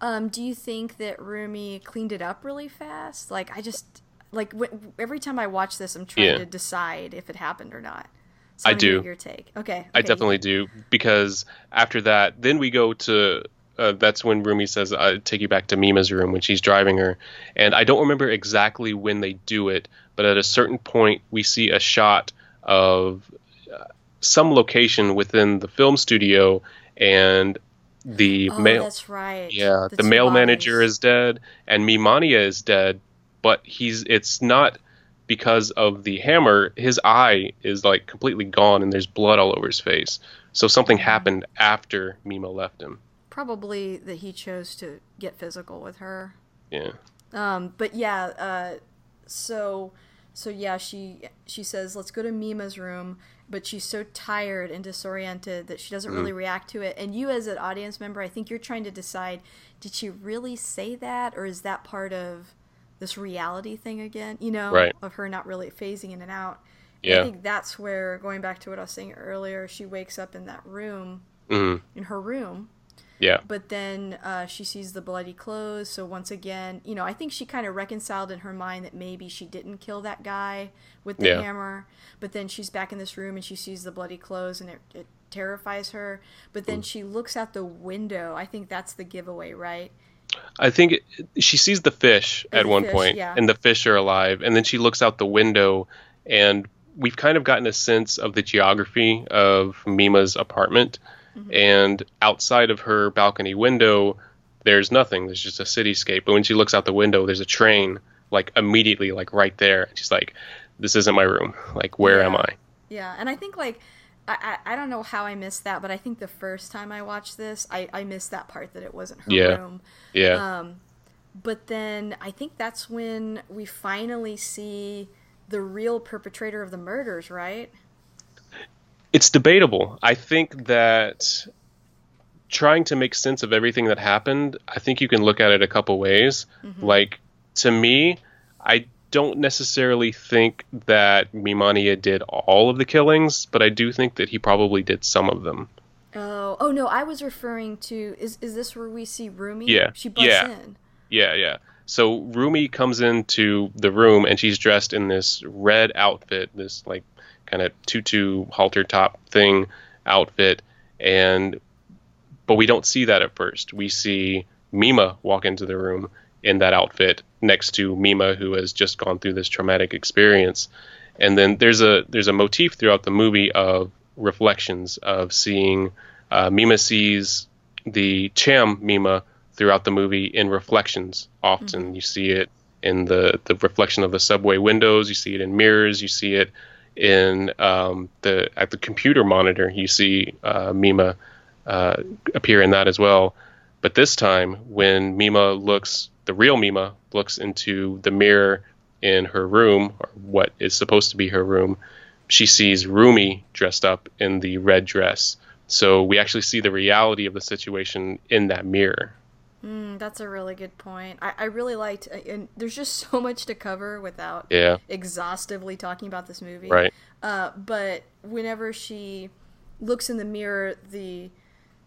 Um, do you think that Rumi cleaned it up really fast? Like I just like every time I watch this, I'm trying yeah. to decide if it happened or not. So I do. Your take, okay, okay. I definitely do because after that, then we go to. Uh, that's when Rumi says, "I take you back to Mima's room" when she's driving her, and I don't remember exactly when they do it, but at a certain point, we see a shot of uh, some location within the film studio, and the oh, male. That's right. Yeah, the, the male bodies. manager is dead, and Mimania is dead, but he's it's not because of the hammer. His eye is like completely gone, and there's blood all over his face. So something happened after Mima left him. Probably that he chose to get physical with her. Yeah. Um, but yeah, uh, so so yeah, she she says, "Let's go to Mima's room," but she's so tired and disoriented that she doesn't mm. really react to it. And you, as an audience member, I think you're trying to decide: did she really say that, or is that part of this reality thing again, you know, right. of her not really phasing in and out. Yeah. I think that's where, going back to what I was saying earlier, she wakes up in that room, mm-hmm. in her room. Yeah. But then uh, she sees the bloody clothes. So once again, you know, I think she kind of reconciled in her mind that maybe she didn't kill that guy with the yeah. hammer. But then she's back in this room and she sees the bloody clothes and it, it terrifies her. But then mm. she looks out the window. I think that's the giveaway, right? I think it, she sees the fish at one fish, point, yeah. and the fish are alive, and then she looks out the window, and we've kind of gotten a sense of the geography of Mima's apartment, mm-hmm. and outside of her balcony window, there's nothing. There's just a cityscape. But when she looks out the window, there's a train, like immediately, like right there. She's like, "This isn't my room. Like, where yeah. am I?" Yeah, and I think like I, I, don't know how I missed that, but I think the first time I watched this, I, I missed that part that it wasn't her yeah. room. Yeah. Um, but then I think that's when we finally see the real perpetrator of the murders, right? It's debatable. I think that trying to make sense of everything that happened, I think you can look at it a couple ways. Mm-hmm. Like, to me, I don't necessarily think that Mimania did all of the killings, but I do think that he probably did some of them. Oh, oh no! I was referring to is is this where we see Rumi? Yeah, she busts yeah. in. Yeah, yeah. So Rumi comes into the room and she's dressed in this red outfit, this like kind of tutu halter top thing outfit, and but we don't see that at first. We see Mima walk into the room in that outfit next to Mima, who has just gone through this traumatic experience. And then there's a there's a motif throughout the movie of reflections of seeing uh, Mima sees the Cham Mima throughout the movie in reflections. Often mm-hmm. you see it in the the reflection of the subway windows. You see it in mirrors. You see it in um, the at the computer monitor. You see uh, Mima uh, appear in that as well. But this time, when Mima looks the real Mima looks into the mirror in her room, or what is supposed to be her room, she sees Rumi dressed up in the red dress. So we actually see the reality of the situation in that mirror. Mm, that's a really good point. I, I really liked, uh, and there's just so much to cover without yeah. exhaustively talking about this movie. Right. Uh, but whenever she looks in the mirror, the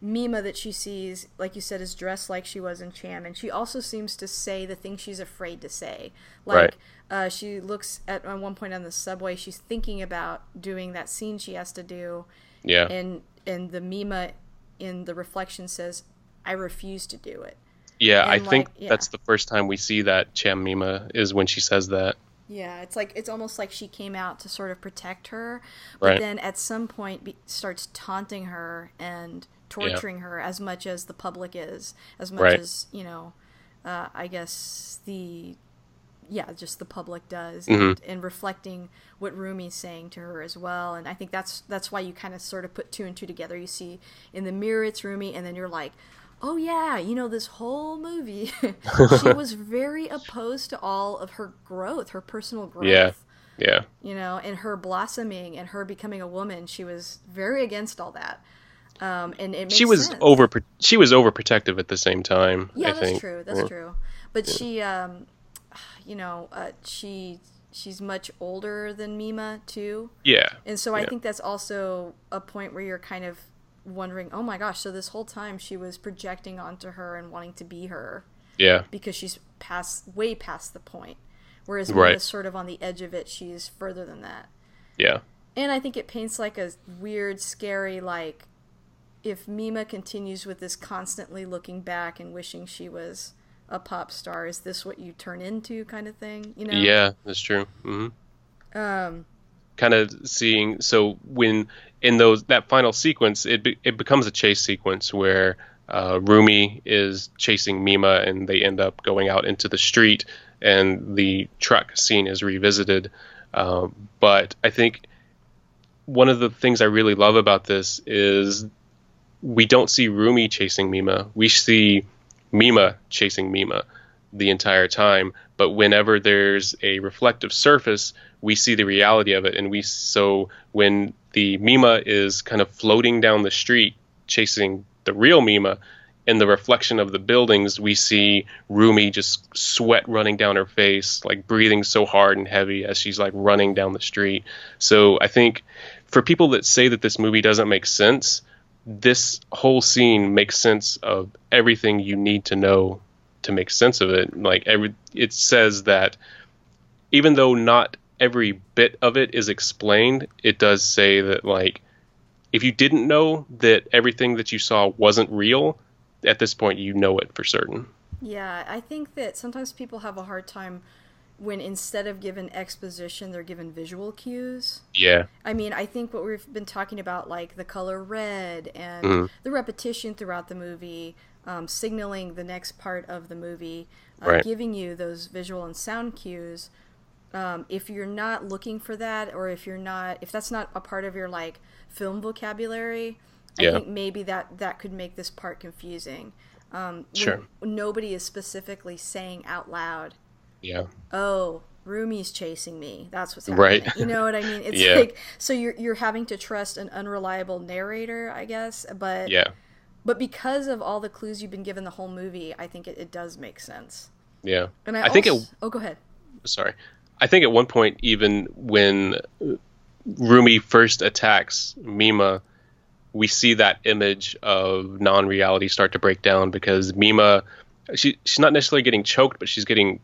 Mima that she sees, like you said, is dressed like she was in Cham, and she also seems to say the things she's afraid to say. Like right. uh, she looks at on one point on the subway, she's thinking about doing that scene she has to do. Yeah. And and the Mima in the reflection says, "I refuse to do it." Yeah, and I like, think yeah. that's the first time we see that Cham Mima is when she says that. Yeah, it's like it's almost like she came out to sort of protect her, but right. then at some point be, starts taunting her and torturing yeah. her as much as the public is, as much right. as you know, uh, I guess the yeah, just the public does, mm-hmm. and, and, reflecting what Rumi's saying to her as well. And I think that's that's why you kind of sort of put two and two together. You see in the mirror it's Rumi, and then you're like, oh yeah, you know this whole movie, she was very opposed to all of her growth, her personal growth. Yeah. Yeah. You know, and her blossoming and her becoming a woman, she was very against all that. Um, and it she was sense. over she was overprotective at the same time. Yeah, I that's think. true. That's yeah. true. But she, um, you know, uh, she she's much older than Mima too, Yeah. and so I Yeah. think that's also a point where you're kind of wondering, oh my gosh, so this whole time she was projecting onto her and wanting to be her Yeah. because she's past way past the point, whereas Right. Mima's sort of on the edge of it. She's further than that. Yeah. And I think it paints like a weird, scary, like if Mima continues with this constantly looking back and wishing she was a pop star, is this what you turn into kind of thing? You know? Yeah, that's true. hmm Um, kind of seeing so when in those that final sequence it be, it becomes a chase sequence where uh, Rumi is chasing Mima and they end up going out into the street and the truck scene is revisited. Um, but I think one of the things I really love about this is we don't see Rumi chasing Mima. We see Mima chasing Mima the entire time but whenever there's a reflective surface we see the reality of it. And we so when the mima is kind of floating down the street chasing the real mima in the reflection of the buildings we see rumi just sweat running down her face like breathing so hard and heavy as she's like running down the street. So i think for people that say that this movie doesn't make sense this whole scene makes sense of everything you need to know to make sense of it like every it says that even though not every bit of it is explained, it does say that like if you didn't know that everything that you saw wasn't real, at this point you know it for certain. yeah, I think that sometimes people have a hard time when instead of given exposition, they're given visual cues. Yeah. I mean, I think what we've been talking about, like the color red and Mhm. the repetition throughout the movie, um, signaling the next part of the movie, uh, Right. giving you those visual and sound cues. Um, if you're not looking for that, or if you're not, if that's not a part of your like film vocabulary, I think maybe that that could make this part confusing. Um, Sure. Nobody is specifically saying out loud, Yeah. oh, Rumi's chasing me. That's what's happening. Right. You know what I mean? It's Yeah. like so you're you're having to trust an unreliable narrator, I guess. But Yeah. But because of all the clues you've been given the whole movie, I think it, it does make sense. Yeah. And I, I think it- oh go ahead. Sorry. I think at one point even when Rumi first attacks Mima, we see that image of non-reality start to break down because Mima she she's not necessarily getting choked, but she's getting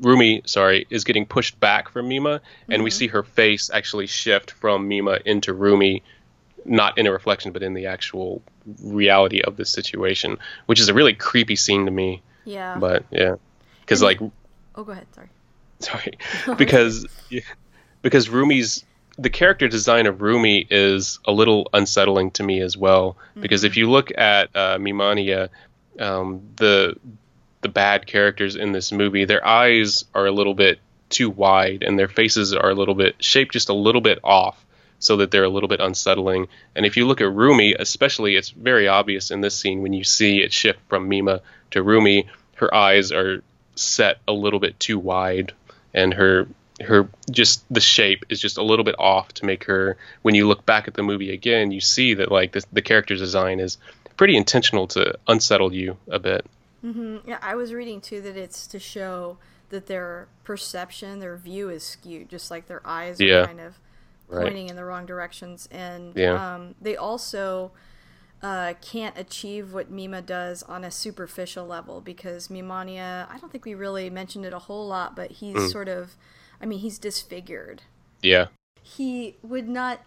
Rumi, sorry, is getting pushed back from Mima, and we mm-hmm. see her face actually shift from Mima into Rumi, not in a reflection, but in the actual reality of the situation, which is a really creepy scene to me. Yeah. But yeah, because like oh go ahead, sorry. sorry because because Rumi's the character design of Rumi is a little unsettling to me as well because if you look at uh, Mimania um, the the bad characters in this movie their eyes are a little bit too wide and their faces are a little bit shaped just a little bit off so that they're a little bit unsettling. And if you look at Rumi especially it's very obvious in this scene when you see it shift from Mima to Rumi her eyes are set a little bit too wide and her her just the shape is just a little bit off to make her when you look back at the movie again you see that like the, the character design is pretty intentional to unsettle you a bit. Mm-hmm. Yeah, I was reading too that it's to show that their perception, their view is skewed, just like their eyes Yeah. are kind of Right. pointing in the wrong directions. And Yeah. um, they also uh, can't achieve what Mima does on a superficial level because Mimania, I don't think we really mentioned it a whole lot, but he's Mm. sort of, I mean, he's disfigured. yeah He would not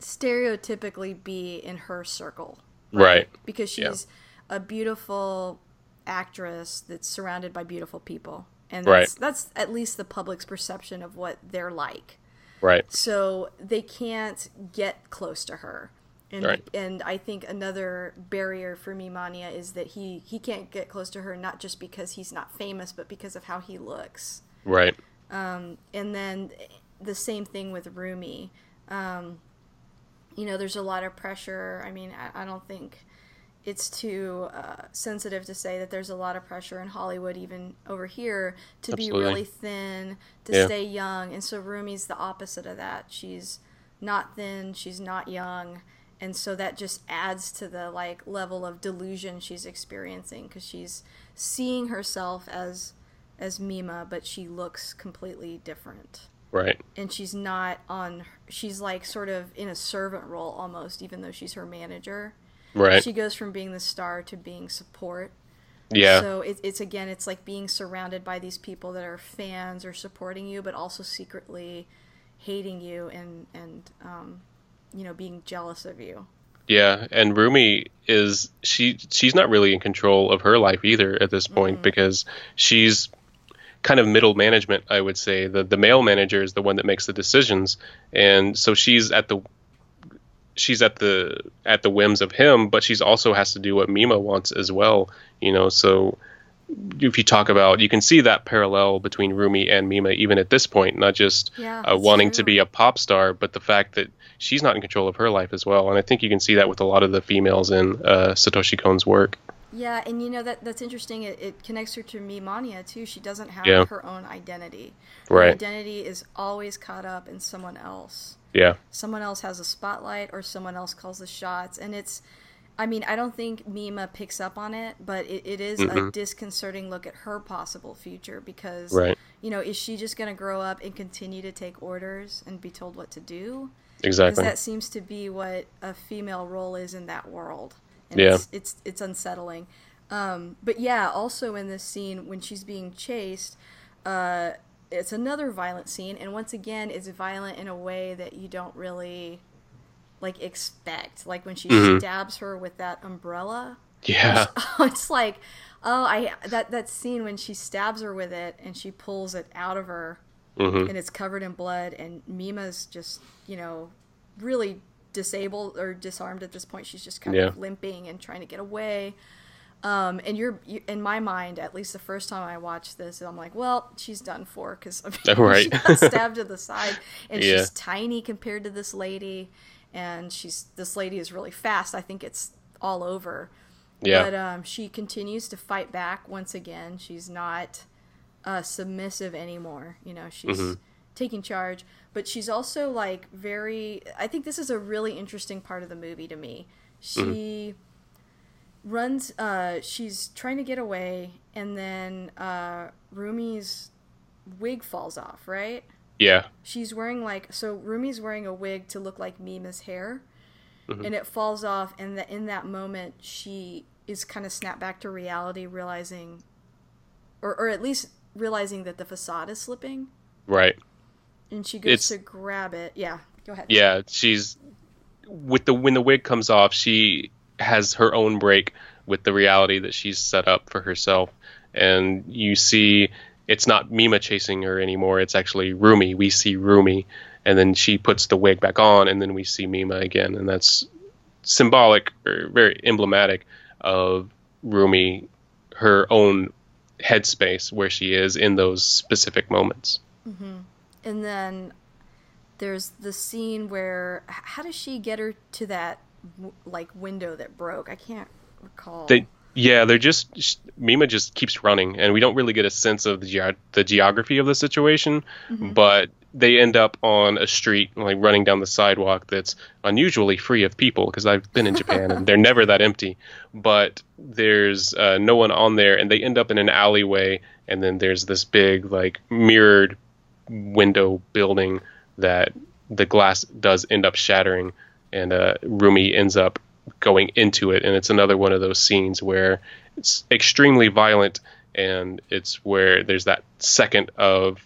stereotypically be in her circle right because Yeah. she's a beautiful actress that's surrounded by beautiful people and Right. that's that's at least the public's perception of what they're like right so they can't get close to her and Right. and I think another barrier for Mimania is that he he can't get close to her not just because he's not famous but because of how he looks right Um, and then the same thing with Rumi. Um, you know, there's a lot of pressure. I mean, I, I don't think it's too uh, sensitive to say that there's a lot of pressure in Hollywood, even over here, to Absolutely. be really thin, to Yeah. stay young. And so Rumi's the opposite of that. She's not thin, she's not young. And so that just adds to the like level of delusion she's experiencing because she's seeing herself as as Mima, but she looks completely different. Right. And she's not on. She's like sort of in a servant role almost, even though she's her manager. Right. She goes from being the star to being support. yeah. So it, it's again, it's like being surrounded by these people that are fans or supporting you, but also secretly hating you and and um, you know being jealous of you. Yeah, and Rumi is she she's not really in control of her life either at this point Mm-hmm. because she's kind of middle management, I would say. The the male manager is the one that makes the decisions and so she's at the she's at the at the whims of him, but she's also has to do what Mima wants as well, you know, so if you talk about you can see that parallel between Rumi and Mima even at this point, not just Yeah, uh, wanting to be a pop star, but the fact that she's not in control of her life as well. And I think you can see that with a lot of the females in uh, Satoshi Kon's work. Yeah, and you know that that's interesting. It, it connects her to Mimania too. She doesn't have Yeah. her own identity. Right. Her Right. identity is always caught up in someone else. Yeah. Someone else has a spotlight, or someone else calls the shots, and it's. I mean, I don't think Mima picks up on it, but it, it is a disconcerting look at her possible future because, Right. you know, is she just going to grow up and continue to take orders and be told what to do? because Exactly. that seems to be what a female role is in that world. And Yeah. it's, it's it's unsettling. Um, but yeah, also in this scene when she's being chased, uh, it's another violent scene, and once again, it's violent in a way that you don't really like expect. Like when she Mm-hmm. stabs her with that umbrella. Yeah. it's like, oh, I that that scene when she stabs her with it and she pulls it out of her, Mhm. and it's covered in blood, and Mima's just you know really disabled or disarmed at this point. She's just kind Yeah. of limping and trying to get away. Um, and you're you, in my mind, at least the first time I watched this, I'm like, well, she's done for because Right. she got stabbed to the side, and Yeah. she's tiny compared to this lady, and she's this lady is really fast. I think it's all over. Yeah. But um, she continues to fight back once again. She's not uh, submissive anymore. You know, she's Mm-hmm. Taking charge. But she's also like very. I think this is a really interesting part of the movie to me. She runs. Uh, she's trying to get away, and then uh, Rumi's wig falls off. Right. yeah. She's wearing like so. Rumi's wearing a wig to look like Mima's hair, Mm-hmm. and it falls off. And that in that moment, she is kind of snapped back to reality, realizing, or or at least realizing that the facade is slipping, Right. And she goes It's- to grab it. Yeah, go ahead. Yeah. She's with the when the wig comes off, she has her own break with the reality that she's set up for herself, and you see it's not Mima chasing her anymore. It's actually Rumi. We see Rumi, and then she puts the wig back on, and then we see Mima again, and that's symbolic or very emblematic of Rumi, her own headspace where she is in those specific moments. Mm-hmm. And then there's the scene where how does she get her to that like window that broke? I can't recall. They, yeah, they're just Mima just keeps running, and we don't really get a sense of the ge- the geography of the situation. But they end up on a street, like running down the sidewalk that's unusually free of people because I've been in Japan and they're never that empty. But there's uh, no one on there, and they end up in an alleyway, and then there's this big like mirrored window building that the glass does end up shattering, and uh, Rumi ends up going into it, and it's another one of those scenes where it's extremely violent, and it's where there's that second of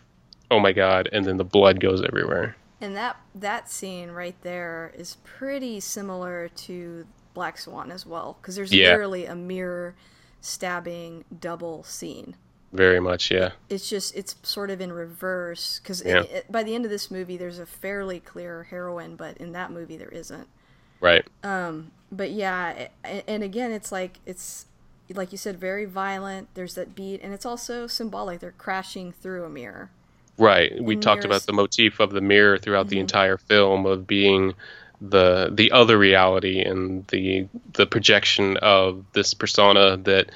oh my god, and then the blood goes everywhere. And that that scene right there is pretty similar to Black Swan as well, because there's Yeah. literally a mirror stabbing double scene. Very much, yeah, It's just it's sort of in reverse because Yeah. by the end of this movie, there's a fairly clear heroine, but in that movie there isn't. right, Um. But yeah, and again, it's like it's like you said, very violent. There's that beat, and it's also symbolic. They're crashing through a mirror. right. We And talked about the motif of the mirror throughout the entire film of being the the other reality and the the projection of this persona that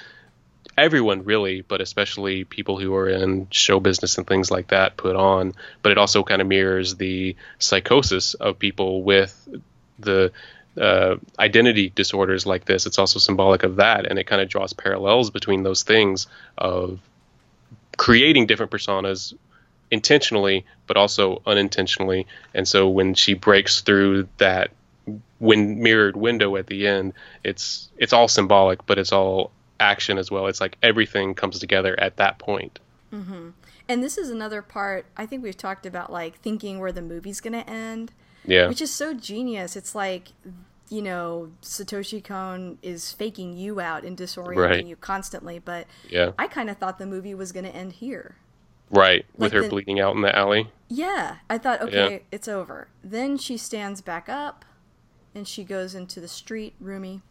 everyone really, but especially people who are in show business and things like that put on. But it also kind of mirrors the psychosis of people with the uh, identity disorders like this. It's also symbolic of that, and it kind of draws parallels between those things of creating different personas intentionally, but also unintentionally. And so when she breaks through that when mirrored window at the end, it's it's all symbolic, but it's all action as well. It's like everything comes together at that point. Mm-hmm. And this is another part. I think we've talked about like thinking where the movie's gonna end. Yeah. Which is so genius. It's like you know Satoshi Kon is faking you out and disorienting Right. you constantly, but Yeah. I kind of thought the movie was gonna end here. Right. With her the- bleeding out in the alley. Yeah, I thought, okay, it's over. Then she stands back up and she goes into the street, Rumi.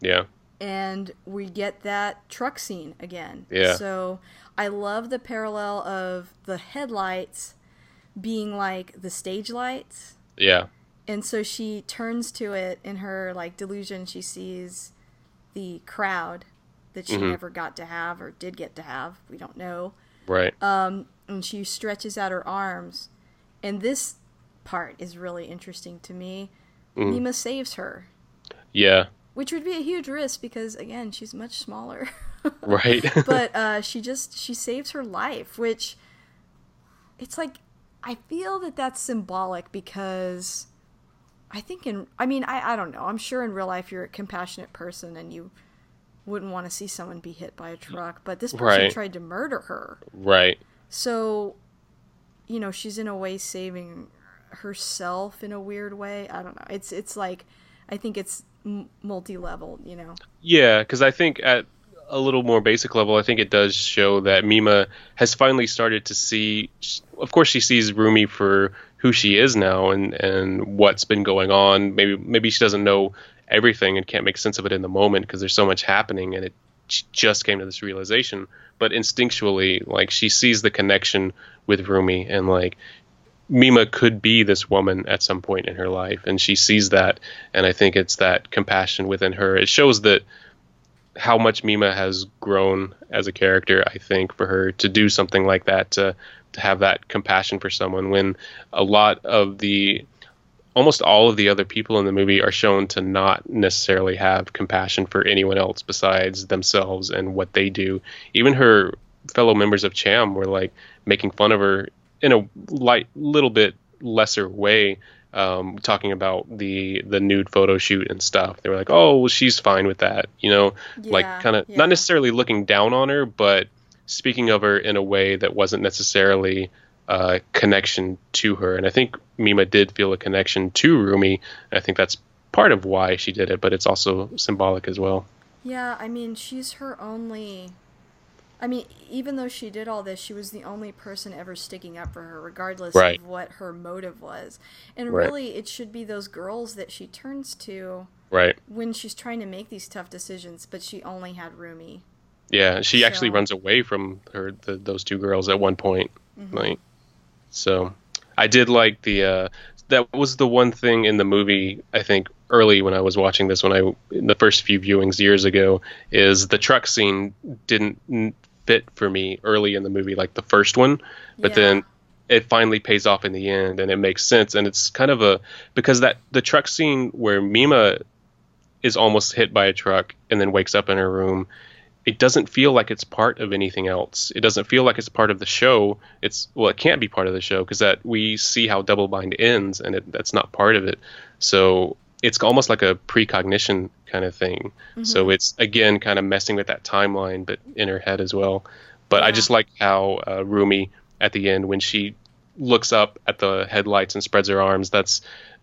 Yeah. And we get that truck scene again. Yeah. So I love the parallel of the headlights being like the stage lights. Yeah. And so she turns to it in her like delusion. She sees the crowd that she Mhm. never got to have or did get to have. We don't know Right. um, and she stretches out her arms. And this part is really interesting to me. Mhm. Mima saves her, yeah. Which would be a huge risk because again, she's much smaller. Right. but uh, she just she saves her life, which it's like I feel that that's symbolic because I think in I mean I I don't know I'm sure in real life you're a compassionate person and you wouldn't want to see someone be hit by a truck, but this person Right. tried to murder her. right. So, you know, she's in a way saving herself in a weird way. I don't know. It's it's like I think it's multi-level, you know. Yeah, because I think at a little more basic level, I think it does show that Mima has finally started to see. Of course, she sees Rumi for who she is now and and what's been going on. Maybe maybe she doesn't know everything and can't make sense of it in the moment because there's so much happening, and it she just came to this realization. But instinctually, like she sees the connection with Rumi and like Mima could be this woman at some point in her life, and she sees that, and I think it's that compassion within her. It shows that how much Mima has grown as a character. I think for her to do something like that, to to have that compassion for someone, when a lot of the almost all of the other people in the movie are shown to not necessarily have compassion for anyone else besides themselves and what they do. Even her fellow members of Cham were like making fun of her in a light, little bit lesser way, um, talking about the the nude photo shoot and stuff. They were like, "Oh, well, she's fine with that," you know, like kind of yeah. not necessarily looking down on her, but speaking of her in a way that wasn't necessarily a connection to her. And I think Mima did feel a connection to Rumi. I think that's part of why she did it, but it's also symbolic as well. Yeah, I mean, she's her only I mean, even though she did all this, she was the only person ever sticking up for her, regardless Right. of what her motive was. And Right. really, it should be those girls that she turns to Right. when she's trying to make these tough decisions, but she only had Rumi. Yeah, she actually runs away from her the, those two girls at one point. Like, so I did like the uh, that was the one thing in the movie I think early when I was watching this when I in the first few viewings years ago is the truck scene didn't fit for me early in the movie like the first one, but Yeah. then it finally pays off in the end and it makes sense and it's kind of a because that the truck scene where Mima is almost hit by a truck and then wakes up in her room it doesn't feel like it's part of anything else. It doesn't feel like it's part of the show. It's well, it can't be part of the show because that we see how Double Bind ends, and it, that's not part of it. So it's almost like a precognition kind of thing. So it's again kind of messing with that timeline, but in her head as well. But I just like how uh, Rumi at the end when she looks up at the headlights and spreads her arms. That's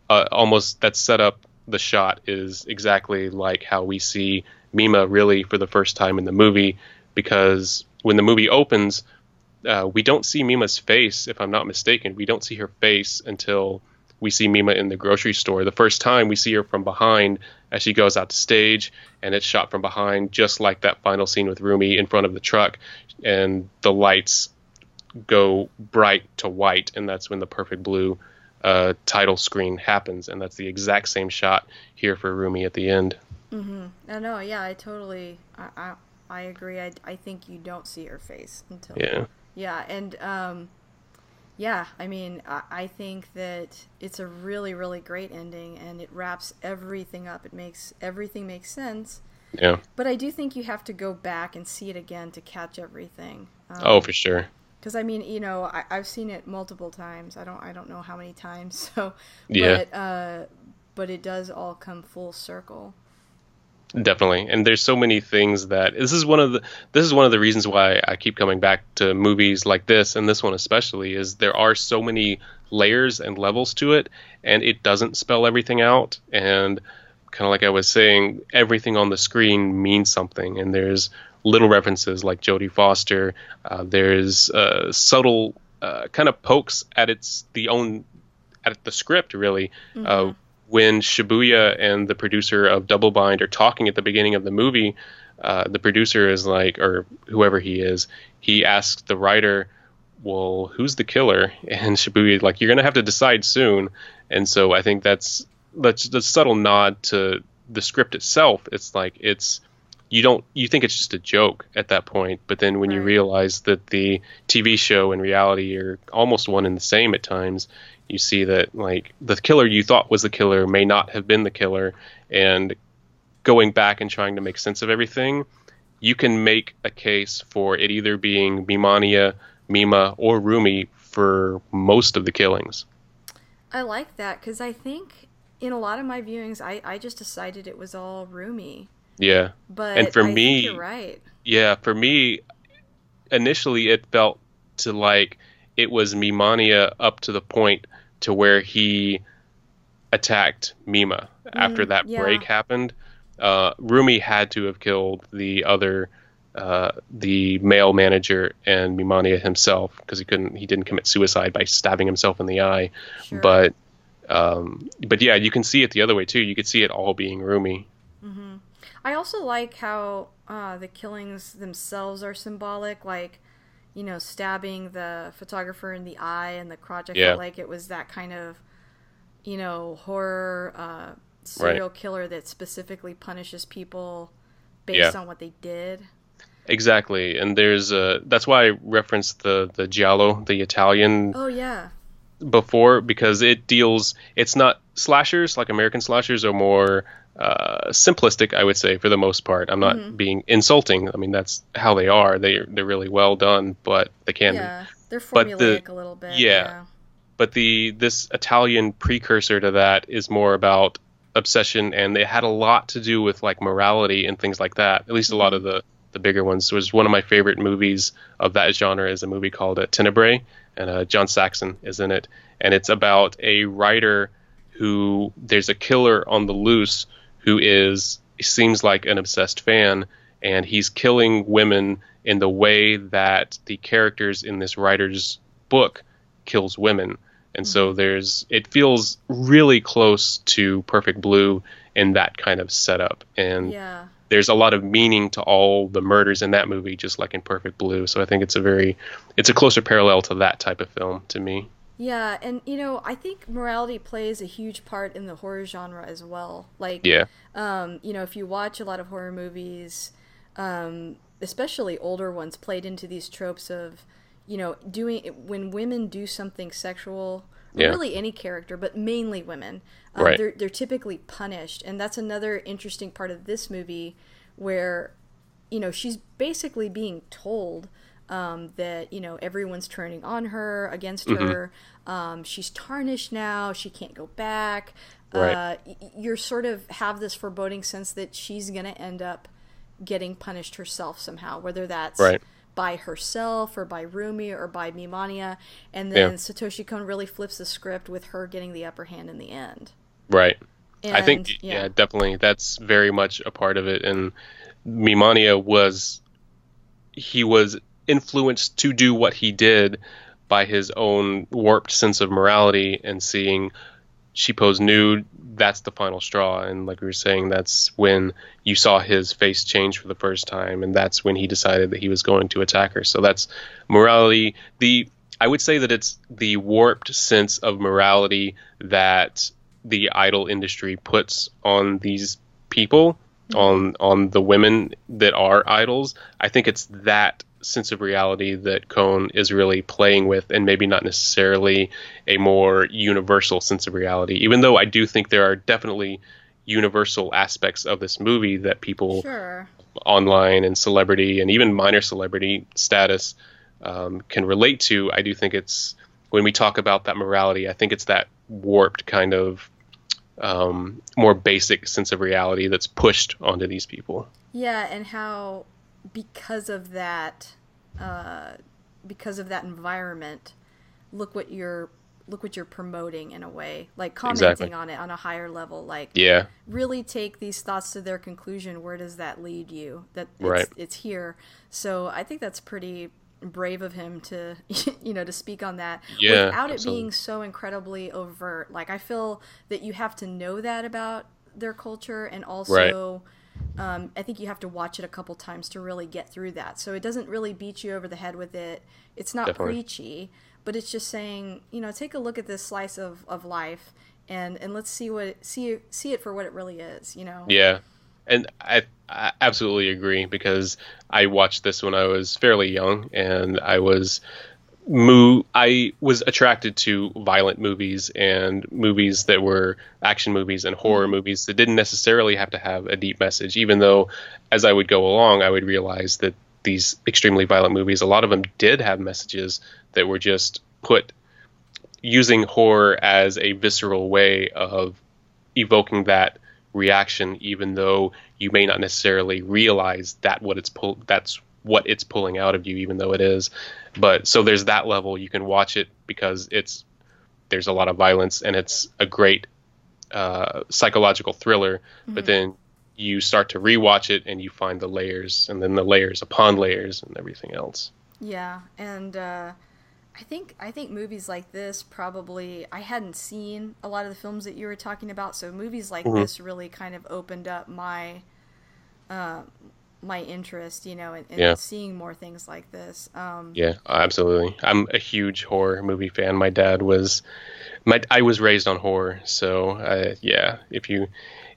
uh, almost that set up the shot is exactly like how we see Mima really for the first time in the movie because when the movie opens, uh, we don't see Mima's face. If I'm not mistaken, we don't see her face until we see Mima in the grocery store. The first time we see her from behind as she goes out to stage, and it's shot from behind, just like that final scene with Rumi in front of the truck, and the lights go bright to white, and that's when the perfect blue uh, title screen happens, and that's the exact same shot here for Rumi at the end. I know, yeah, I totally, I, I, I agree. I, I think you don't see her face until, Yeah. yeah, and um, yeah, I mean, I, I think that it's a really, really great ending, and it wraps everything up. It makes everything make sense. Yeah. But I do think you have to go back and see it again to catch everything. Um, oh, for sure. Because I mean, you know, I, I've seen it multiple times. I don't, I don't know how many times. So, Yeah. But, uh, but it does all come full circle. Definitely. And there's so many things that this is one of the this is one of the reasons why I keep coming back to movies like this and this one especially is there are so many layers and levels to it and it doesn't spell everything out. And kind of like I was saying everything on the screen means something. And there's little references like Jodie Foster uh, there's uh, subtle uh, kind of pokes at its the own at the script really uh, when Shibuya and the producer of Double Bind are talking at the beginning of the movie, uh, the producer is like, or whoever he is, he asks the writer, "Well, who's the killer?" And Shibuya is like, "You're gonna have to decide soon." And so I think that's that's the subtle nod to the script itself. It's like it's you don't you think it's just a joke at that point, but then when you realize that the TV show and reality are almost one and the same at times, you see that like the killer you thought was the killer may not have been the killer, and going back and trying to make sense of everything, you can make a case for it either being Mimania, Mima, or Rumi for most of the killings. I like that because I think in a lot of my viewings, I, I just decided it was all Rumi. Yeah. But and for I think me- you're right. Yeah, for me, initially it felt to like it was Mimania up to the point to where he attacked Mima after that yeah. break happened. Uh, Rumi had to have killed the other, uh, the male manager and Mimania himself because he couldn't, he didn't commit suicide by stabbing himself in the eye. Sure. But, um, but yeah, you can see it the other way too. You could see it all being Rumi. I also like how uh, the killings themselves are symbolic, like you know, stabbing the photographer in the eye and the crotch. I Yeah. felt like it was that kind of you know horror uh, serial killer that specifically punishes people based Yeah. on what they did. Exactly, and there's uh that's why I referenced the the giallo, the Italian Oh yeah, before because it deals. It's not slashers like American slashers are more uh, simplistic, I would say, for the most part. I'm not Mm-hmm. being insulting. I mean that's how they are. They they're really well done, but they can be. yeah. They're But the- formulaic a little bit. yeah. But the this Italian precursor to that is more about obsession, and it had a lot to do with like morality and things like that. At least a lot of the the bigger ones. was one of my favorite movies of that genre is a movie called uh, Tenebrae, and uh, John Saxon is in it, and it's about a writer who there's a killer on the loose who is seems like an obsessed fan, and he's killing women in the way that the characters in this writer's book kills women. And so mm-hmm. there's it feels really close to Perfect Blue in that kind of setup. And Yeah. there's a lot of meaning to all the murders in that movie just like in Perfect Blue. So I think it's a very it's a closer parallel to that type of film to me. Yeah, and you know, I think morality plays a huge part in the horror genre as well. Like, Yeah. um, you know, if you watch a lot of horror movies, um, especially older ones, played into these tropes of, you know, doing when women do something sexual, or Yeah. really any character, but mainly women, um, Right. they're they're typically punished, and that's another interesting part of this movie, where, you know, she's basically being told. Um, that you know everyone's turning on her against Mm-hmm. her. Um, she's tarnished now. She can't go back. Right. Uh, you're sort of have this foreboding sense that she's gonna end up getting punished herself somehow, whether that's Right. by herself or by Rumi or by Mimania. And then Yeah. Satoshi Kon really flips the script with her getting the upper hand in the end. Right. And, I think yeah. definitely that's very much a part of it. And Mimania was he was influenced to do what he did by his own warped sense of morality and seeing she posed nude. That's the final straw. And like we were saying, that's when you saw his face change for the first time, and that's when he decided that he was going to attack her. So that's morality. The I would say that it's the warped sense of morality that the idol industry puts on these people, mm-hmm. on on the women that are idols. I think it's that sense of reality that Kon is really playing with, and maybe not necessarily a more universal sense of reality. Even though I do think there are definitely universal aspects of this movie that people Sure. online and celebrity and even minor celebrity status um, can relate to. I do think it's when we talk about that morality, I think it's that warped kind of um, more basic sense of reality that's pushed onto these people. Yeah, and how because of that, uh, because of that environment, look what you're look what you're promoting in a way, like commenting exactly. on it on a higher level, like yeah, really take these thoughts to their conclusion. Where does that lead you? That right. it's, it's here. So I think that's pretty brave of him to you know to speak on that yeah, without absolutely. it being so incredibly overt like i feel that you have to know that about their culture and also right. Um, i think you have to watch it a couple times to really get through that. So it doesn't really beat you over the head with it. It's not Definitely. preachy but it's just saying you know take a look at this slice of, of life and and let's see what see see it for what it really is you know? Yeah. And I, I, absolutely agree because I watched this when I was fairly young, and I was mo- I was attracted to violent movies and movies that were action movies and horror mm-hmm. movies that didn't necessarily have to have a deep message. Even though, as I would go along, I would realize that these extremely violent movies, a lot of them did have messages that were just put using horror as a visceral way of evoking that reaction, even though you may not necessarily realize that what it's pull that's what it's pulling out of you, even though it is. But so there's that level you can watch it because it's there's a lot of violence and it's a great uh, psychological thriller. Mm-hmm. But then you start to rewatch it and you find the layers and then the layers upon layers and everything else. Yeah, and uh, I think I think movies like this probably I hadn't seen a lot of the films that you were talking about, so movies like mm-hmm. this really kind of opened up my uh, my interest, you know, in, in yeah. seeing more things like this. Um, yeah, absolutely. I'm a huge horror movie fan. My dad was, my I was raised on horror, so uh, yeah. If you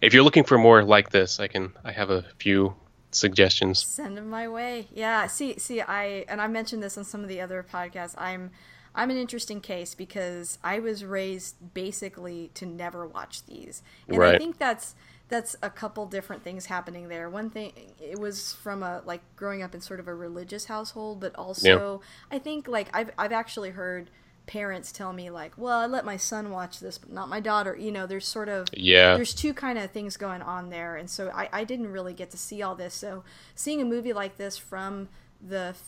if you're looking for more like this, I can I have a few suggestions. Send them my way. Yeah. See, see, I and I mentioned this on some of the other podcasts. I'm I'm an interesting case because I was raised basically to never watch these, and right. I think that's that's a couple different things happening there. One thing it was from a like growing up in sort of a religious household, but also yeah. I think like I've I've actually heard parents tell me like, "Well, I let my son watch this, but not my daughter." You know, there's sort of yeah, there's two kind of things going on there, and so I, I didn't really get to see all this. So seeing a movie like this from the f-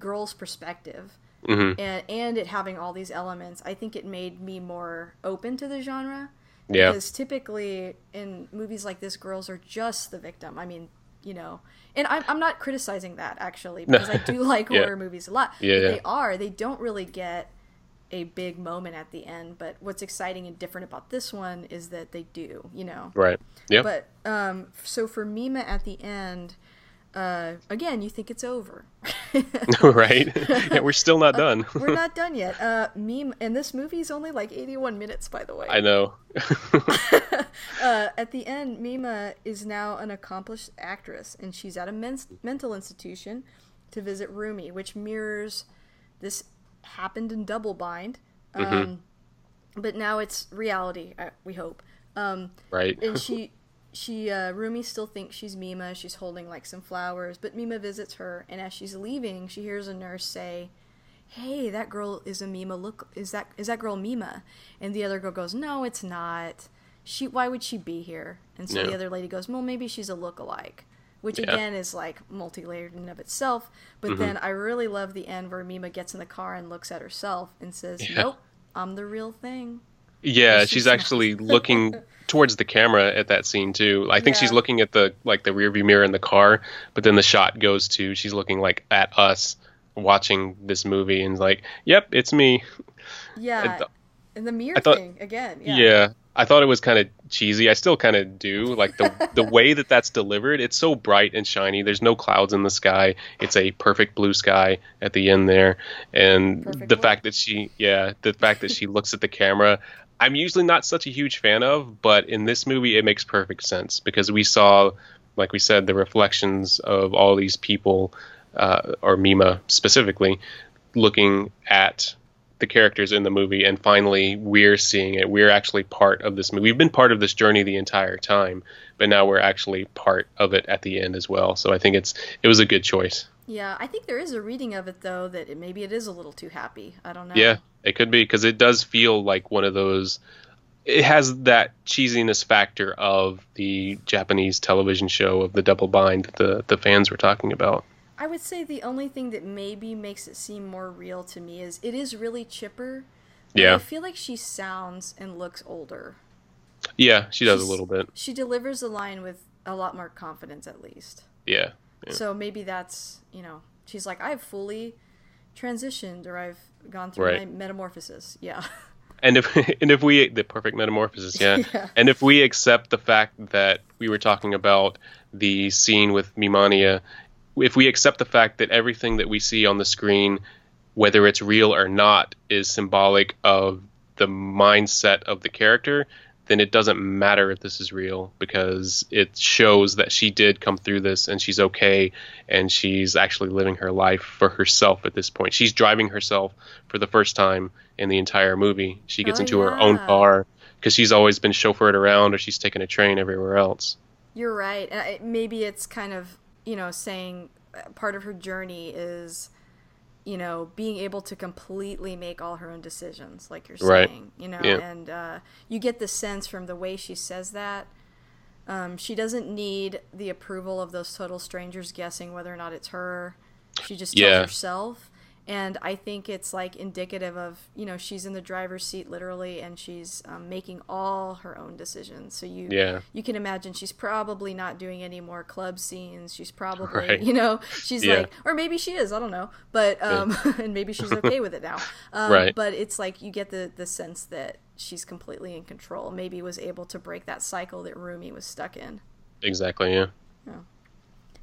girl's perspective. Mm-hmm. And, and it having all these elements, I think it made me more open to the genre. Yeah. Because typically in movies like this, girls are just the victim. I mean, you know, and I'm, I'm not criticizing that actually because I do like yeah. horror movies a lot. Yeah, yeah. They are. They don't really get a big moment at the end. But what's exciting and different about this one is that they do, you know. Right. Yeah. But um, so for Mima at the end, uh, again, you think it's over. right. Yeah, we're still not done. uh, we're not done yet. Uh, Mima, and this movie is only like 81 minutes, by the way. I know. uh, at the end, Mima is now an accomplished actress, and she's at a men- mental institution to visit Rumi, which mirrors this happened in double bind. Mm-hmm. Um, mm-hmm. But now it's reality, uh, we hope. Um, right. and she, she, uh, Rumi still thinks she's Mima. She's holding like some flowers, but Mima visits her, and as she's leaving, she hears a nurse say, "Hey, that girl is a Mima. Look, is that is that girl Mima?" And the other girl goes, "No, it's not. She, why would she be here?" And so the other lady goes, "Well, maybe she's a look-alike." which yeah. again is like multi-layered in of itself. But mm-hmm. then I really love the end where Mima gets in the car and looks at herself and says, yeah. "Nope, I'm the real thing." Yeah, she's, she's actually looking towards the camera at that scene too. I think yeah. she's looking at the like the rearview mirror in the car, but then the shot goes to she's looking like at us watching this movie and like, "Yep, it's me." Yeah. And the mirror thought, thing again. Yeah. yeah. I thought it was kind of cheesy. I still kind of do. Like the the way that that's delivered, it's so bright and shiny. There's no clouds in the sky. It's a perfect blue sky at the end there, and perfect the fact that she, yeah, the fact that she looks at the camera. I'm usually not such a huge fan of, but in this movie, it makes perfect sense because we saw, like we said, the reflections of all these people, uh, or Mima specifically, looking at the characters in the movie, and finally we're seeing it. We're actually part of this movie. We've been part of this journey the entire time, but now we're actually part of it at the end as well. So I think it's it was a good choice. Yeah, I think there is a reading of it though that it, maybe it is a little too happy. I don't know. Yeah, it could be because it does feel like one of those. It has that cheesiness factor of the Japanese television show of the double bind that the the fans were talking about. I would say the only thing that maybe makes it seem more real to me is it is really chipper. Yeah. I feel like she sounds and looks older. Yeah, she does She's- a little bit. She delivers the line with a lot more confidence, at least. Yeah, yeah. So maybe that's you know she's like I've fully transitioned or I've gone through Right. my metamorphosis. Yeah. And if and if we the perfect metamorphosis, yeah. Yeah. And if we accept the fact that we were talking about the scene with Mimania, if we accept the fact that everything that we see on the screen, whether it's real or not, is symbolic of the mindset of the character, then it doesn't matter if this is real because it shows that she did come through this and she's okay and she's actually living her life for herself at this point. She's driving herself for the first time in the entire movie. She gets Oh, into her own car because she's always been chauffeured around or she's taken a train everywhere else. You're right. And maybe it's kind of, you know, saying uh, part of her journey is, you know, being able to completely make all her own decisions, like you're Right. saying, you know, Yeah. and uh, you get the sense from the way she says that. Um, she doesn't need the approval of those total strangers guessing whether or not it's her. She just tells Yeah. herself. And I think it's like indicative of, you know, she's in the driver's seat literally and she's um, making all her own decisions. So you Yeah. you can imagine she's probably not doing any more club scenes. She's probably, Right. you know, she's Yeah. like, or maybe she is. I don't know, but um, and maybe she's okay with it now. Um, Right. But it's like you get the the sense that she's completely in control. Maybe was able to break that cycle that Rumi was stuck in. Exactly, Yeah. yeah.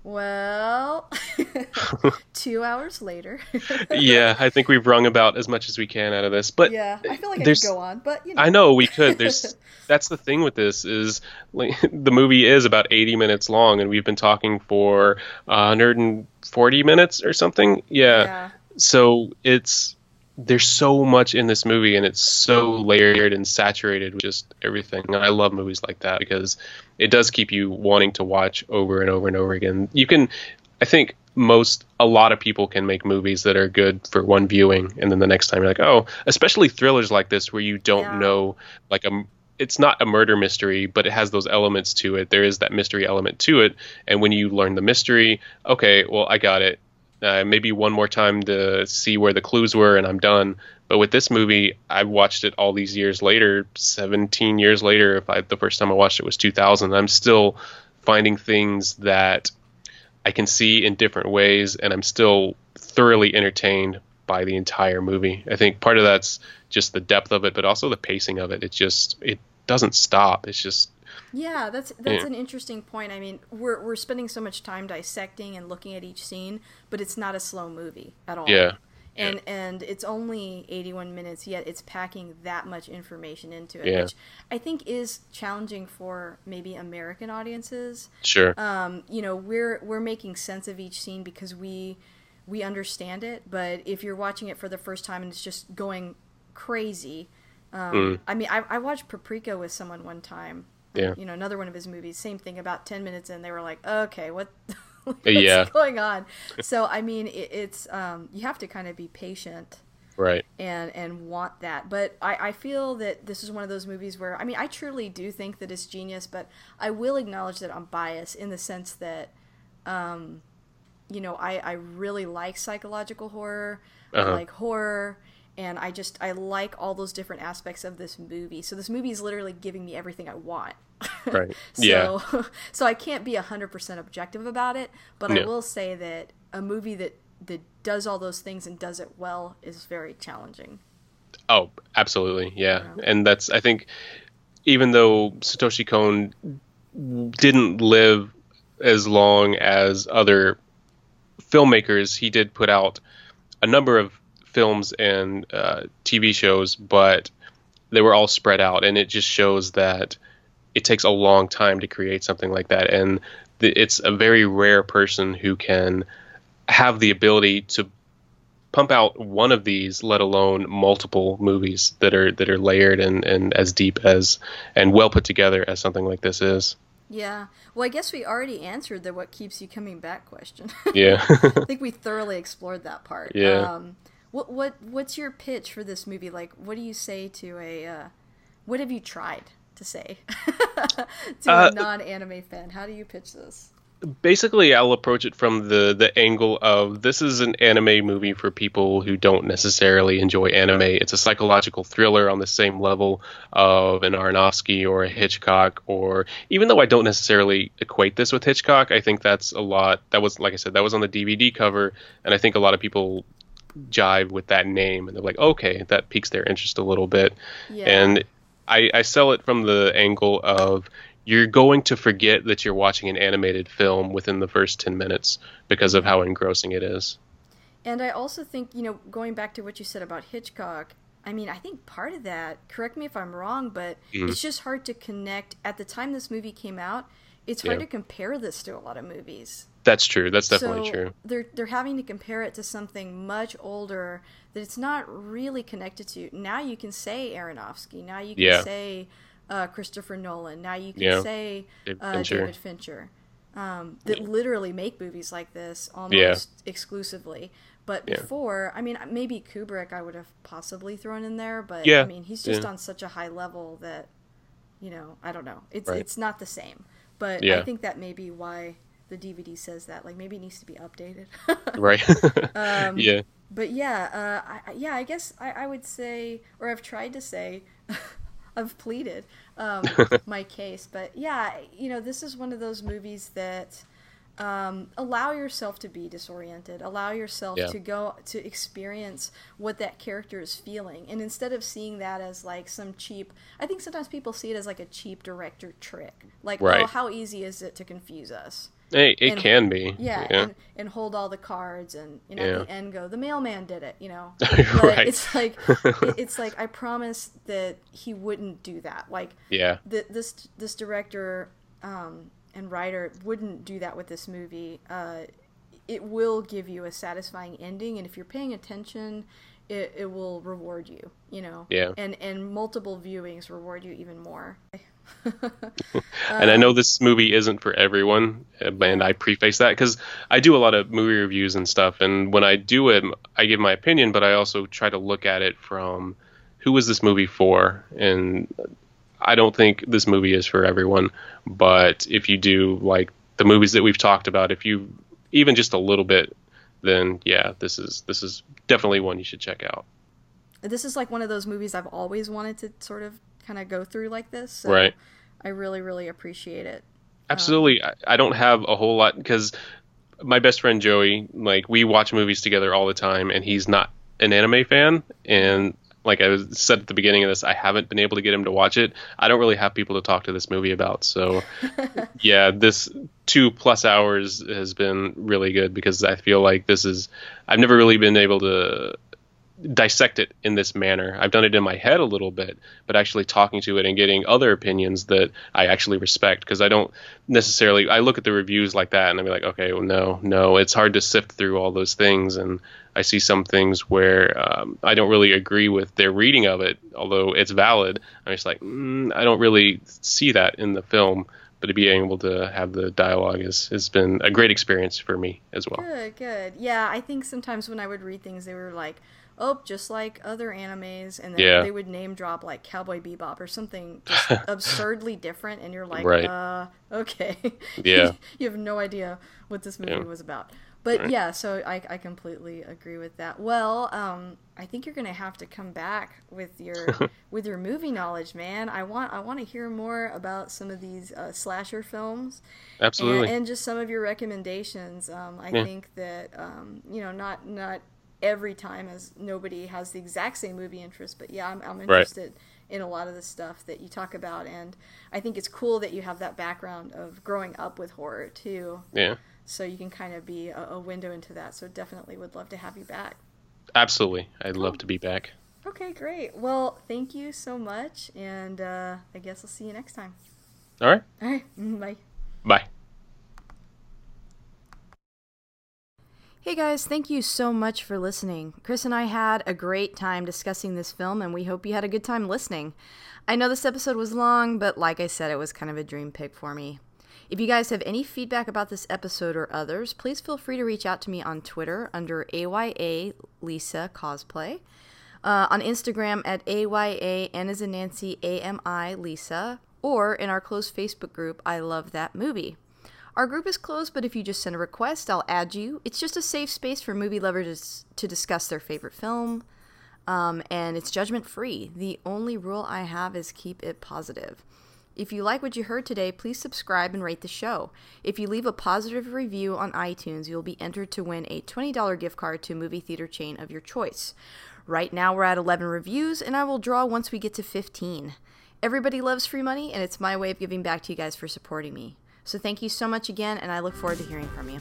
Well, two hours later. yeah, I think we've wrung about as much as we can out of this. But yeah, I feel like I could go on, but you know. I know we could. There's that's the thing with this is like, the movie is about 80 minutes long, and we've been talking for 140 minutes or something. Yeah. Yeah. So it's there's so much in this movie, and it's so layered and saturated with just everything. And I love movies like that because it does keep you wanting to watch over and over and over again. You can, I think. Most a lot of people can make movies that are good for one viewing, and then the next time you're like, oh, especially thrillers like this where you don't Yeah. know like a it's not a murder mystery, but it has those elements to it. There is that mystery element to it, and when you learn the mystery, okay, well, I got it. Uh, maybe one more time to see where the clues were, and I'm done. But with this movie, I watched it all these years later, 17 years later. If I the first time I watched it was 2000, I'm still finding things that I can see in different ways, and I'm still thoroughly entertained by the entire movie. I think part of that's just the depth of it, but also the pacing of it. It just it doesn't stop. It's just Yeah, that's that's Yeah. an interesting point. I mean, we're we're spending so much time dissecting and looking at each scene, but it's not a slow movie at all. yeah, And and it's only 81 minutes yet it's packing that much information into it, Yeah. which I think is challenging for maybe American audiences. sure, Um, you know, we're we're making sense of each scene because we we understand it, but if you're watching it for the first time and it's just going crazy, um, Mm. I mean, I, I watched Paprika with someone one time. Yeah. You know, another one of his movies. Same thing. About ten minutes in, they were like, "Okay, what? what's Yeah. going on?" So, I mean, it, it's um, you have to kind of be patient right, and and want that. But I, I feel that this is one of those movies where I mean I truly do think that it's genius, but I will acknowledge that I'm biased in the sense that um, you know, I, I really like psychological horror, I Uh-huh. like horror, and I just I like all those different aspects of this movie. So this movie is literally giving me everything I want. right, So, yeah, so I can't be 100% objective about it, but I will say that a movie that, that does all those things and does it well is very challenging. Oh, absolutely, yeah. And that's I think even though Satoshi Kon didn't live as long as other filmmakers, he did put out a number of films and uh, TV shows, but they were all spread out, and it just shows that it takes a long time to create something like that, and the, it's a very rare person who can have the ability to pump out one of these, let alone multiple movies that are that are layered and, and as deep as and well put together as something like this is. Yeah. Well, I guess we already answered the what keeps you coming back question. Yeah. I think we thoroughly explored that part. Yeah. Um, what what what's your pitch for this movie? Like, what do you say to a? Uh, what have you tried to say to Uh, a non-anime fan? How do you pitch this? Basically, I'll approach it from the the angle of this is an anime movie for people who don't necessarily enjoy anime. It's a psychological thriller on the same level of an Aronofsky or a Hitchcock, or even though I don't necessarily equate this with Hitchcock, I think that's a lot. That was like I said, that was on the DVD cover, and I think a lot of people jive with that name, and they're like, okay, that piques their interest a little bit. Yeah. And I, I sell it from the angle of you're going to forget that you're watching an animated film within the first 10 minutes because of how engrossing it is. And I also think, you know, going back to what you said about Hitchcock, I mean, I think part of that, correct me if I'm wrong, but Mm-hmm. it's just hard to connect. At the time this movie came out, it's hard Yeah. to compare this to a lot of movies. That's true. That's definitely so true. They're they're having to compare it to something much older that it's not really connected to. Now you can say Aronofsky. Now you can Yeah. say uh, Christopher Nolan. Now you can Yeah. say David uh, Fincher. David Fincher. Um, that literally make movies like this almost Yeah. exclusively. But Yeah. before, I mean, maybe Kubrick I would have possibly thrown in there, but Yeah. I mean, he's just Yeah. on such a high level that, you know, I don't know. It's Right. it's not the same. But I think that may be why the DVD says that. Like maybe it needs to be updated. Right. Um, yeah. but yeah, uh, I, yeah, I guess I, I would say, or I've tried to say, I've pleaded um, my case. But yeah, you know, this is one of those movies that um, allow yourself to be disoriented, allow yourself Yeah. to go to experience what that character is feeling, and instead of seeing that as like some cheap, I think sometimes people see it as like a cheap director trick, like oh, how easy is it to confuse us? It, it and- can be. yeah, Yeah. And, and hold all the cards and you know Yeah. at the end go the mailman did it you know Right. but it's like it- it's like i promised that he wouldn't do that like yeah. th- this this director um, and writer wouldn't do that with this movie uh, it will give you a satisfying ending and if you're paying attention it, it will reward you you know Yeah. and and multiple viewings reward you even more and I know this movie isn't for everyone, uh, and I preface that because I do a lot of movie reviews and stuff, and when I do it, I give my opinion, but I also try to look at it from who was this movie for, and I don't think this movie is for everyone, but if you do like the movies that we've talked about, if you even just a little bit, then yeah, this is this is definitely one you should check out. this is like one of those movies I've always wanted to sort of kind of go through like this. So Right. I really, really appreciate it. Absolutely. Um, I, I don't have a whole lot because my best friend Joey, like we watch movies together all the time, and he's not an anime fan. And like I said at the beginning of this, I haven't been able to get him to watch it. I don't really have people to talk to this movie about. So yeah, this two plus hours has been really good because I feel like this is I've never really been able to dissect it in this manner. I've done it in my head a little bit, but actually talking to it and getting other opinions that I actually respect because I don't necessarily I look at the reviews like that and I'm like, okay, well no, no, it's hard to sift through all those things and I see some things where um, I don't really agree with their reading of it, although it's valid. I'm just like, mm, I don't really see that in the film. But to be able to have the dialogue has, has been a great experience for me as well. Good, good. Yeah, I think sometimes when I would read things, they were like, "Oh, just like other animes," and then Yeah. they would name drop like Cowboy Bebop or something just absurdly different, and you're like, Right. "Uh, okay." Yeah. you have no idea what this movie Yeah. was about. But yeah, so I, I completely agree with that. Well, um, I think you're gonna have to come back with your with your movie knowledge, man. I want I want to hear more about some of these uh, slasher films Absolutely. and, and just some of your recommendations. Um, I Yeah. think that um, you know, not not every time as nobody has the exact same movie interest, but yeah, I'm, I'm interested in a lot of the stuff that you talk about, and I think it's cool that you have that background of growing up with horror too, yeah. so you can kind of be a, a window into that. So definitely would love to have you back. Absolutely. I'd love to be back. Okay, great. Well, thank you so much, and uh, I guess I'll see you next time. All right. All right, bye. Bye. Hey guys, thank you so much for listening. Chris and I had a great time discussing this film, and we hope you had a good time listening. I know this episode was long, but like I said, it was kind of a dream pick for me. If you guys have any feedback about this episode or others, please feel free to reach out to me on Twitter under AYA Lisa Cosplay, uh, on Instagram at AYA N as Nancy AMI Lisa, or in our closed Facebook group, I Love That Movie. Our group is closed, but if you just send a request, I'll add you. It's just a safe space for movie lovers to discuss their favorite film, um, and it's judgment free. The only rule I have is keep it positive. If you like what you heard today, please subscribe and rate the show. If you leave a positive review on iTunes, you'll be entered to win a $20 gift card to a movie theater chain of your choice. Right now, we're at 11 reviews, and I will draw once we get to 15. Everybody loves free money, and it's my way of giving back to you guys for supporting me. So thank you so much again, and I look forward to hearing from you.